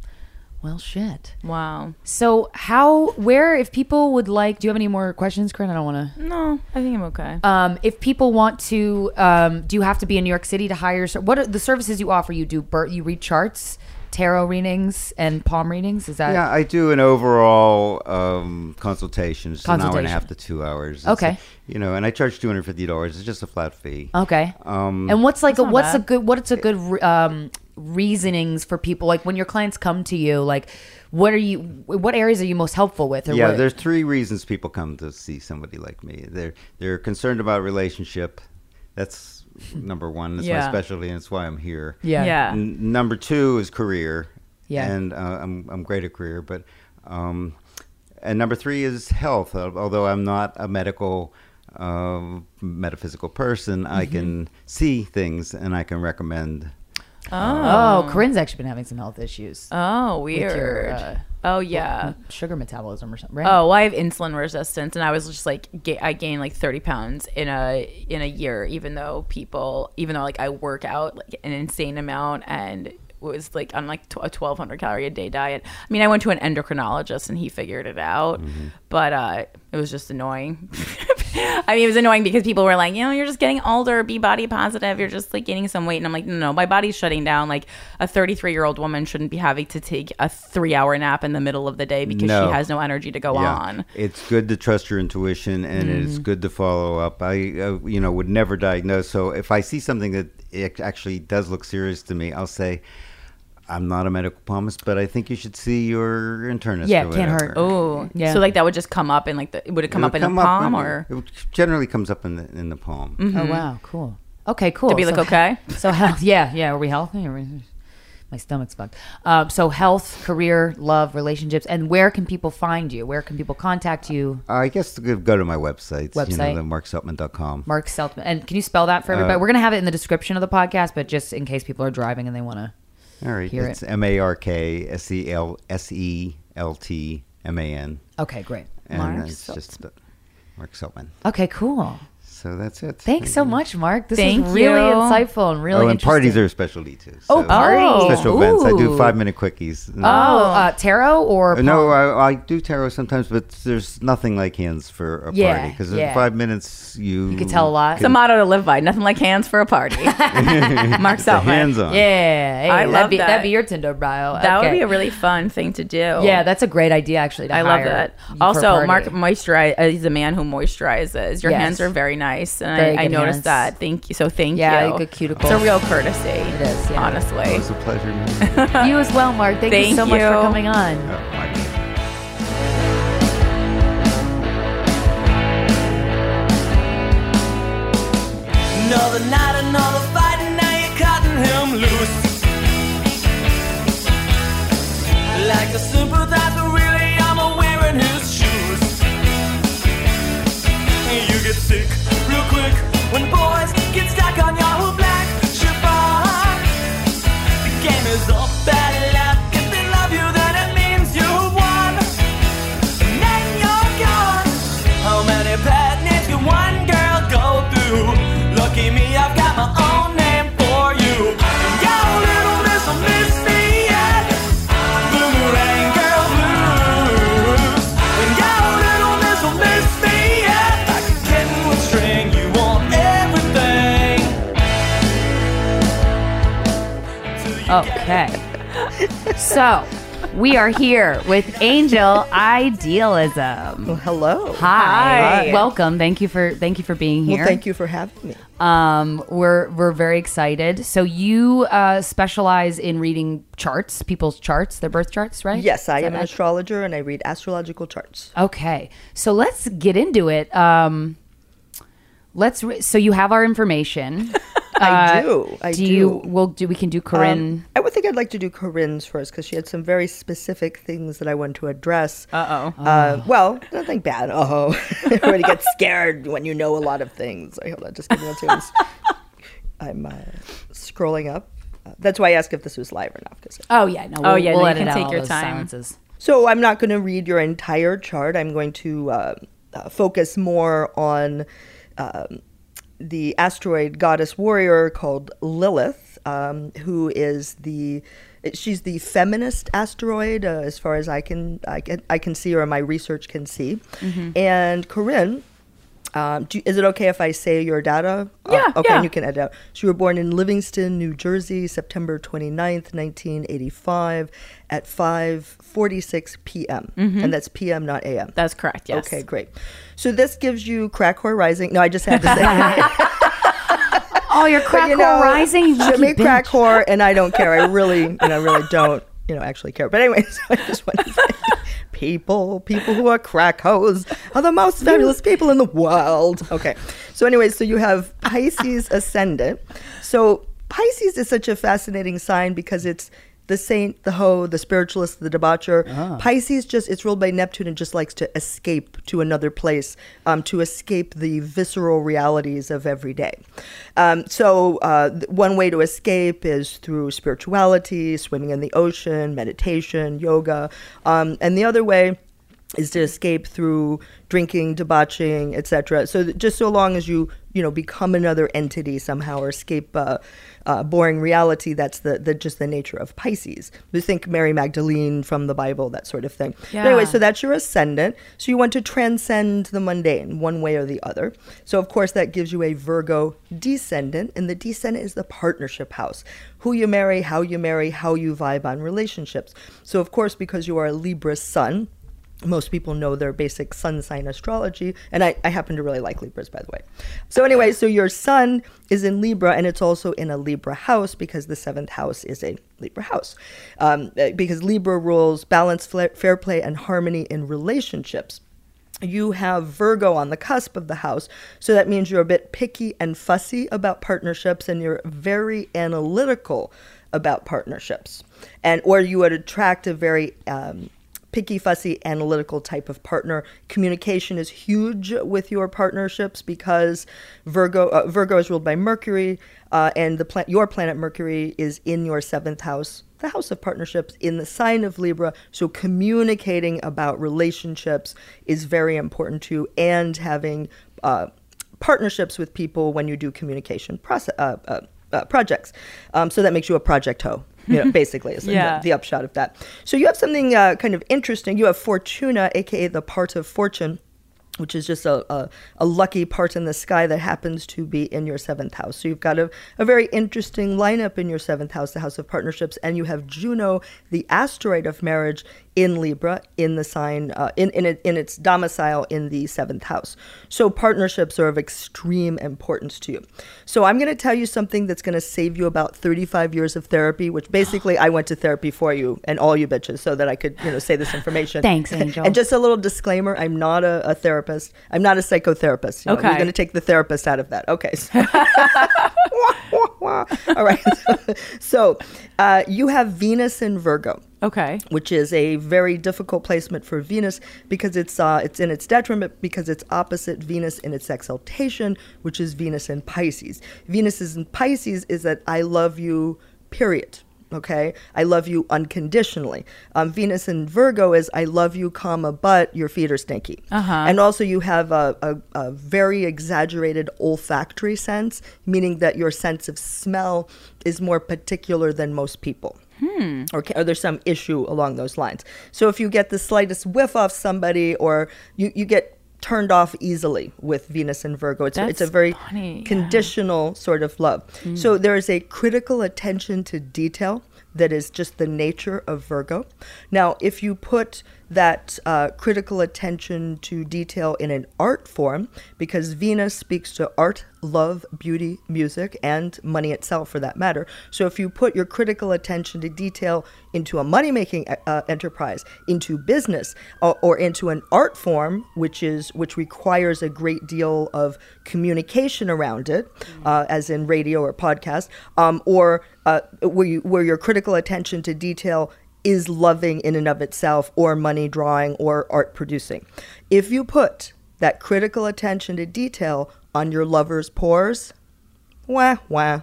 Well, shit. Wow. So, how, where, if people would like, do you have any more questions, Corinne? I don't want to. No, I think I'm okay. Um, if people want to, um, do you have to be in New York City to hire? What are the services you offer? You do, bir- you read charts, tarot readings, and palm readings. Is that Yeah, I do an overall um, consultation. It's an hour and a Consultation. half to two hours. It's Okay. a- you know, and I charge two hundred fifty dollars. It's just a flat fee. okay? Um, And what's like a, not what's a bad. good what's a good um, reasonings for people like when your clients come to you like what are you what areas are you most helpful with or yeah, what, there's three reasons people come to see somebody like me. They're they're concerned about relationship. That's number one. That's my specialty, and it's why I'm here. yeah Yeah. N- number two is career. Yeah. And uh, I'm I'm great at career, but um, and number three is health. Although I'm not a medical um metaphysical person, I Mm-hmm. can see things and I can recommend. Oh Corinne's actually been having some health issues Oh, with your, weird. uh, oh, yeah. sugar metabolism or something right Oh, well, I have insulin resistance, and I was just like, ga- I gained like thirty pounds in a in a year, even though people, even though like I work out like an insane amount and was like on like tw- a twelve hundred calorie a day diet. I mean, I went to an endocrinologist and he figured it out, but uh, it was just annoying I mean, it was annoying because people were like, you know, you're just getting older, be body positive, you're just like gaining some weight. And I'm like, no, no, my body's shutting down. Like a 33 year old woman shouldn't be having to take a three hour nap in the middle of the day because No. she has no energy to go on. It's good to trust your intuition, and Mm-hmm. it's good to follow up. I, uh, you know, would never diagnose. So if I see something that it actually does look serious to me, I'll say, "I'm not a medical palmist, but I think you should see your internist." Yeah, or can't hurt. Oh, Yeah. So like that would just come up in like the, would it come It up in would the palm in- or it generally comes up in the in the palm. Oh wow, cool. Okay, cool. to be like, So- okay? So health, yeah, yeah. Are we healthy? Are we, my stomach's fucked. Um, so health, career, love, relationships, and where can people find you? Where can people contact you? I guess to go go to my website, you Website. know, the markseltman.com. Mark Seltman. And can you spell that for everybody? Uh, We're gonna have it in the description of the podcast, but just in case people are driving and they want to. All right, hear it's it. M A R K S E L S E L T M A N, Okay, great. and Mark it's just Mark Seltman. Okay, cool. So that's it. Thanks so much, Mark. This Thank is really you. insightful and really oh, and parties are a specialty too. Oh, parties. Special events. I do five minute quickies. Oh, uh, tarot or no. I, I do tarot sometimes, but there's nothing like hands for a Yeah, party because yeah. in five minutes you You can tell a lot. It's a motto to live by. Nothing like hands for a party. Mark the Seltman. hands on. Yeah, hey, I that'd love be, that. That'd be your Tinder bio. That would be a really fun thing to do. yeah. That's a great idea, actually. To I love that. Also. Mark moisturize. Uh, he's a man who moisturizes. Your Yes. hands are very nice, and Very I, I noticed hands. that. Thank you. So thank Yeah, you. good cuticles. It's a real courtesy. It is, yeah. Honestly. It's a pleasure. meeting you. you as well, Mark. Thank, you Thank so much for coming on. Oh. Another night, another fight, and now you're cutting him loose. Like to sympathize, but really I'm a wearing his shoes. You get sick real quick when boys get stuck on your Okay. so we are here with Angel Eyedealism. Hello. Hi. Hi. Welcome. Thank you for thank you for being here. Well, thank you for having me. Um, we're we're very excited. So you uh, specialize in reading charts, people's charts, their birth charts, right? Yes, I am an astrologer and I read astrological charts. Okay, so let's get into it. Um, let's. Re- so you have our information. I Uh, do. I do. do. You, we'll do. We can do Corinne. Um, I would think I'd like to do Corinne's first because she had some very specific things that I want to address. Uh oh. Uh, well, nothing bad. Oh, everybody gets scared when you know a lot of things. I hold on, just give me one second. I'm uh, scrolling up. Uh, that's why I asked if this was live or not. Because oh yeah, no. Oh, we'll- yeah, we'll no, you can take your time. Silences. So I'm not going to read your entire chart. I'm going to uh, uh, focus more on um, the asteroid goddess warrior called Lilith, um, who is the she's the feminist asteroid uh, as far as I can I can I can see or my research can see, Mm-hmm. and Corinne. Um, do, is it okay if I say your data? Uh, Yeah, okay, yeah. and you can edit out. So you were born in Livingston, New Jersey, September 29th, 1985 at 5:46 p.m. And that's p.m. not a.m. That's correct. Yes. Okay, great. So this gives you crack whore rising. No, I just had to say. Oh, you're crack you whore rising. You Should lucky crack bitch. whore, and I don't care. I really, you know, really don't, you know, actually care. But anyway, so I just want to say, people, people who are crack hoes are the most fabulous people in the world. Okay, so anyway, so you have Pisces ascendant. So Pisces is such a fascinating sign because it's the saint, the hoe, the spiritualist, the debaucher. Pisces just it's ruled by Neptune and just likes to escape to another place, um, to escape the visceral realities of every day. Um, so uh, one way to escape is through spirituality, swimming in the ocean, meditation, yoga, um, and the other way is to escape through drinking, debauching, etc. So just so long as you you know become another entity somehow or escape uh, uh, boring reality, that's the, the just the nature of Pisces. You think Mary Magdalene from the Bible, that sort of thing. But anyway, so that's your ascendant. So you want to transcend the mundane one way or the other. So of course that gives you a Virgo descendant, and the descendant is the partnership house. Who you marry, how you marry, how you vibe on relationships. So of course, because you are a Libra sun, most people know their basic sun sign astrology and I, I happen to really like libras by the way so anyway so your sun is in libra and it's also in a libra house because the seventh house is a libra house um, uh, because libra rules balance fair play and harmony in relationships you have Virgo on the cusp of the house. So that means you're a bit picky and fussy about partnerships and you're very analytical about partnerships. And or you would attract a very um, picky, fussy, analytical type of partner. Communication is huge with your partnerships because Virgo uh, Virgo is ruled by Mercury, uh, and the your planet Mercury is in your seventh house, the house of partnerships, in the sign of Libra. So communicating about relationships is very important to you, and having uh, partnerships with people when you do communication process. Uh, uh, uh, projects, um, so that makes you a project hoe. You know, basically, is the- the upshot of that. So you have something uh, kind of interesting. You have Fortuna, aka the part of fortune, which is just a, a, a lucky part in the sky that happens to be in your seventh house. So you've got a, a very interesting lineup in your seventh house, the house of partnerships, and you have Juno, the asteroid of marriage, in Libra, in the sign, uh, in, in, it, in its domicile in the seventh house. So partnerships are of extreme importance to you. So I'm going to tell you something that's going to save you about 35 years of therapy, which basically I went to therapy for you and all you bitches so that I could, you know, say this information. Thanks, Angel. and just a little disclaimer: I'm not a, a therapist. I'm not a psychotherapist. You know, Okay. You're going to take the therapist out of that. Okay. So- All right. so uh, you have Venus in Virgo Okay. which is a very difficult placement for Venus because it's uh, it's in its detriment because it's opposite Venus in its exaltation, which is Venus in Pisces. Venus is in Pisces is that I love you, period. Okay, I love you unconditionally. Um, Venus and Virgo is I love you, comma, but your feet are stinky. Uh-huh. And also you have a, a, a very exaggerated olfactory sense, meaning that your sense of smell is more particular than most people or, ca- or there's some issue along those lines. So if you get the slightest whiff off somebody, or you, you get turned off easily with Venus and Virgo, it's, it's a very funny, yeah. conditional sort of love. Mm. So there is a critical attention to detail that is just the nature of Virgo. Now, if you put that uh, critical attention to detail in an art form, because Venus speaks to art, love, beauty, music, and money itself for that matter. So if you put your critical attention to detail into a money making uh, enterprise, into business, or, or into an art form, which is which requires a great deal of communication around it, uh, as in radio or podcast, um, or uh, where you where your critical attention to detail is loving in and of itself, or money drawing, or art producing. If you put that critical attention to detail on your lover's pores, wah wah.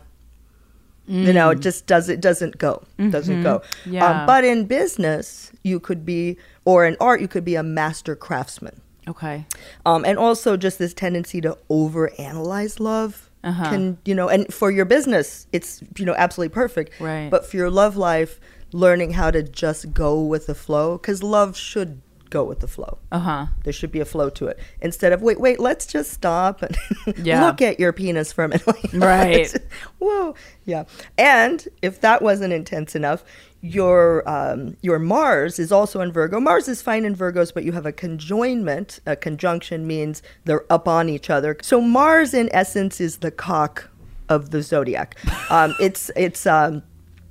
You know, it just does it doesn't go. Doesn't go. Yeah. Um, but in business, you could be, or in art, you could be a master craftsman. Okay. Um, and also just this tendency to overanalyze love Uh-huh. can, you know, and for your business, it's, you know, absolutely perfect. Right. But for your love life, learning how to just go with the flow, because love should go with the flow. Uh huh. There should be a flow to it instead of wait, wait, let's just stop and Yeah. look at your penis for a minute. Right. Whoa. Yeah. And if that wasn't intense enough, your um, your Mars is also in Virgo. Mars is fine in Virgos, but you have a conjoinment. A conjunction means they're up on each other. So Mars, in essence, is the cock of the zodiac. Um, it's it's. Um,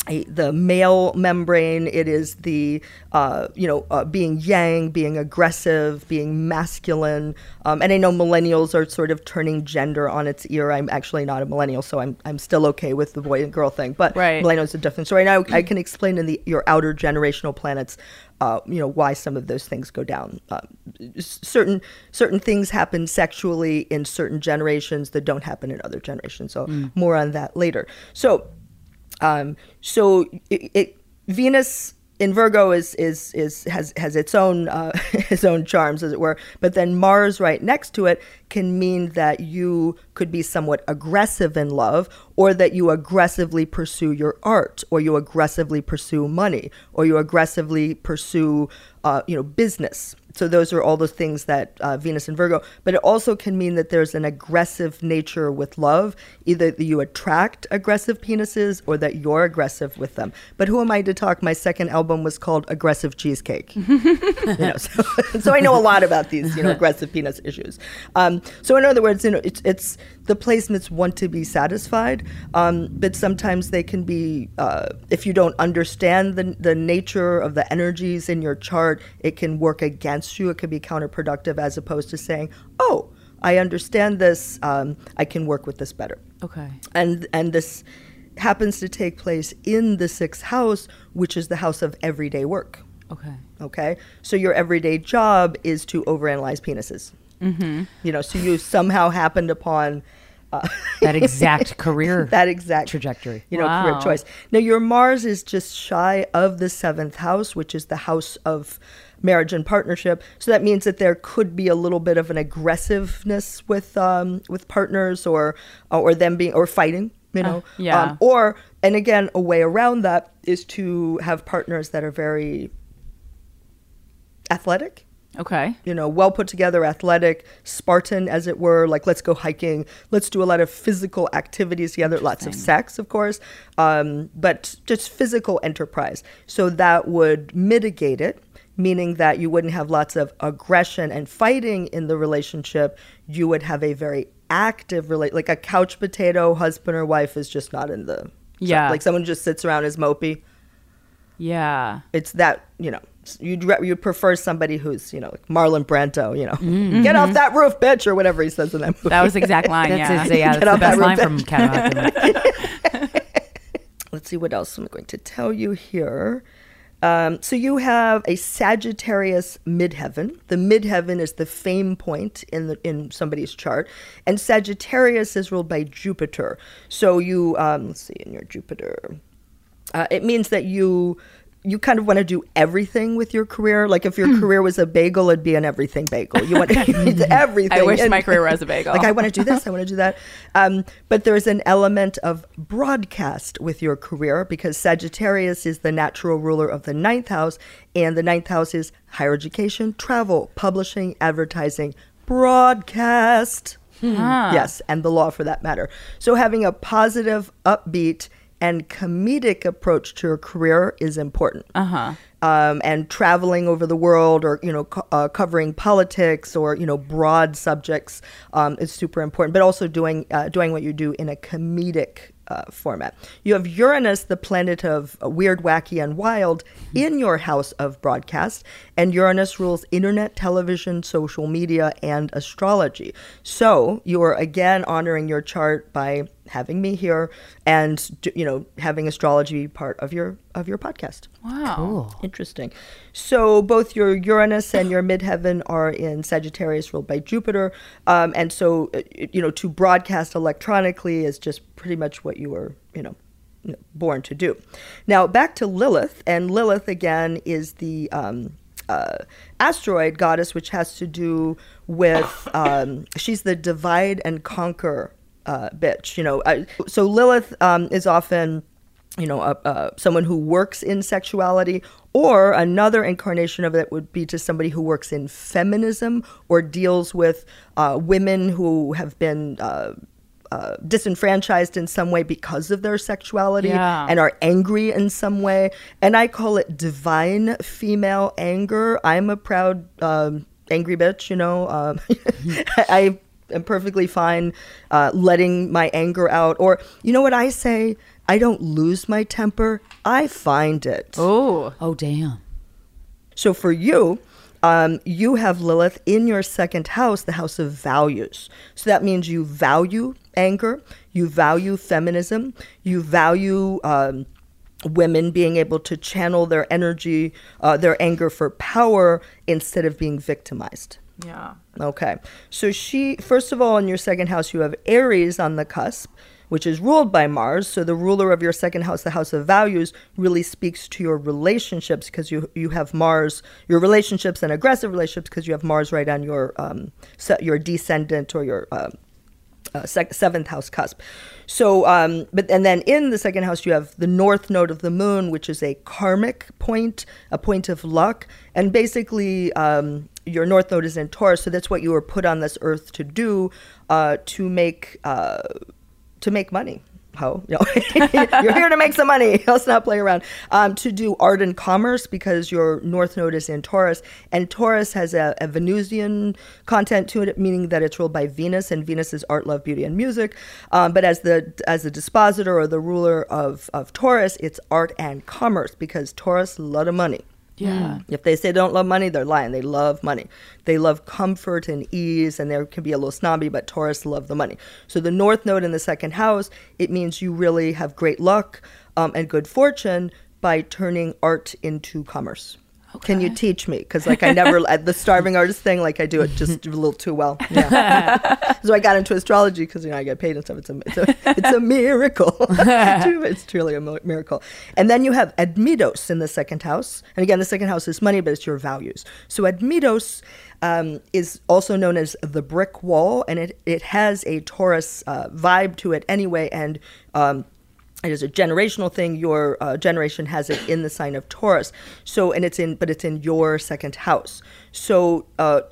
the male membrane. It is the uh, you know uh, being yang, being aggressive, being masculine. Um, and I know millennials are sort of turning gender on its ear. I'm actually not a millennial, so I'm I'm still okay with the boy and girl thing. But Right. millennials are different. So right now I can explain in the your outer generational planets. Uh, you know why some of those things go down. Uh, certain certain things happen sexually in certain generations that don't happen in other generations. So more on that later. So um, so it, it, Venus in Virgo is is is has has its own uh, its own charms, as it were. But then Mars right next to it can mean that you could be somewhat aggressive in love, or that you aggressively pursue your art, or you aggressively pursue money, or you aggressively pursue uh, you know business. So those are all the things that uh, Venus and Virgo. But it also can mean that there's an aggressive nature with love, either that you attract aggressive penises or that you're aggressive with them. But who am I to talk? My second album was called Aggressive Cheesecake. you know, so, so I know a lot about these, you know, aggressive penis issues. Um, so in other words, you know, it's it's the placements want to be satisfied, um, but sometimes they can be uh, if you don't understand the the nature of the energies in your chart, it can work against you. It can be counterproductive as opposed to saying, "Oh, I understand this. Um, I can work with this better." Okay. and and this happens to take place in the sixth house, which is the house of everyday work. Okay. Okay, so your everyday job is to overanalyze penises. Mm-hmm. You know, so you somehow happened upon uh, That exact career that exact trajectory. you know, career choice. Now, your Mars is just shy of the seventh house, which is the house of marriage and partnership. So that means that there could be a little bit of an aggressiveness with um, with partners, or or them being or fighting. You know, yeah. Um, or and again, a way around that is to have partners that are very athletic Okay. you know, well put together, athletic, Spartan, as it were. Like, let's go hiking. Let's do a lot of physical activities together. Lots of sex, of course, um, but just physical enterprise. So that would mitigate it, meaning that you wouldn't have lots of aggression and fighting in the relationship. You would have a very active relate, like a couch potato husband or wife is just not in the. Yeah. Like someone just sits around as mopey Yeah. it's that you know you'd re- you'd prefer somebody who's you know like Marlon Brando you know get off that roof bitch or whatever he says in that movie Mm-hmm. That was the exact line. That's, yeah. his, yeah, that's the off that best line from Cat let's see what else I'm going to tell you here um, so you have a Sagittarius midheaven. The midheaven is the fame point in the in somebody's chart, and Sagittarius is ruled by Jupiter. So you um, let's see in your Jupiter, uh, it means that you you kind of want to do everything with your career. Like if your career was a bagel, it'd be an everything bagel. You want to everything. I wish And- my career was a bagel. Like I want to do this, I want to do that. Um, but there's an element of broadcast with your career because Sagittarius is the natural ruler of the ninth house, and the ninth house is higher education, travel, publishing, advertising, broadcast. Yes, and the law for that matter. So having a positive, upbeat, and comedic approach to your career is important. Uh huh. Um, and traveling over the world, or you know, co- uh, covering politics, or you know, broad subjects um, is super important. But also doing uh, doing what you do in a comedic uh, format. You have Uranus, the planet of uh, weird, wacky, and wild, in your house of broadcast, and Uranus rules internet, television, social media, and astrology. So you are again honoring your chart by having me here, and you know, having astrology be part of your of your podcast. Wow. Cool. Interesting. So both your Uranus and your midheaven are in Sagittarius, ruled by Jupiter, um, and so uh, you know to broadcast electronically is just pretty much what you were, you know, you know, born to do. Now back to Lilith, and Lilith again is the um, uh, asteroid goddess, which has to do with um, she's the divide and conquer uh, bitch. You know, I, so Lilith um, is often you know, uh, uh, someone who works in sexuality, or another incarnation of it would be to somebody who works in feminism or deals with uh, women who have been. Uh, uh, disenfranchised in some way because of their sexuality Yeah. and are angry in some way. And I call it divine female anger. I'm a proud um, angry bitch, you know. Um, I am perfectly fine uh, letting my anger out. Or, you know what I say? I don't lose my temper, I find it. Oh. Oh, damn. So for you, um, you have Lilith in your second house, the house of values. So that means you value anger, you value feminism, you value um, women being able to channel their energy, uh, their anger for power instead of being victimized. Yeah. Okay. So she, first of all, in your second house, you have Aries on the cusp, which is ruled by Mars. So the ruler of your second house, the house of values, really speaks to your relationships because you you have Mars, your relationships and aggressive relationships because you have Mars right on your um, your descendant or your uh, sec- seventh house cusp. So, um, but and then in the second house you have the north node of the moon, which is a karmic point, a point of luck, and basically um, your north node is in Taurus, so that's what you were put on this earth to do, uh, to make uh, to make money. Ho, you know, you're here to make some money. Let's not play around. Um, to do art and commerce because your north node is in Taurus, and Taurus has a, a Venusian content to it, meaning that it's ruled by Venus, and Venus is art, love, beauty, and music. Um, but as the as the dispositor or the ruler of of Taurus, it's art and commerce because Taurus lot of money. Yeah. If they say they don't love money, they're lying. They love money. They love comfort and ease, and there can be a little snobby, but Taurus love the money. So the North Node in the second house, it means you really have great luck um, and good fortune by turning art into commerce. Can you teach me? Because like I never the starving artist thing, like I do it just a little too well. Yeah. so I got into astrology because you know I get paid and stuff. It's a it's a, it's a miracle. it's truly a miracle. And then you have Admetos in the second house, and again the second house is money, but it's your values. So Admetos um, is also known as the brick wall, and it it has a Taurus uh, vibe to it anyway, and um, it is a generational thing. Your uh, generation has it in the sign of Taurus. So, and it's in, but it's in your second house. So, uh,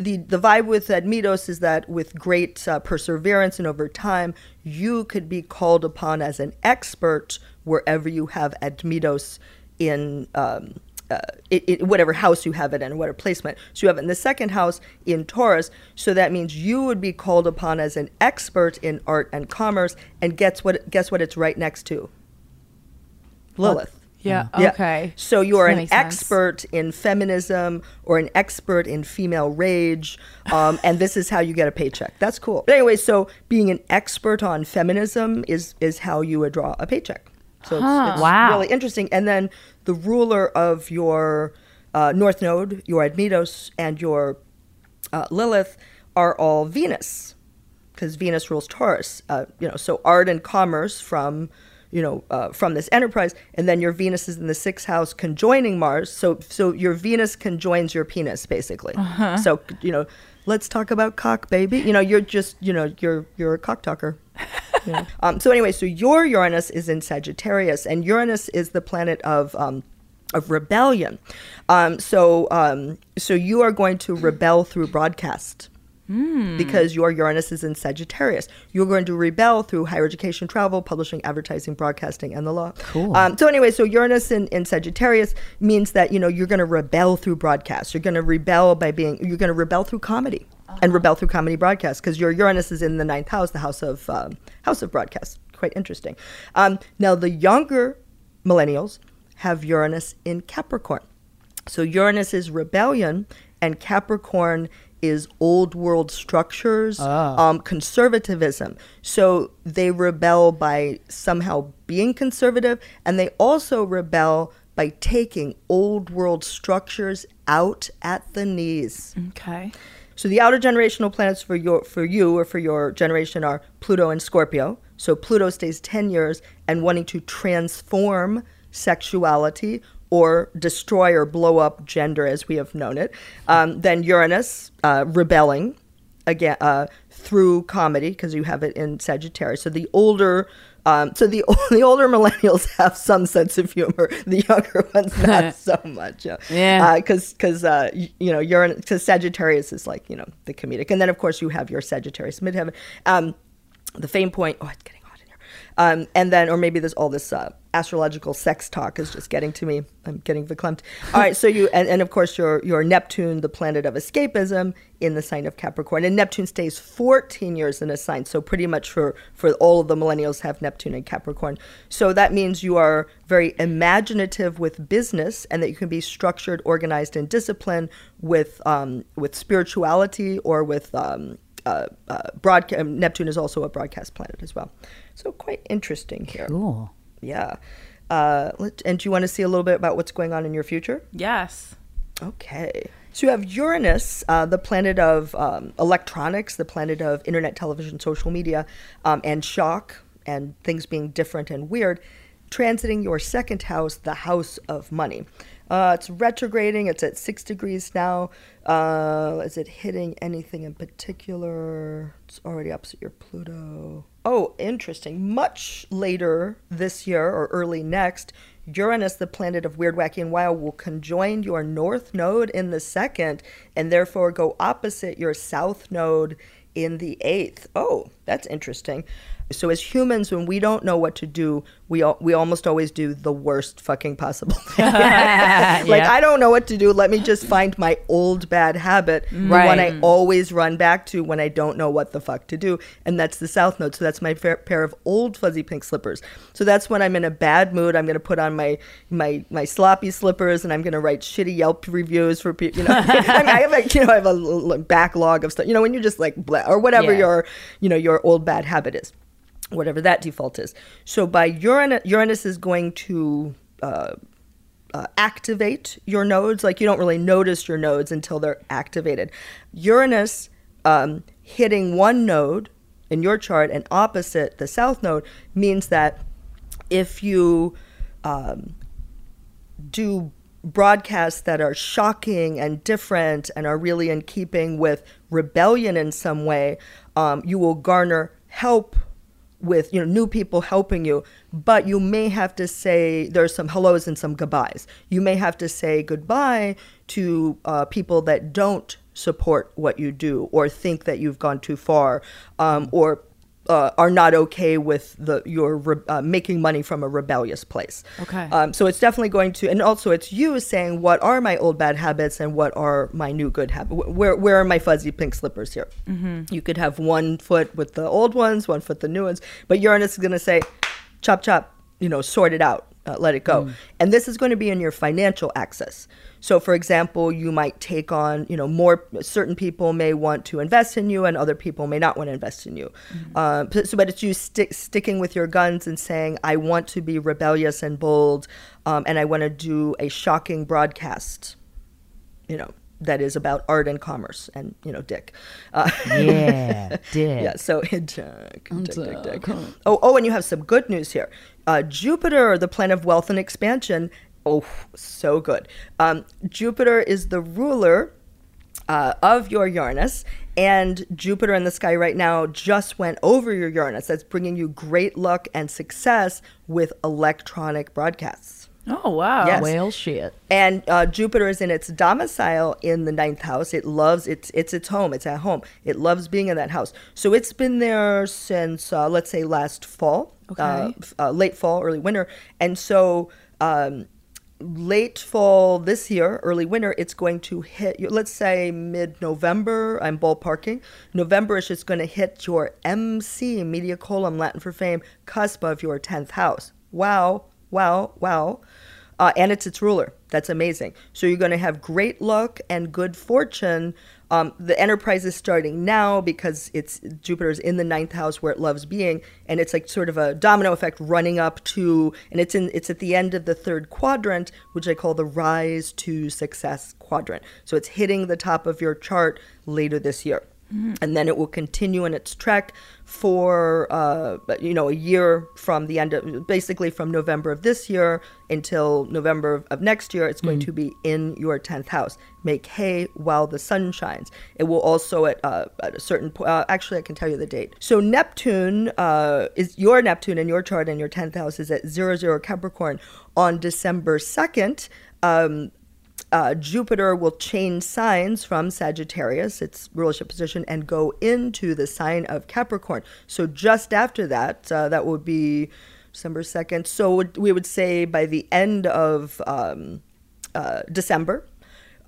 the the vibe with Admetos is that with great uh, perseverance and over time, you could be called upon as an expert wherever you have Admetos in. Um, uh, it, it, whatever house you have it in, whatever placement. So you have it in the second house in Taurus. So that means you would be called upon as an expert in art and commerce. And guess what? Guess what? It's right next to Lilith. Yeah. Yeah. Okay. So you are That an makes sense. expert in feminism or an expert in female rage, um, and this is how you get a paycheck. That's cool. But anyway, so being an expert on feminism is is how you would draw a paycheck. So it's, it's Wow. really interesting. And then the ruler of your uh, North Node, your Admetos, and your uh, Lilith are all Venus, because Venus rules Taurus. Uh, you know, so art and commerce from you know uh, from this enterprise, and then your Venus is in the sixth house, conjoining Mars. So so your Venus conjoins your penis, basically. So you know, let's talk about cock, baby. You know, you're just you know you're you're a cock talker. Know? um, so anyway, so your Uranus is in Sagittarius, and Uranus is the planet of um, of rebellion. Um, so um, so you are going to rebel through broadcast. Because your Uranus is in Sagittarius, you're going to rebel through higher education, travel, publishing, advertising, broadcasting, and the law. Cool. Um, so anyway, so Uranus in, in Sagittarius means that you know you're going to rebel through broadcast. You're going to rebel by being. You're going to rebel through comedy and rebel through comedy broadcast because your Uranus is in the ninth house, the house of um, house of broadcast. Quite interesting. Um, now the younger millennials have Uranus in Capricorn. So Uranus is rebellion, and Capricorn is old world structures, um, conservatism. So they rebel by somehow being conservative, and they also rebel by taking old world structures out at the knees. Okay. So the outer generational planets for your for you or for your generation are Pluto and Scorpio. So Pluto stays 10 years and wanting to transform sexuality or destroy or blow up gender as we have known it. Um, then Uranus uh, rebelling again uh, through comedy because you have it in Sagittarius. So the older um, so the the older millennials have some sense of humor. The younger ones not so much. Yeah. Yeah. Because because uh, y- you know you're because Sagittarius is like you know the comedic, and then of course you have your Sagittarius midheaven. Um, the fame point. Oh, it's getting hot in here. Um, and then, or maybe there's all this uh, astrological sex talk is just getting to me. I'm getting verklempt. All right, so you and, and of course your your Neptune, the planet of escapism, in the sign of Capricorn, and Neptune stays 14 years in a sign. So pretty much for for all of the millennials have Neptune and Capricorn. So that means you are very imaginative with business, and that you can be structured, organized, and disciplined with um, with spirituality or with um, uh, uh, broadcast. Neptune is also a broadcast planet as well. So quite interesting here. Cool. Yeah. Uh, let, and do you want to see a little bit about what's going on in your future? Yes. Okay. So you have Uranus, uh, the planet of um, electronics, the planet of internet, television, social media, um, and shock. and things being different and weird, transiting your second house, the house of money. Uh, it's retrograding. It's at six degrees now. Uh, is it hitting anything in particular? It's already opposite your Pluto. Oh, interesting. Much later this year or early next, Uranus, the planet of weird, wacky, and wild, will conjoin your north node in the second and therefore go opposite your south node in the eighth. Oh, that's interesting. So as humans, when we don't know what to do, we al- we almost always do the worst fucking possible. thing. like I don't know what to do. Let me just find my old bad habit, the one I always run back to when I don't know what the fuck to do, and that's the south Node. So that's my fair pair of old fuzzy pink slippers. So that's when I'm in a bad mood. I'm gonna put on my my my sloppy slippers, and I'm gonna write shitty Yelp reviews for people. You know, I, mean, I have a you know I have a backlog of stuff. You know, when you're just like blah, or whatever Yeah. your you know your old bad habit is whatever that default is. So by Uranus, Uranus is going to uh, uh, activate your nodes. Like you don't really notice your nodes until they're activated. Uranus um, hitting one node in your chart and opposite the south node means that if you um, do broadcasts that are shocking and different and are really in keeping with rebellion in some way, um, you will garner help with you know new people helping you but you may have to say there's some hellos and some goodbyes. You may have to say goodbye to uh, people that don't support what you do or think that you've gone too far um, or uh, are not okay with the your re- uh, making money from a rebellious place. Okay. Um, so it's definitely going to, and also it's you saying what are my old bad habits and what are my new good habits. Where where are my fuzzy pink slippers here? Mm-hmm. You could have one foot with the old ones, one foot the new ones, but Uranus is going to say, chop chop, you know, sort it out, uh, let it go. And this is going to be in your financial access. So, for example, you might take on, you know, more. Certain people may want to invest in you, and other people may not want to invest in you. Um, so, so, but it's you stick, sticking with your guns and saying, "I want to be rebellious and bold, um, and I want to do a shocking broadcast." You know, that is about art and commerce, and you know, dick. Uh, Yeah, dick. yeah, so dick, dick, dick, dick. Oh, oh, and you have some good news here. Uh, Jupiter, the planet of wealth and expansion. Oh, so good. Um, Jupiter is the ruler uh, of your Uranus, and Jupiter in the sky right now just went over your Uranus. That's bringing you great luck and success with electronic broadcasts. Oh wow. Yes. Whale shit. And uh, Jupiter is in its domicile in the ninth house. It loves it's it's its home. It's at home. It loves being in that house. So it's been there since uh, let's say last fall, uh, Okay. f- uh, late fall, early winter. And so um, late fall this year, early winter, it's going to hit. Let's say mid November. I'm ballparking. November is just going to hit your MC media column Latin for fame cusp of your tenth house. Wow! Wow! Wow! uh, and it's its ruler. That's amazing. So you're going to have great luck and good fortune. Um, the enterprise is starting now because it's Jupiter's in the ninth house where it loves being, and it's like sort of a domino effect running up to, and it's in it's at the end of the third quadrant, which I call the rise to success quadrant. So it's hitting the top of your chart later this year and then it will continue in its trek for uh, you know a year from the end of basically from November of this year until November of, next year. It's going to be in your tenth house. Make hay while the sun shines. It will also at, uh, at a certain point. Uh, actually, I can tell you the date. So Neptune uh, is your Neptune in your chart, and your tenth house is at zero zero Capricorn on December second. Um, uh, Jupiter will change signs from Sagittarius, its rulership position, and go into the sign of Capricorn. So just after that, uh, that would be December 2nd. So we would say by the end of um, uh, December,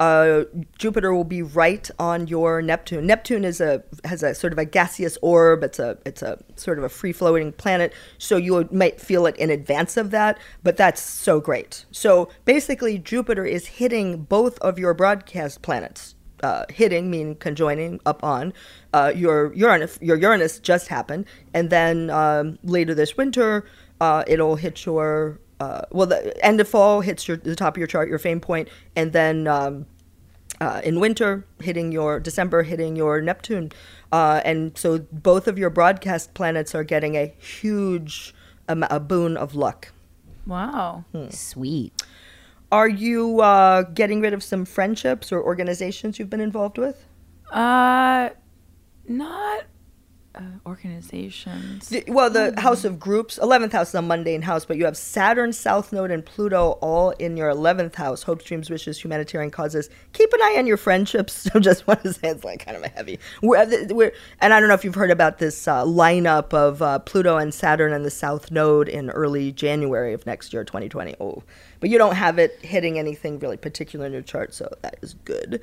uh, Jupiter will be right on your Neptune. Neptune is a has a sort of a gaseous orb. It's a it's a sort of a free floating planet. So you might feel it in advance of that, but that's so great. So basically, Jupiter is hitting both of your broadcast planets. Uh, hitting mean conjoining up on uh, your Uranus. Your Uranus just happened, and then um, later this winter, uh, it'll hit your uh, well, the end of fall hits your the top of your chart, your fame point, and then um, uh, in winter, hitting your December, hitting your Neptune, uh, and so both of your broadcast planets are getting a huge um, a boon of luck. Wow. Sweet. Are you uh, getting rid of some friendships or organizations you've been involved with? Uh, not uh, organizations. The- well, the house of groups, 11th house is a mundane house, but you have Saturn, South Node, and Pluto all in your 11th house hopes, dreams, wishes, humanitarian causes. Keep an eye on your friendships. So, just want to say it's like kind of a heavy. We're, we're, and I don't know if you've heard about this uh, lineup of uh, Pluto and Saturn and the South Node in early January of next year, 2020. Oh, but you don't have it hitting anything really particular in your chart, so that is good.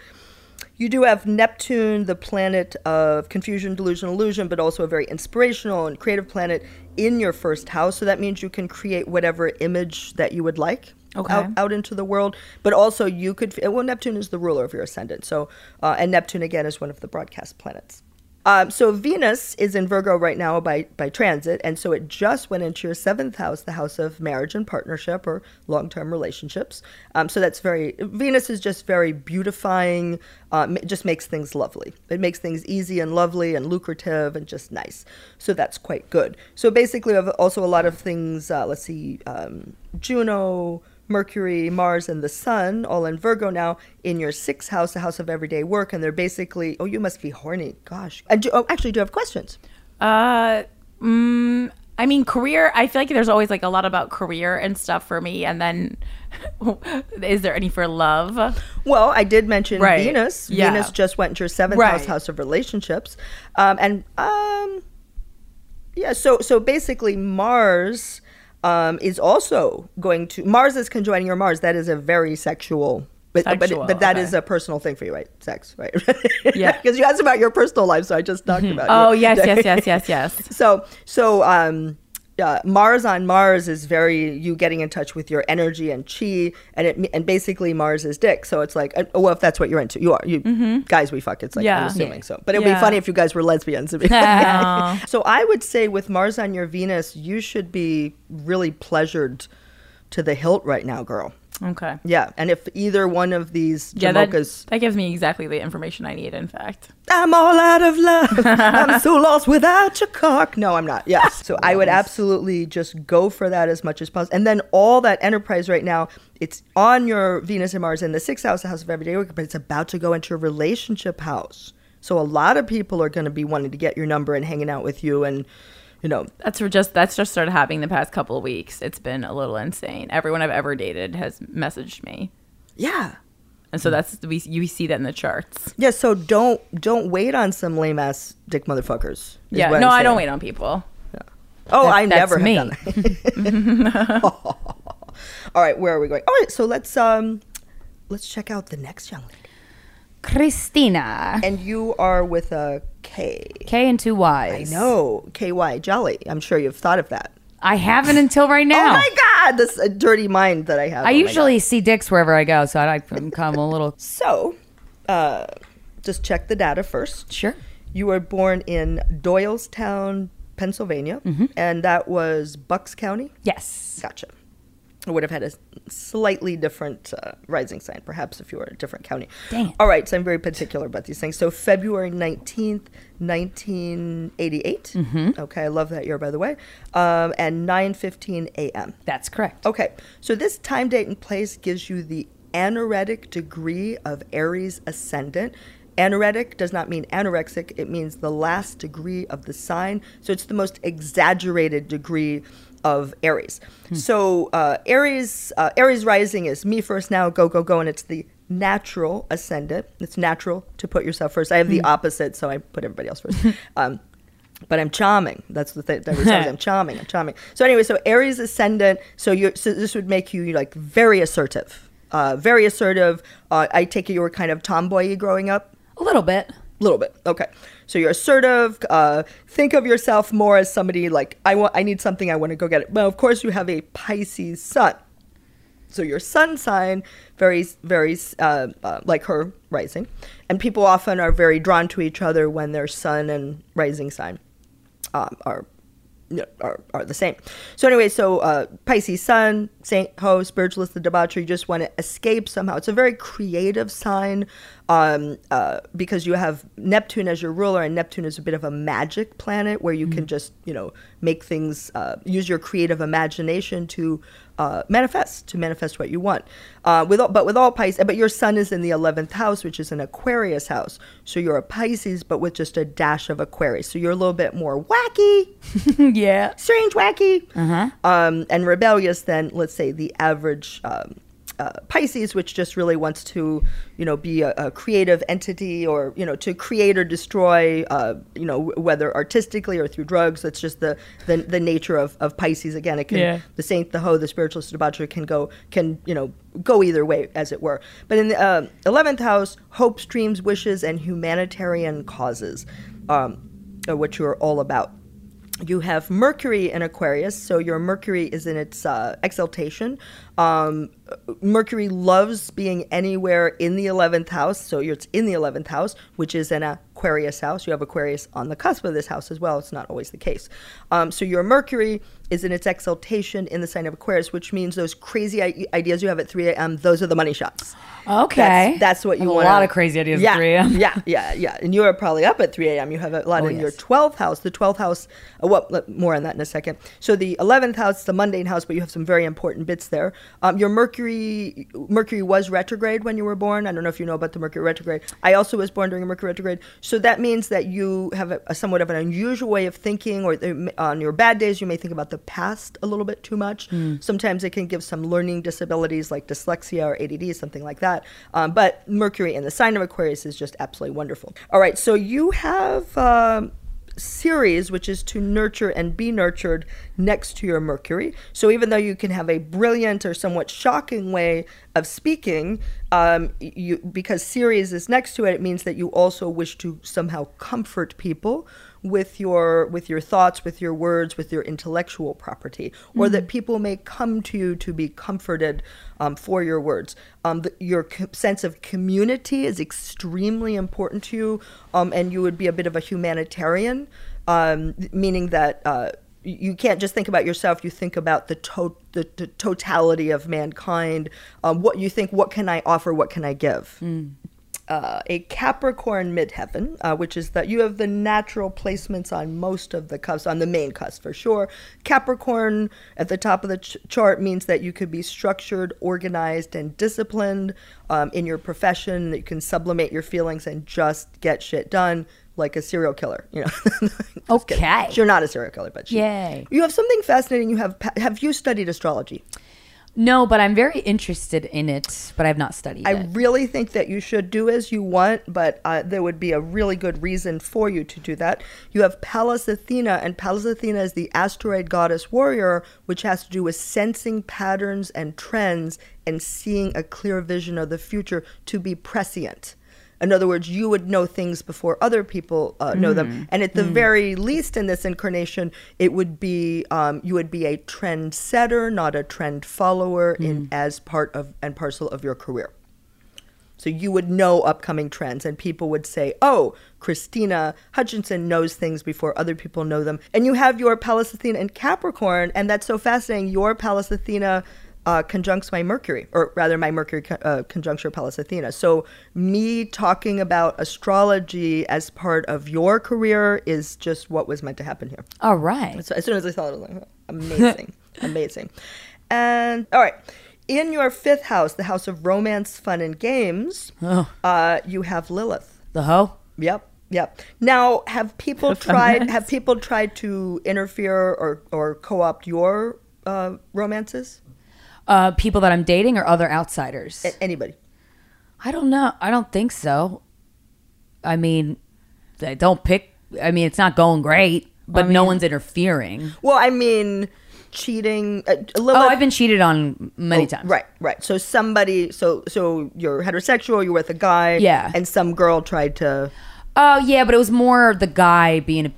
You do have Neptune, the planet of confusion, delusion, illusion, but also a very inspirational and creative planet in your first house. So that means you can create whatever image that you would like Okay. out, out into the world. But also, you could, well, Neptune is the ruler of your ascendant. So, uh, and Neptune again is one of the broadcast planets. Um, so Venus is in Virgo right now by by transit, and so it just went into your seventh house, the house of marriage and partnership or long term relationships. Um, so that's very Venus is just very beautifying. It just makes things lovely. It makes things easy and lovely and lucrative and just nice. So that's quite good. So basically, also a lot of things. Uh, let's see, um, Juno. Mercury, Mars, and the Sun, all in Virgo now, in your sixth house, the house of everyday work, and they're basically, oh, you must be horny. Gosh. And do, oh, actually, do you have questions? Uh, mm, I mean, career. I feel like there's always like a lot about career and stuff for me, and then is there any for love? Well, I did mention Right. Venus. Yeah. Venus just went into your seventh house, house of relationships, um, and um, yeah. So so basically, Mars um, is also going to Mars is conjoining your Mars. That is a very sexual. But, Sexual, but, but that okay. is a personal thing for you, right? Sex, right? Yeah. Because you asked about your personal life, so I just talked about. Oh yes, yes, yes, yes, yes. so so um uh, Mars on Mars is very you getting in touch with your energy and chi, and it and basically Mars is dick. So it's like, uh, well, if that's what you're into, you are you guys. We fuck. It's like Yeah. I'm assuming so, but it would be funny if you guys were lesbians. Oh. so I would say with Mars on your Venus, you should be really pleasured to the hilt right now, girl. Okay. Yeah, and if either one of these Yeah, that, Jamokas, that gives me exactly the information I need. In fact, I'm all out of love. I'm so lost without your cock. No, I'm not. Yes. So I would absolutely just go for that as much as possible. And then all that enterprise right now, it's on your Venus and Mars in the sixth house, the house of everyday work, but it's about to go into your relationship house. So a lot of people are going to be wanting to get your number and hanging out with you and, you know, that's just that's just started happening the past couple of weeks. It's been a little insane. Everyone I've ever dated has messaged me, yeah. and so that's we you see that in the charts. Yeah, so don't don't wait on some lame ass dick motherfuckers. Yeah, no, I'm don't wait on people. yeah. Oh, That- I never me. have done that. All right, where are we going? All right, so let's um let's check out the next young lady. Krystyna. And you are with a K. K and two Y's. I know, KY Jelly. I'm sure you've thought of that. I haven't until right now. Oh my god, this a dirty mind that I have. I Oh usually see dicks wherever I go, so I become a little. So, uh just check the data first. Sure. You were born in Doylestown, Pennsylvania, Mm-hmm. and that was Bucks County. Yes. Gotcha. Would have had a slightly different uh, rising sign, perhaps if you were a different county. Dang it. All right, so I'm very particular about these things. So February 19th, 1988. Mm-hmm. Okay, I love that year, by the way. Um, and 9:15 a.m. That's correct. Okay, so this time, date, and place gives you the anaretic degree of Aries ascendant. Anaretic does not mean anorexic, it means the last degree of the sign. So it's the most exaggerated degree of Aries. So uh, Aries, uh, Aries rising is me first now, go, go, go, and it's the natural ascendant. It's natural to put yourself first. I have the opposite, so I put everybody else first. um, but I'm charming. That's the thing. That I'm charming. I'm charming. So anyway, so Aries ascendant. So you. So this would make you like very assertive. Uh, very assertive. Uh, I take it you were kind of tomboy growing up. A little bit. Little bit. Okay. So you're assertive. Uh, think of yourself more as somebody like I want. I need something. I want to go get it. Well, of course, you have a Pisces sun. So your sun sign, very, very uh, uh, like her rising, and people often are very drawn to each other when their sun and rising sign um, are are, are the same. So anyway, so uh, Pisces Sun, Saint Ho, spiritualist, the debauchery, you just want to escape somehow. It's a very creative sign um, uh, because you have Neptune as your ruler, and Neptune is a bit of a magic planet where you can just you know make things uh, use your creative imagination to uh, manifest to manifest what you want. Uh, with all, but with all Pisces, but your Sun is in the eleventh house, which is an Aquarius house. So you're a Pisces, but with just a dash of Aquarius. So you're a little bit more wacky yeah. strange, wacky, um, and rebellious than let's say the average um, uh, Pisces, which just really wants to, you know, be a, a creative entity or you know to create or destroy, uh, you know, whether artistically or through drugs. That's just the the, the nature of, of Pisces. Again, it can Yeah. the saint, the hoe, the spiritualist, the debaucher can go can you know go either way, as it were. But in the uh, eleventh house, hopes, dreams, wishes, and humanitarian causes, um, are what you're all about you have Mercury in Aquarius, so your Mercury is in its uh, exaltation. Um, Mercury loves being anywhere in the 11th house, so it's in the 11th house, which is an Aquarius house. You have Aquarius on the cusp of this house as well. It's not always the case. Um, so your Mercury is in its exaltation in the sign of Aquarius, which means those crazy I- ideas you have at 3 a.m., those are the money shots. Okay. That's, that's what you want. A lot of crazy ideas yeah, at 3 a.m. Yeah, yeah, yeah. And you are probably up at 3 a.m. You have a lot Oh, in your 12th house. The 12th house, uh, well, more on that in a second. So the 11th house, the mundane house, but you have some very important bits there. Um, your Mercury, Mercury was retrograde when you were born. I don't know if you know about the Mercury retrograde. I also was born during a Mercury retrograde. So that means that you have a, a somewhat of an unusual way of thinking, or on your bad days, you may think about the past a little bit too much. Sometimes it can give some learning disabilities like dyslexia or ADD, something like that. Um, but Mercury in the sign of Aquarius is just absolutely wonderful. All right, so you have. Um, Ceres, which is to nurture and be nurtured next to your Mercury. So even though you can have a brilliant or somewhat shocking way of speaking, um, you because Ceres is next to it, it means that you also wish to somehow comfort people with your with your thoughts, with your words, with your intellectual property, or that people may come to you to be comforted um, for your words. Um, the, your co- sense of community is extremely important to you, um, and you would be a bit of a humanitarian, um, meaning that. Uh, you can't just think about yourself. You think about the to- the, the totality of mankind. Um, what you think? What can I offer? What can I give? Uh, a Capricorn midheaven, uh, which is that you have the natural placements on most of the cusps, on the main cusp for sure. Capricorn at the top of the ch- chart means that you could be structured, organized, and disciplined um, in your profession. That you can sublimate your feelings and just get shit done. Like a serial killer, you know. Just kidding. Okay. you're not a serial killer, but she- Yay. you have something fascinating. You have have you studied astrology? No, but I'm very interested in it, but I've not studied I it. really think that you should do as you want, but uh, there would be a really good reason for you to do that. You have Pallas Athena, and Pallas Athena is the asteroid goddess warrior, which has to do with sensing patterns and trends and seeing a clear vision of the future to be prescient. In other words, you would know things before other people uh, know them, and at the very least, in this incarnation, it would be um, you would be a trendsetter, not a trend follower, in as part of and parcel of your career. So you would know upcoming trends, and people would say, "Oh, Krystyna Hutchinson knows things before other people know them." And you have your Pallas Athena in Capricorn, and that's so fascinating. Your Pallas Athena uh, conjuncts my Mercury, or rather, my Mercury uh, conjuncture Pallas Athena. So me talking about astrology as part of your career is just what was meant to happen here. All right. So as soon as I saw it, I was like, amazing, amazing. And all right, in your fifth house, the house of romance, fun, and games, Oh. uh, you have Lilith. The hoe? Yep, yep. Now, have people tried? Have people tried to interfere or or co-opt your uh, romances? Uh, people that I'm dating or other outsiders? A- anybody? I don't know. I don't think so. I mean, they don't pick. I mean, it's not going great, but no one's interfering. Well, I mean, cheating. Uh, Lilith, Oh, I've been cheated on many Oh, times. Right, right. So somebody, so so you're heterosexual, you're with a guy, Yeah. and some girl tried to. Oh, yeah, but it was more the guy being a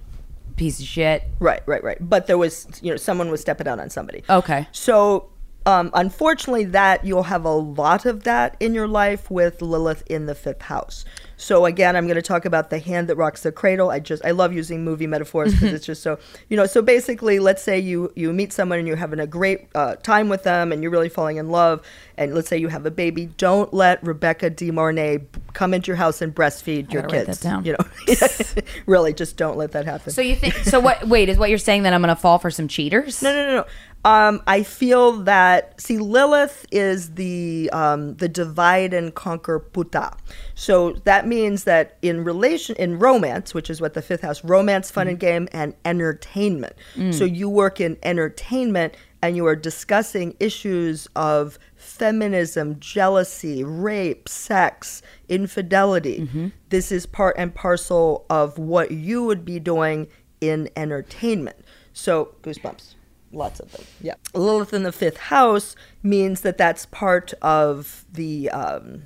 piece of shit. Right, right, right. But there was, you know, someone was stepping out on somebody. Okay. So, um, unfortunately, that you'll have a lot of that in your life with Lilith in the fifth house. So again, I'm going to talk about the hand that rocks the cradle. I just I love using movie metaphors because it's just so you know. So basically, let's say you you meet someone and you're having a great uh, time with them and you're really falling in love, and let's say you have a baby. Don't let Rebecca De Mornay come into your house and breastfeed your gotta write kids. that down. You know, really, just don't let that happen. So you think? So what? Wait, is what you're saying that I'm gonna fall for some cheaters? No, no, no, no. Um, I feel that see, Lilith is the um, the divide and conquer puta. So that means that in relation in romance, which is what the fifth house, romance, fun and game, and entertainment. So you work in entertainment, and you are discussing issues of feminism, jealousy, rape, sex, infidelity. This is part and parcel of what you would be doing in entertainment. So, goosebumps. Lots of them. Yeah. Lilith in the fifth house means that that's part of the. Um,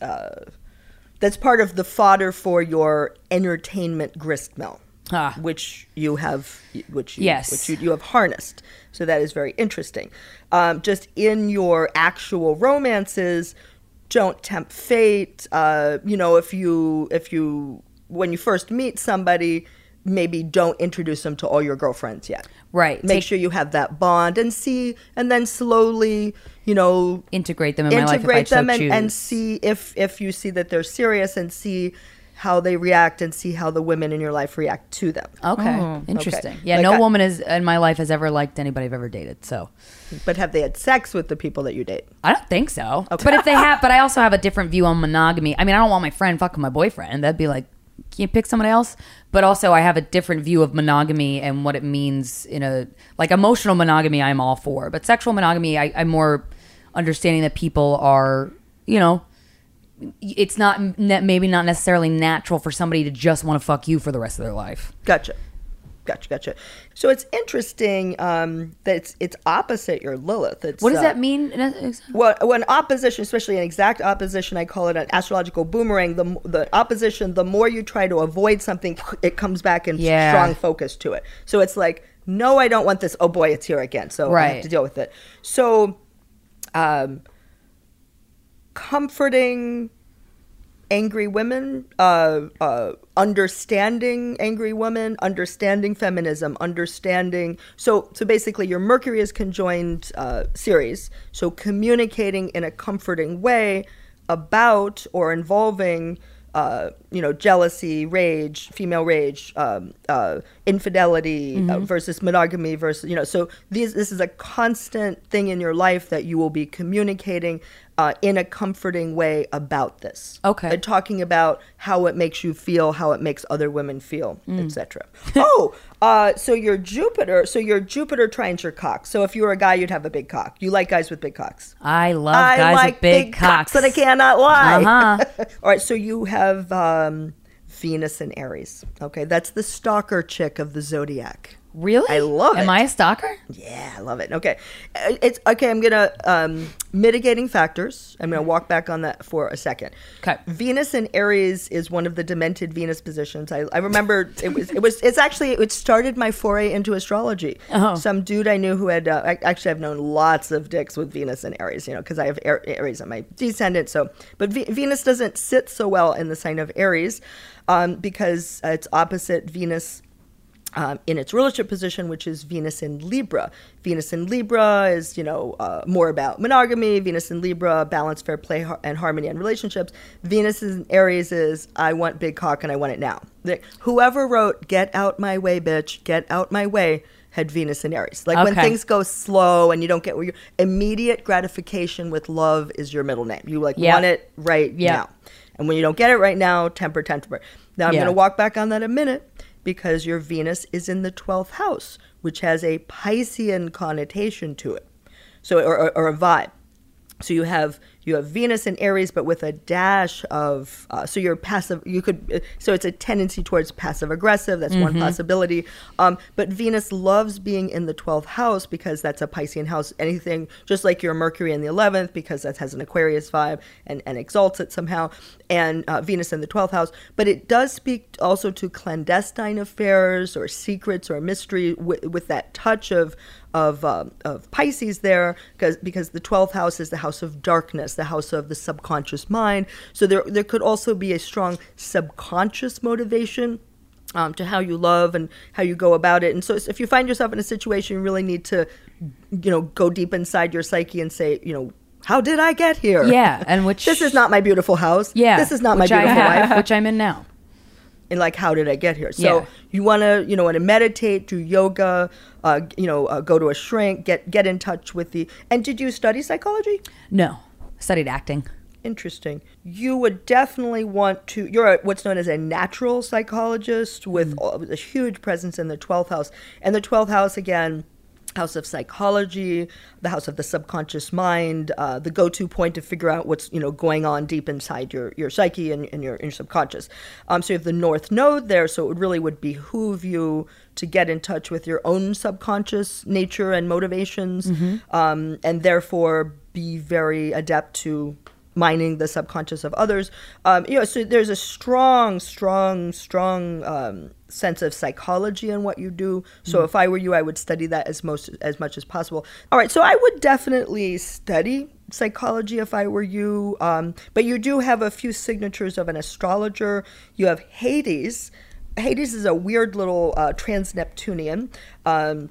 uh, that's part of the fodder for your entertainment grist mill, Ah. which you have, which you, Yes. which you, you have harnessed. So that is very interesting. Um, just in your actual romances, don't tempt fate. Uh, you know, if you if you when you first meet somebody, maybe don't introduce them to all your girlfriends yet. Right. Make Take- sure you have that bond and see, and then slowly, you know, integrate them in my life if I integrate so them and, and see if if you see that they're serious and see how they react and see how the women in your life react to them. okay, oh. mm-hmm. interesting. Okay. Yeah, Like no I- woman is in my life has ever liked anybody I've ever dated. So But have they had sex with the people that you date? I don't think so. But if they have, but I also have a different view on monogamy. I mean, I don't want my friend fucking my boyfriend. That'd be like, can you pick someone else? But also, I have a different view of monogamy and what it means in a like emotional monogamy. I'm all for, but sexual monogamy, I, I'm more understanding that people are, you know, it's not maybe not necessarily natural for somebody to just want to fuck you for the rest of their life. Gotcha. Gotcha, gotcha. So it's interesting um, that it's it's opposite your Lilith. It's, What does uh, that mean? Well, when opposition, especially an exact opposition, I call it an astrological boomerang. The the opposition, the more you try to avoid something, it comes back in Yeah. strong focus to it. So it's like, no, I don't want this. Oh boy, it's here again. So I have to deal with it. So, um, comforting angry women, uh, uh, understanding angry women, understanding feminism, understanding. So, so basically, your Mercury is conjoined uh, Ceres. So, communicating in a comforting way about or involving. Uh, you know, jealousy, rage, female rage, um, uh, infidelity uh, versus monogamy versus you know. So these this is a constant thing in your life that you will be communicating uh, in a comforting way about this. Okay. And talking about how it makes you feel, how it makes other women feel, etc. oh, uh, so your Jupiter, so your Jupiter trines your cock. So if you were a guy, you'd have a big cock. You like guys with big cocks. I love I guys like with big, cocks. that I cannot lie. Uh-huh. All right, so you have um, Venus and Aries. Okay, that's the stalker chick of the zodiac. Really? I love Am it. Am I a stalker? Yeah, I love it. Okay, Uh, it's okay. I'm gonna um, mitigating factors. I'm gonna walk back on that for a second. Okay. Venus in Aries is one of the demented Venus positions. I, I remember it was it was it's actually it started my foray into astrology. Oh. Some dude I knew who had uh, I, actually I've known lots of dicks with Venus and Aries. You know because I have Aries on my descendant. So, but v- Venus doesn't sit so well in the sign of Aries um, because uh, it's opposite Venus um, in its rulership position, which is Venus in Libra. Venus in Libra is, you know, uh, more about monogamy. Venus in Libra, balance, fair play, har- and harmony in relationships. Venus in Aries is, I want big cock and I want it now. The- whoever wrote "Get out my way, bitch, get out my way" had Venus in Aries. Like when things go slow and you don't get where you immediate gratification with love is your middle name. You like Yeah. want it right Yeah. now. And when you don't get it right now, temper, temper. Now I'm Yeah. going to walk back on that a minute because your Venus is in the 12th house, which has a Piscean connotation to it. So or, or, or a vibe. So you have you have Venus in Aries, but with a dash of uh, so you're passive. You could so it's a tendency towards passive aggressive. That's one possibility. Um, but Venus loves being in the twelfth house because that's a Piscean house. Anything just like your Mercury in the eleventh because that has an Aquarius vibe and and exalts it somehow. And uh, Venus in the twelfth house, but it does speak also to clandestine affairs or secrets or mystery with, with that touch of of um, of Pisces there because because the twelfth house is the house of darkness the house of the subconscious mind. So there there could also be a strong subconscious motivation um, to how you love and how you go about it. And so if you find yourself in a situation, you really need to, you know, go deep inside your psyche and say, you know, how did I get here? Yeah, and which This is not my beautiful house. yeah, This is not my I beautiful have, life. which I'm in now. And like, how did I get here? So Yeah. you want to, you know, want to meditate, do yoga, uh, you know, uh, go to a shrink, get get in touch with the. And did you study psychology? No, studied acting. Interesting. You would definitely want to. You're a, what's known as a natural psychologist with Mm. all- a huge presence in the 12th house. And the 12th house, again, house of psychology, the house of the subconscious mind, uh, the go to point to figure out what's you know going on deep inside your, your psyche and, and your, your subconscious. Um, so you have the North Node there, so it really would behoove you to get in touch with your own subconscious nature and motivations, um, and therefore be very adept to mining the subconscious of others. Um, you know, so there's a strong, strong, strong um, sense of psychology in what you do. So if I were you, I would study that as most as much as possible. All right, so I would definitely study psychology if I were you. Um, but you do have a few signatures of an astrologer. You have Hades. Hades is a weird little uh, trans Neptunian. Um,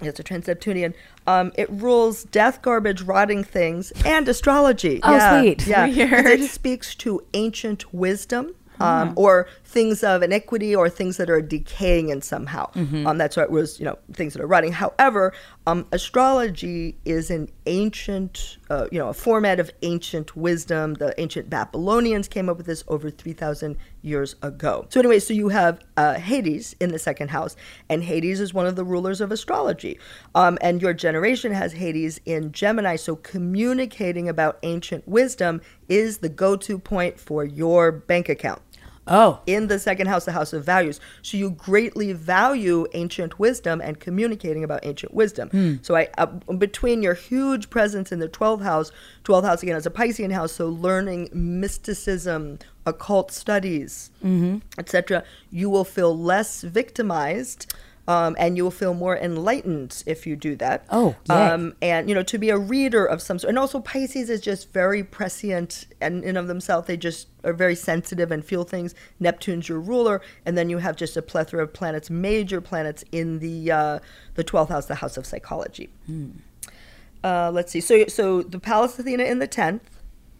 it's a trans Neptunian. Um, it rules death, garbage, rotting things, and astrology. Oh, yeah, sweet. Yeah, 'Cause Weird. it speaks to ancient wisdom. Um, or things of inequity or things that are decaying in somehow. Um, that's what it was, you know, things that are rotting. However, um, astrology is an ancient, uh, you know, a format of ancient wisdom. The ancient Babylonians came up with this over three thousand years ago. So anyway, so you have uh, Hades in the second house, and Hades is one of the rulers of astrology. Um, and your generation has Hades in Gemini, so communicating about ancient wisdom is the go-to point for your bank account Oh, in the second house, the house of values. So you greatly value ancient wisdom and communicating about ancient wisdom. So I, uh, between your huge presence in the 12th house, 12th house again is a Piscean house, so learning mysticism, occult studies, etc., you will feel less victimized. Um, and you will feel more enlightened if you do that. Oh, yay. um, and you know to be a reader of some sort. And also Pisces is just very prescient and in of themselves. They just are very sensitive and feel things. Neptune's your ruler, and then you have just a plethora of planets, major planets in the uh, the twelfth house, the house of psychology. Uh, let's see. So so the Pallas Athena in the tenth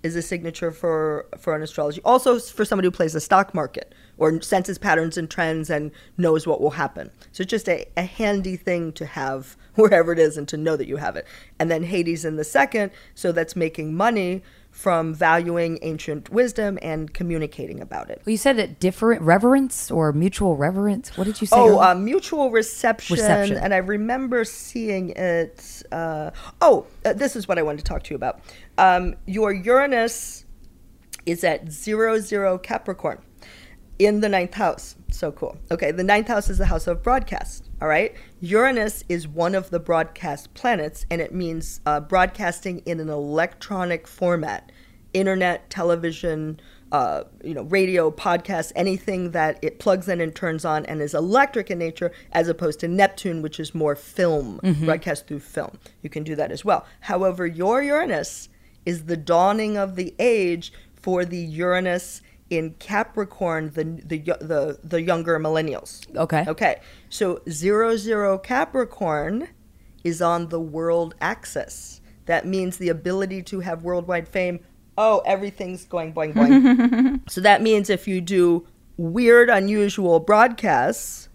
is a signature for for an astrology. Also for somebody who plays the stock market or senses patterns and trends and knows what will happen. So it's just a, a handy thing to have wherever it is and to know that you have it. And then Hades in the second, so that's making money from valuing ancient wisdom and communicating about it. well, you said that different reverence or mutual reverence. What did you say? Oh, uh, mutual reception, Reception. and I remember seeing it. Uh, oh, uh, this is what I wanted to talk to you about. Um, your Uranus is at zero zero Capricorn in the ninth house. So cool. Okay, the ninth house is the house of broadcast. All right, Uranus is one of the broadcast planets, and it means uh, broadcasting in an electronic format, internet, television. Uh, you know, radio, podcast, anything that it plugs in and turns on and is electric in nature, as opposed to Neptune, which is more film, broadcast through film. You can do that as well. However, your Uranus is the dawning of the age for the Uranus in Capricorn, the the the, the younger millennials. Okay. Okay. So zero zero Capricorn is on the world axis. That means the ability to have worldwide fame. Oh, everything's going boing boing. so that means if you do weird, unusual broadcasts,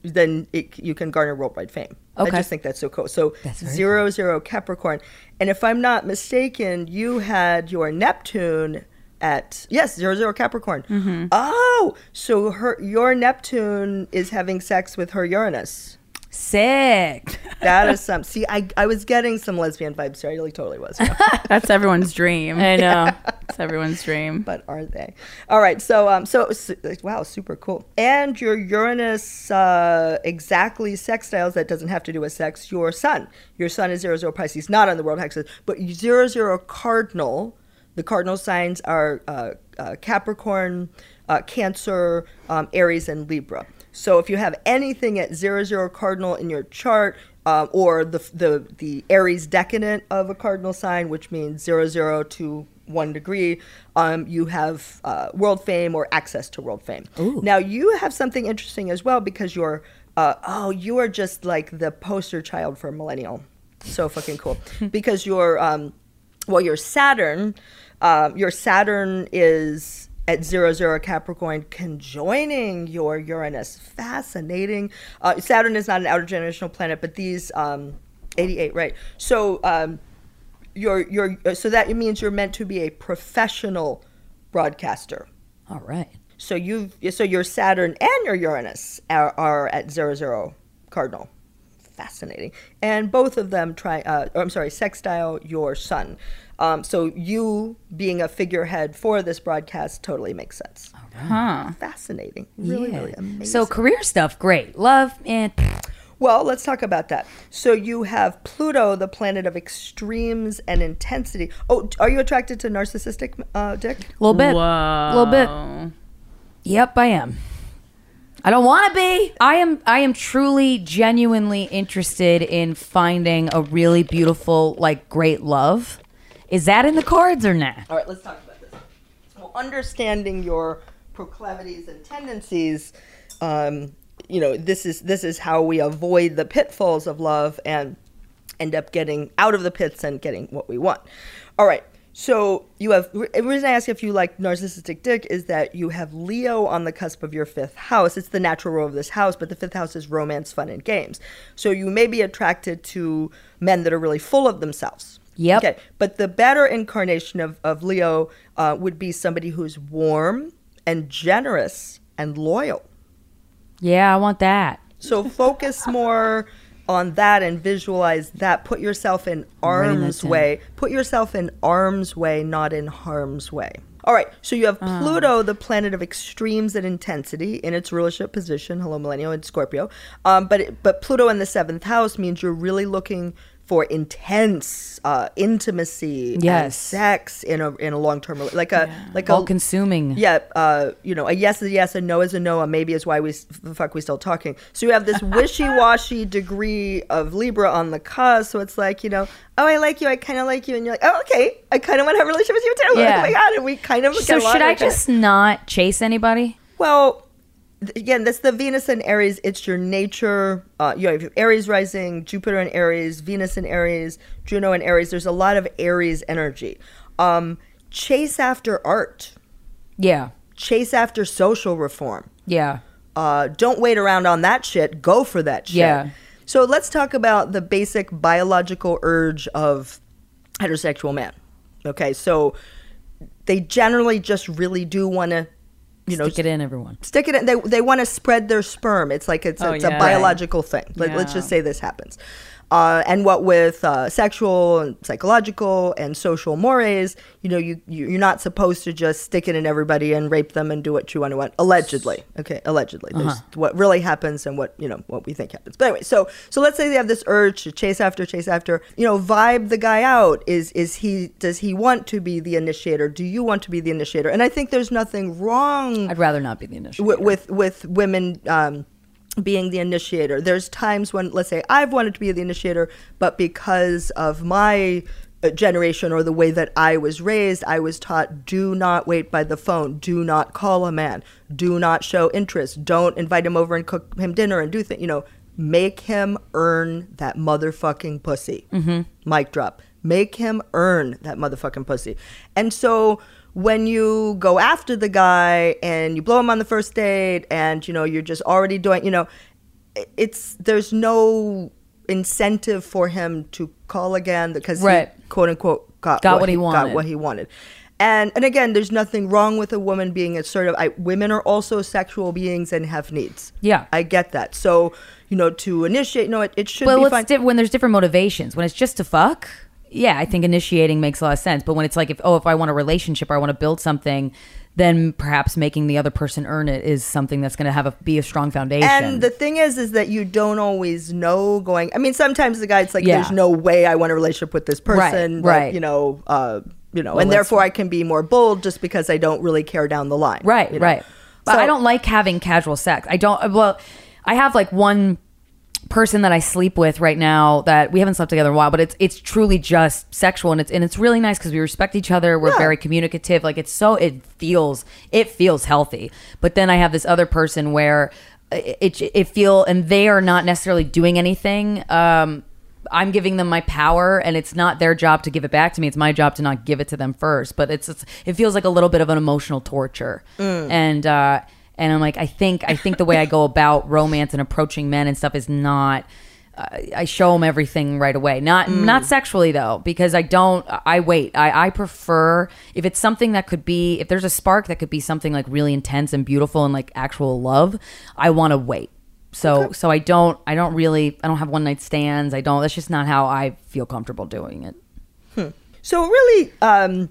then it, you can garner worldwide fame. Okay. I just think that's so cool. So zero zero Capricorn, and if I'm not mistaken, you had your Neptune at yes zero zero Capricorn. Mm-hmm. Oh, so her your Neptune is having sex with her Uranus. Sick. That is some. See, I I was getting some lesbian vibes here. I really totally was. That's everyone's dream. I know. It's everyone's dream. but are they? All right. So um so su- wow, super cool. And your Uranus uh, exactly sextiles that doesn't have to do with sex. Your Sun, your Sun is zero zero Pisces, not on the world axis, but zero zero Cardinal. The cardinal signs are uh, uh, Capricorn, uh, Cancer, um, Aries, and Libra. So if you have anything at zero zero cardinal in your chart, um, or the the the Aries decadent of a cardinal sign, which means zero zero to one degree, um, you have uh, world fame or access to world fame. Now you have something interesting as well because you're uh, oh you are just like the poster child for a millennial. So fucking cool because you're um, well your Saturn, um, your Saturn is at zero zero Capricorn conjoining your Uranus. Fascinating. Uh, Saturn is not an outer generational planet, but these um, 88 right. So um, you're you're so that means you're meant to be a professional broadcaster. All right. So you so your Saturn and your Uranus are, are at zero zero cardinal. Fascinating, and both of them try. Uh, or I'm sorry, sextile your Sun. Um, so you being a figurehead for this broadcast totally makes sense. Huh. Fascinating, really, Yeah. really amazing. So career stuff, great. Love and Well, let's talk about that. So you have Pluto, the planet of extremes and intensity. Oh, are you attracted to narcissistic, uh, Dick? a little bit, Whoa. A little bit. Yep, I am. I don't want to be. I am. I am truly, genuinely interested in finding a really beautiful, like, great love. Is that in the cards or not? All right, let's talk about this. Well, understanding your proclivities and tendencies, um, you know, this is this is how we avoid the pitfalls of love and end up getting out of the pits and getting what we want. All right. So you have the reason I ask if you like narcissistic dick is that you have Leo on the cusp of your fifth house. It's the natural role of this house, but the fifth house is romance, fun, and games. So you may be attracted to men that are really full of themselves. Yep. Okay. But the better incarnation of, of Leo uh, would be somebody who's warm and generous and loyal. Yeah, I want that. So focus more on that and visualize that. Put yourself in arm's way. Put yourself in arm's way, not in harm's way. All right, so you have Ah. Pluto, the planet of extremes and intensity, in its rulership position. Hello, Millennial in Scorpio. Um, but it, but Pluto in the seventh house means you're really looking for intense uh, intimacy, and Yes. sex in a in a long term like a like a All consuming. yeah, uh, you know, a yes is a yes, a no is a no, a maybe is why we the fuck we still talking. So you have this wishy-washy degree of Libra on the cusp. So it's like, you know, oh, I like you, I kind of like you, and you're like, oh, okay, I kind of want to have a relationship with you too. Yeah. Oh my god, and we kind of So should I just not chase anybody? well, again, that's the Venus and Aries. It's your nature. Uh, you have Aries rising, Jupiter and Aries, Venus and Aries, Juno and Aries. There's a lot of Aries energy. Um, chase after art. Yeah. Chase after social reform. Yeah. Uh, don't wait around on that shit. Go for that shit. Yeah. So let's talk about the basic biological urge of heterosexual men. Okay, so they generally just really do want to, you know, Stick it in, everyone. stick it in. They they want to spread their sperm. It's like it's, Oh, it's a biological thing. Let, Let's just say this happens. Uh, and what with uh, sexual and psychological and social mores, you know, you, you you're not supposed to just stick it in everybody and rape them and do what you want to want. Allegedly, okay, allegedly, Uh-huh. what really happens and what you know what we think happens. But anyway, so so let's say they have this urge to chase after, chase after. You know, vibe the guy out. Is is he does he want to be the initiator? Do you want to be the initiator? And I think there's nothing wrong I'd rather not be the initiator with with, with women um, being the initiator. There's times when, let's say, I've wanted to be the initiator, but because of my uh, generation or the way that I was raised, I was taught do not wait by the phone, do not call a man, do not show interest, don't invite him over and cook him dinner and do things. You know, make him earn that motherfucking pussy. Mm-hmm. Mic drop. Make him earn that motherfucking pussy. And so when you go after the guy and you blow him on the first date and you know you're just already doing you know it's there's no incentive for him to call again because Right. he quote unquote got, Got what he got wanted. what he wanted and and again there's nothing wrong with a woman being assertive I, women are also sexual beings and have needs Yeah. i get that so you know to initiate no it, it should Well, be it's fine di- when there's different motivations. When it's just to fuck, yeah, I think initiating makes a lot of sense. But when it's like, if oh, if I want a relationship or I want to build something, then perhaps making the other person earn it is something that's going to have a be a strong foundation. And the thing is, is that you don't always know going. I mean, sometimes the guy's like, Yeah. "There's no way I want a relationship with this person." but, right. You know, uh, you know, Well, and therefore I can be more bold just because I don't really care down the line. Right, you know? right. But So- I don't like having casual sex. I don't. Well, I have like one person that I sleep with right now that we haven't slept together in a while, but it's it's truly just sexual and it's and it's really nice because we respect each other. We're very communicative. Like it's so it feels it feels healthy. But then I have this other person where it it, it feel and they are not necessarily doing anything. Um, I'm giving them my power, and it's not their job to give it back to me. It's my job to not give it to them first. But it's, it's it feels like a little bit of an emotional torture, and uh, and I'm like, I think I think the way I go about romance and approaching men and stuff is not. I show them everything right away. Not not sexually though, because I don't. I wait. I, I prefer if it's something that could be if there's a spark that could be something like really intense and beautiful and like actual love. I want to wait. So so I don't I don't really I don't have one night stands. I don't. That's just not how I feel comfortable doing it. So really, um,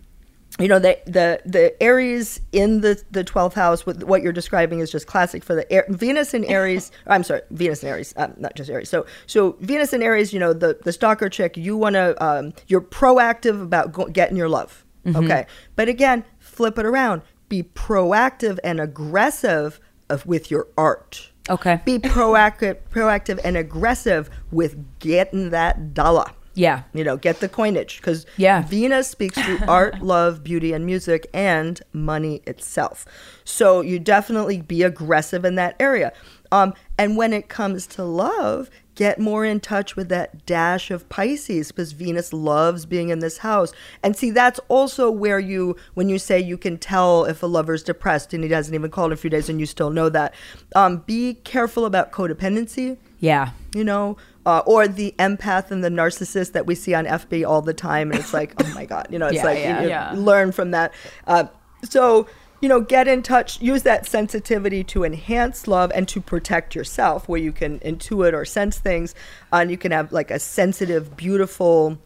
you know, the the the Aries in the the twelfth house with what you're describing is just classic for the Air, Venus and Aries. I'm sorry, Venus and Aries, um, not just Aries. So so Venus and Aries, you know, the the stalker chick. You want to, um, you're proactive about go- getting your love. Okay, but again, flip it around. Be proactive and aggressive of, with your art. Okay. Be proactive, proactive and aggressive with getting that dollar. Yeah. You know, get the coinage because Yeah. Venus speaks to art, love, beauty, and music, and money itself. So you definitely be aggressive in that area. Um, and when it comes to love, get more in touch with that dash of Pisces because Venus loves being in this house. And see, that's also where you, when you say you can tell if a lover's depressed and he hasn't even called in a few days and you still know that, um, be careful about codependency Yeah. you know, uh, or the empath and the narcissist that we see on FB all the time, and it's like, oh my god, you know, it's Yeah, like yeah. you, you Yeah. learn from that. Uh, so you know, get in touch, use that sensitivity to enhance love and to protect yourself, where you can intuit or sense things, uh, and you can have like a sensitive, beautiful,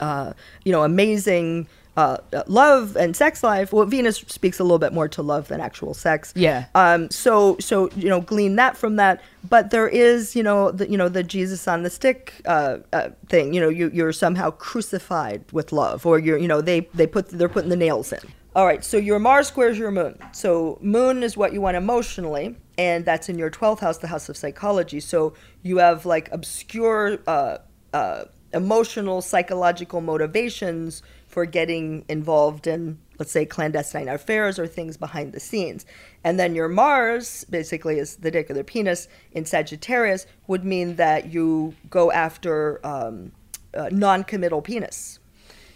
uh, you know, amazing. Uh, uh, love and sex life. Well, Venus speaks a little bit more to love than actual sex. Yeah. Um, so so you know glean that from that. But there is you know the you know the Jesus on the stick uh, uh, thing. You know you you're somehow crucified with love, or you're you know they they put they're putting the nails in. All right. So your Mars squares your Moon. So Moon is what you want emotionally, and that's in your twelfth house, the house of psychology. So you have like obscure. Uh, uh, emotional psychological motivations for getting involved in let's say clandestine affairs or things behind the scenes. And then your mars basically is the dick of the penis in sagittarius would mean that you go after um, uh, non-committal penis.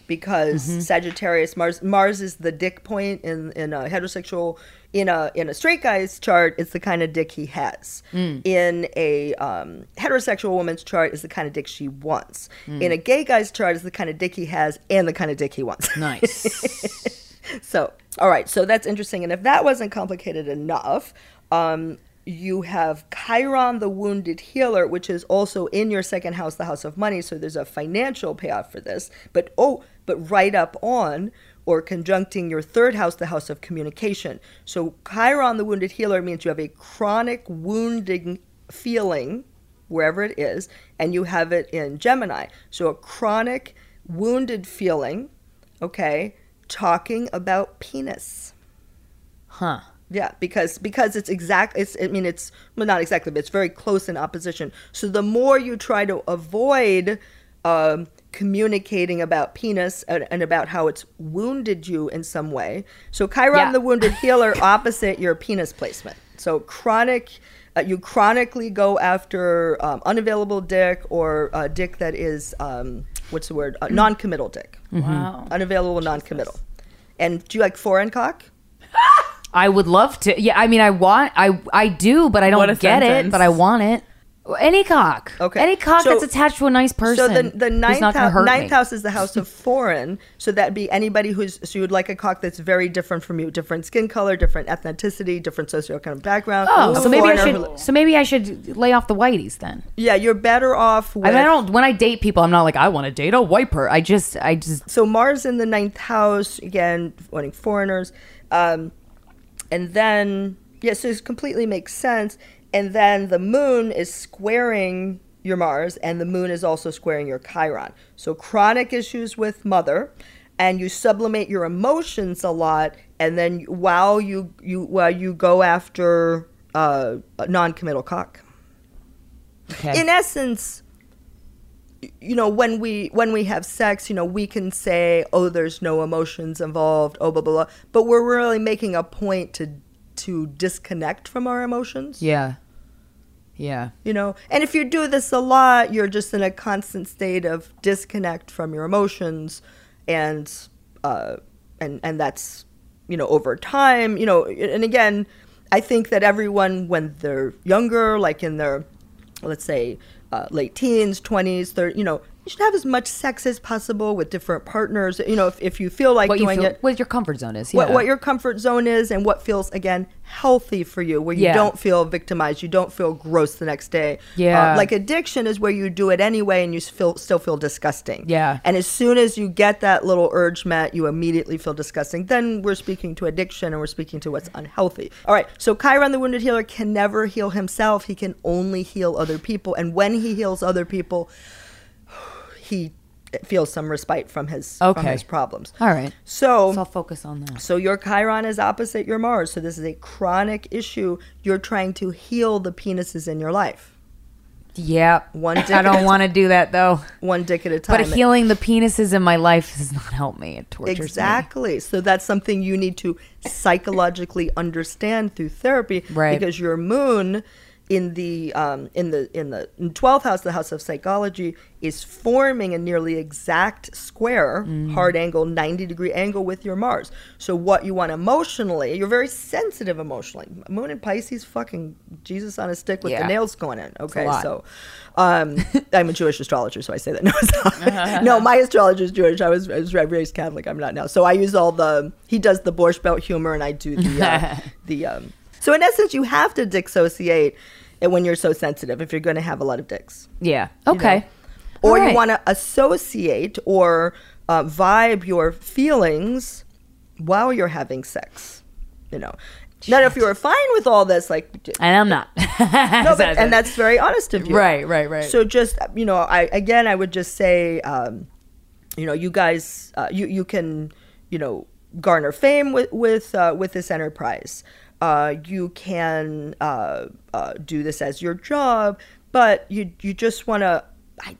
Because Sagittarius Mars Mars is the dick point in in a heterosexual in a in a straight guy's chart it's the kind of dick he has in a um, heterosexual woman's chart is the kind of dick she wants in a gay guy's chart is the kind of dick he has and the kind of dick he wants Nice. so, all right, so that's interesting. And if that wasn't complicated enough, um, you have Chiron, the wounded healer, which is also in your second house, the house of money. So there's a financial payoff for this. But oh, but right up on or conjuncting your third house, the house of communication. So Chiron, the wounded healer, means you have a chronic wounding feeling wherever it is, and you have it in Gemini. So a chronic wounded feeling, okay, talking about penis. huh. Yeah, because because it's exact. It's I mean it's well not exactly, but it's very close in opposition. So the more you try to avoid um, communicating about penis and, and about how it's wounded you in some way. So Chiron, Yeah. the wounded healer, opposite your penis placement. So chronic. Uh, you chronically go after um, unavailable dick or uh, dick that is um, what's the word uh, non-committal dick Wow. unavailable non-committal and do you like foreign cock I would love to. Yeah, I mean, I want, I, I do, but I don't a get it. But I want it. Any cock. Okay. Any cock So- that's attached to a nice person. So the the ninth, ninth house is the house of foreign. So that'd be anybody who's so you would like a cock that's very different from you, different skin color, different ethnicity, different socioeconomic background. Oh, so maybe I foreigner who- should. So maybe I should lay off the whiteys then. Yeah, you're better off. With, I mean, I don't. When I date people, I'm not like I want to date a white per. I just, I just. So Mars in the ninth house again, wanting foreigners, um, and then yeah, so it completely makes sense. And then the Moon is squaring your Mars, and the Moon is also squaring your Chiron. So chronic issues with mother, and you sublimate your emotions a lot, and then while you you while you go after uh, a non-committal cock. Okay. in essence you know when we when we have sex you know we can say oh there's no emotions involved oh blah blah blah but we're really making a point to to disconnect from our emotions Yeah. Yeah. you know and if you do this a lot you're just in a constant state of disconnect from your emotions and uh and and that's you know over time you know and again i think that everyone when they're younger like in their let's say uh, late teens 20s 30 you know you should have as much sex as possible with different partners you know if, if you feel like What you doing feel, it what your comfort zone is. what, yeah. what your comfort zone is and what feels again healthy for you where you Yeah. don't feel victimized you don't feel gross the next day Yeah. Uh, like addiction is where you do it anyway and you feel still feel disgusting Yeah. and as soon as you get that little urge met you immediately feel disgusting then we're speaking to addiction and we're speaking to what's unhealthy all right so chiron the wounded healer can never heal himself he can only heal other people and when he heals other people he feels some respite from his from Okay. his problems All right. so So I'll focus on that. so your Chiron is opposite your Mars. So this is a chronic issue. You're trying to heal the penises in your life. Yeah. One dick I don't want to do that though. One dick at a time. But healing the penises in my life does not help me. It tortures me. Exactly. So that's something you need to psychologically understand through therapy. Right. Because your moon in the um, in the in the twelfth house, the house of psychology, is forming a nearly exact square, Mm. hard angle, ninety degree angle with your Mars. So what you want emotionally, you're very sensitive emotionally. Moon in Pisces, fucking Jesus on a stick with Yeah. the nails going in. Okay, so um, I'm a Jewish astrologer, so I say that. No, no, my astrologer is Jewish. I was, I was raised Catholic. I'm not now. So I use all the. He does the Borscht Belt humor, and I do the uh, the. Um, so in essence, you have to dissociate when you're so sensitive. If you're going to have a lot of dicks, Yeah. you Okay. know? or All you want to associate or uh, vibe your feelings while you're having sex. You know. Now, if you were fine with all this, like And I'm not. no, but, and that's very honest of you. Right, right, right. So just you know, I again, I would just say, um, you know, you guys, uh, you you can, you know, garner fame with with uh, with this enterprise. Uh, you can uh, uh, do this as your job, but you you just want to,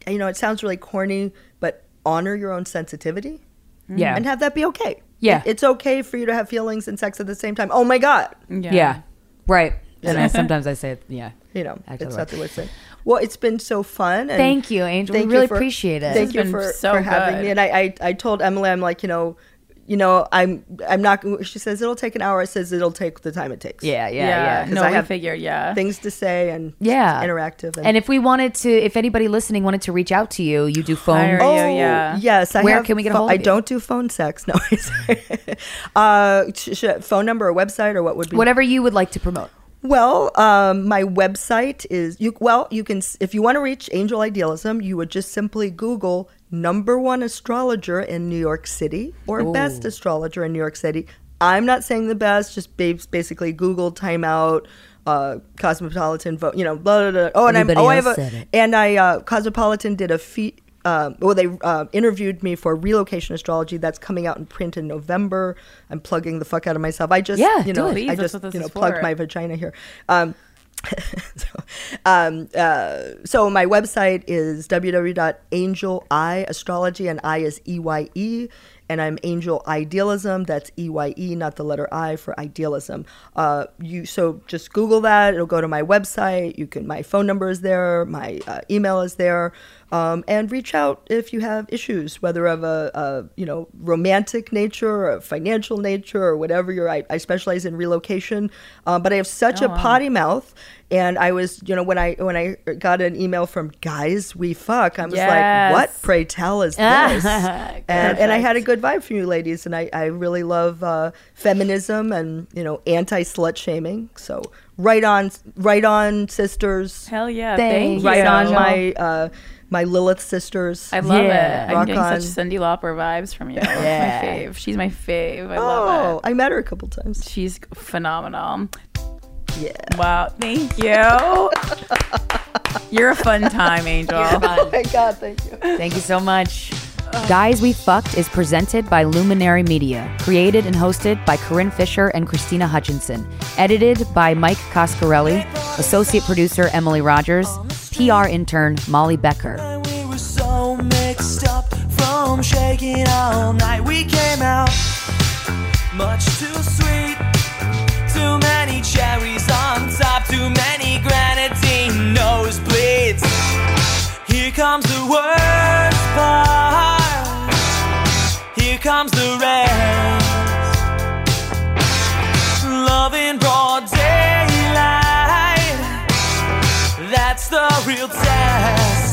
you know, it sounds really corny, but honor your own sensitivity yeah. and have that be okay. Yeah. It- it's okay for you to have feelings and sex at the same time. Oh my god, yeah. Right. And I, sometimes I say it. Yeah. you know, Actually, it's not the way to say. Well, it's been so fun. And Thank you, Angel. We thank really for- appreciate it. Thank This you for, so for having good. me. And I, I, I told Emily, I'm like, you know, you know, I'm, I'm not. She says it'll take an hour. I says it'll take the time it takes. Yeah, yeah, Yeah. yeah. 'Cause No, I we have figured, yeah. things to say and Yeah. interactive. And if we wanted to, if anybody listening wanted to reach out to you, you do phone. Hire oh you, yeah. yes, I Where have can we get a pho- hold of I don't do phone sex. No, uh, sh- sh- phone number or website or what would be Whatever you would like to promote. Well, um, my website is you. Well, you can if you want to reach Angel Eyedealism, you would just simply Google number one astrologer in New York City or best astrologer in New York City. I'm not saying the best, just basically Google Time Out, uh, Cosmopolitan vote. You know, blah, blah, blah. Oh, and I'm, oh, I have a, and I uh, Cosmopolitan did a feat. Um, well, they uh, interviewed me for relocation astrology. That's coming out in print in November. I'm plugging the fuck out of myself. I just, Yeah, you know. Please, I just, you know, plugged for. my vagina here. Um, so, um, uh, so my website is www.angeleyeastrology and I is E Y E and I'm Angel Eyedealism. That's E Y E, not the letter I for idealism. Uh, you so just Google that. It'll go to my website. You can. My phone number is there. My uh, email is there. Um, and reach out if you have issues, whether of a, a you know romantic nature or a financial nature or whatever. You're, I, I specialize in relocation, uh, but I have such a potty mouth, and I was you know when I when I got an email from guys we fuck, I was like, what pray tell is this? and and I had a good vibe from you ladies, and I I really love uh, feminism and you know anti slut shaming. So right on, right on, sisters. Hell yeah. Thank Thank, you. you. Right on my uh, my Lilith sisters. I love Yeah. it. I'm Rock getting on. such Cyndi Lauper vibes from you. Yeah. Yeah. my fave. She's my fave. I oh, love it. I met her a couple times. She's phenomenal. Yeah. Wow. Thank you. You're a fun time, Angel. Oh my god, thank you. Thank you so much. Guys We Fucked is presented by Luminary Media, created and hosted by Corinne Fisher and Krystyna Hutchinson, edited by Mike Coscarelli, associate producer Emily Rogers, PR intern Molly Becker. We so. We came out much too sweet. Too many cherries on top, too many grenadine nosebleeds. Here comes the worst part. Comes the rest. Love in broad daylight. That's the real test.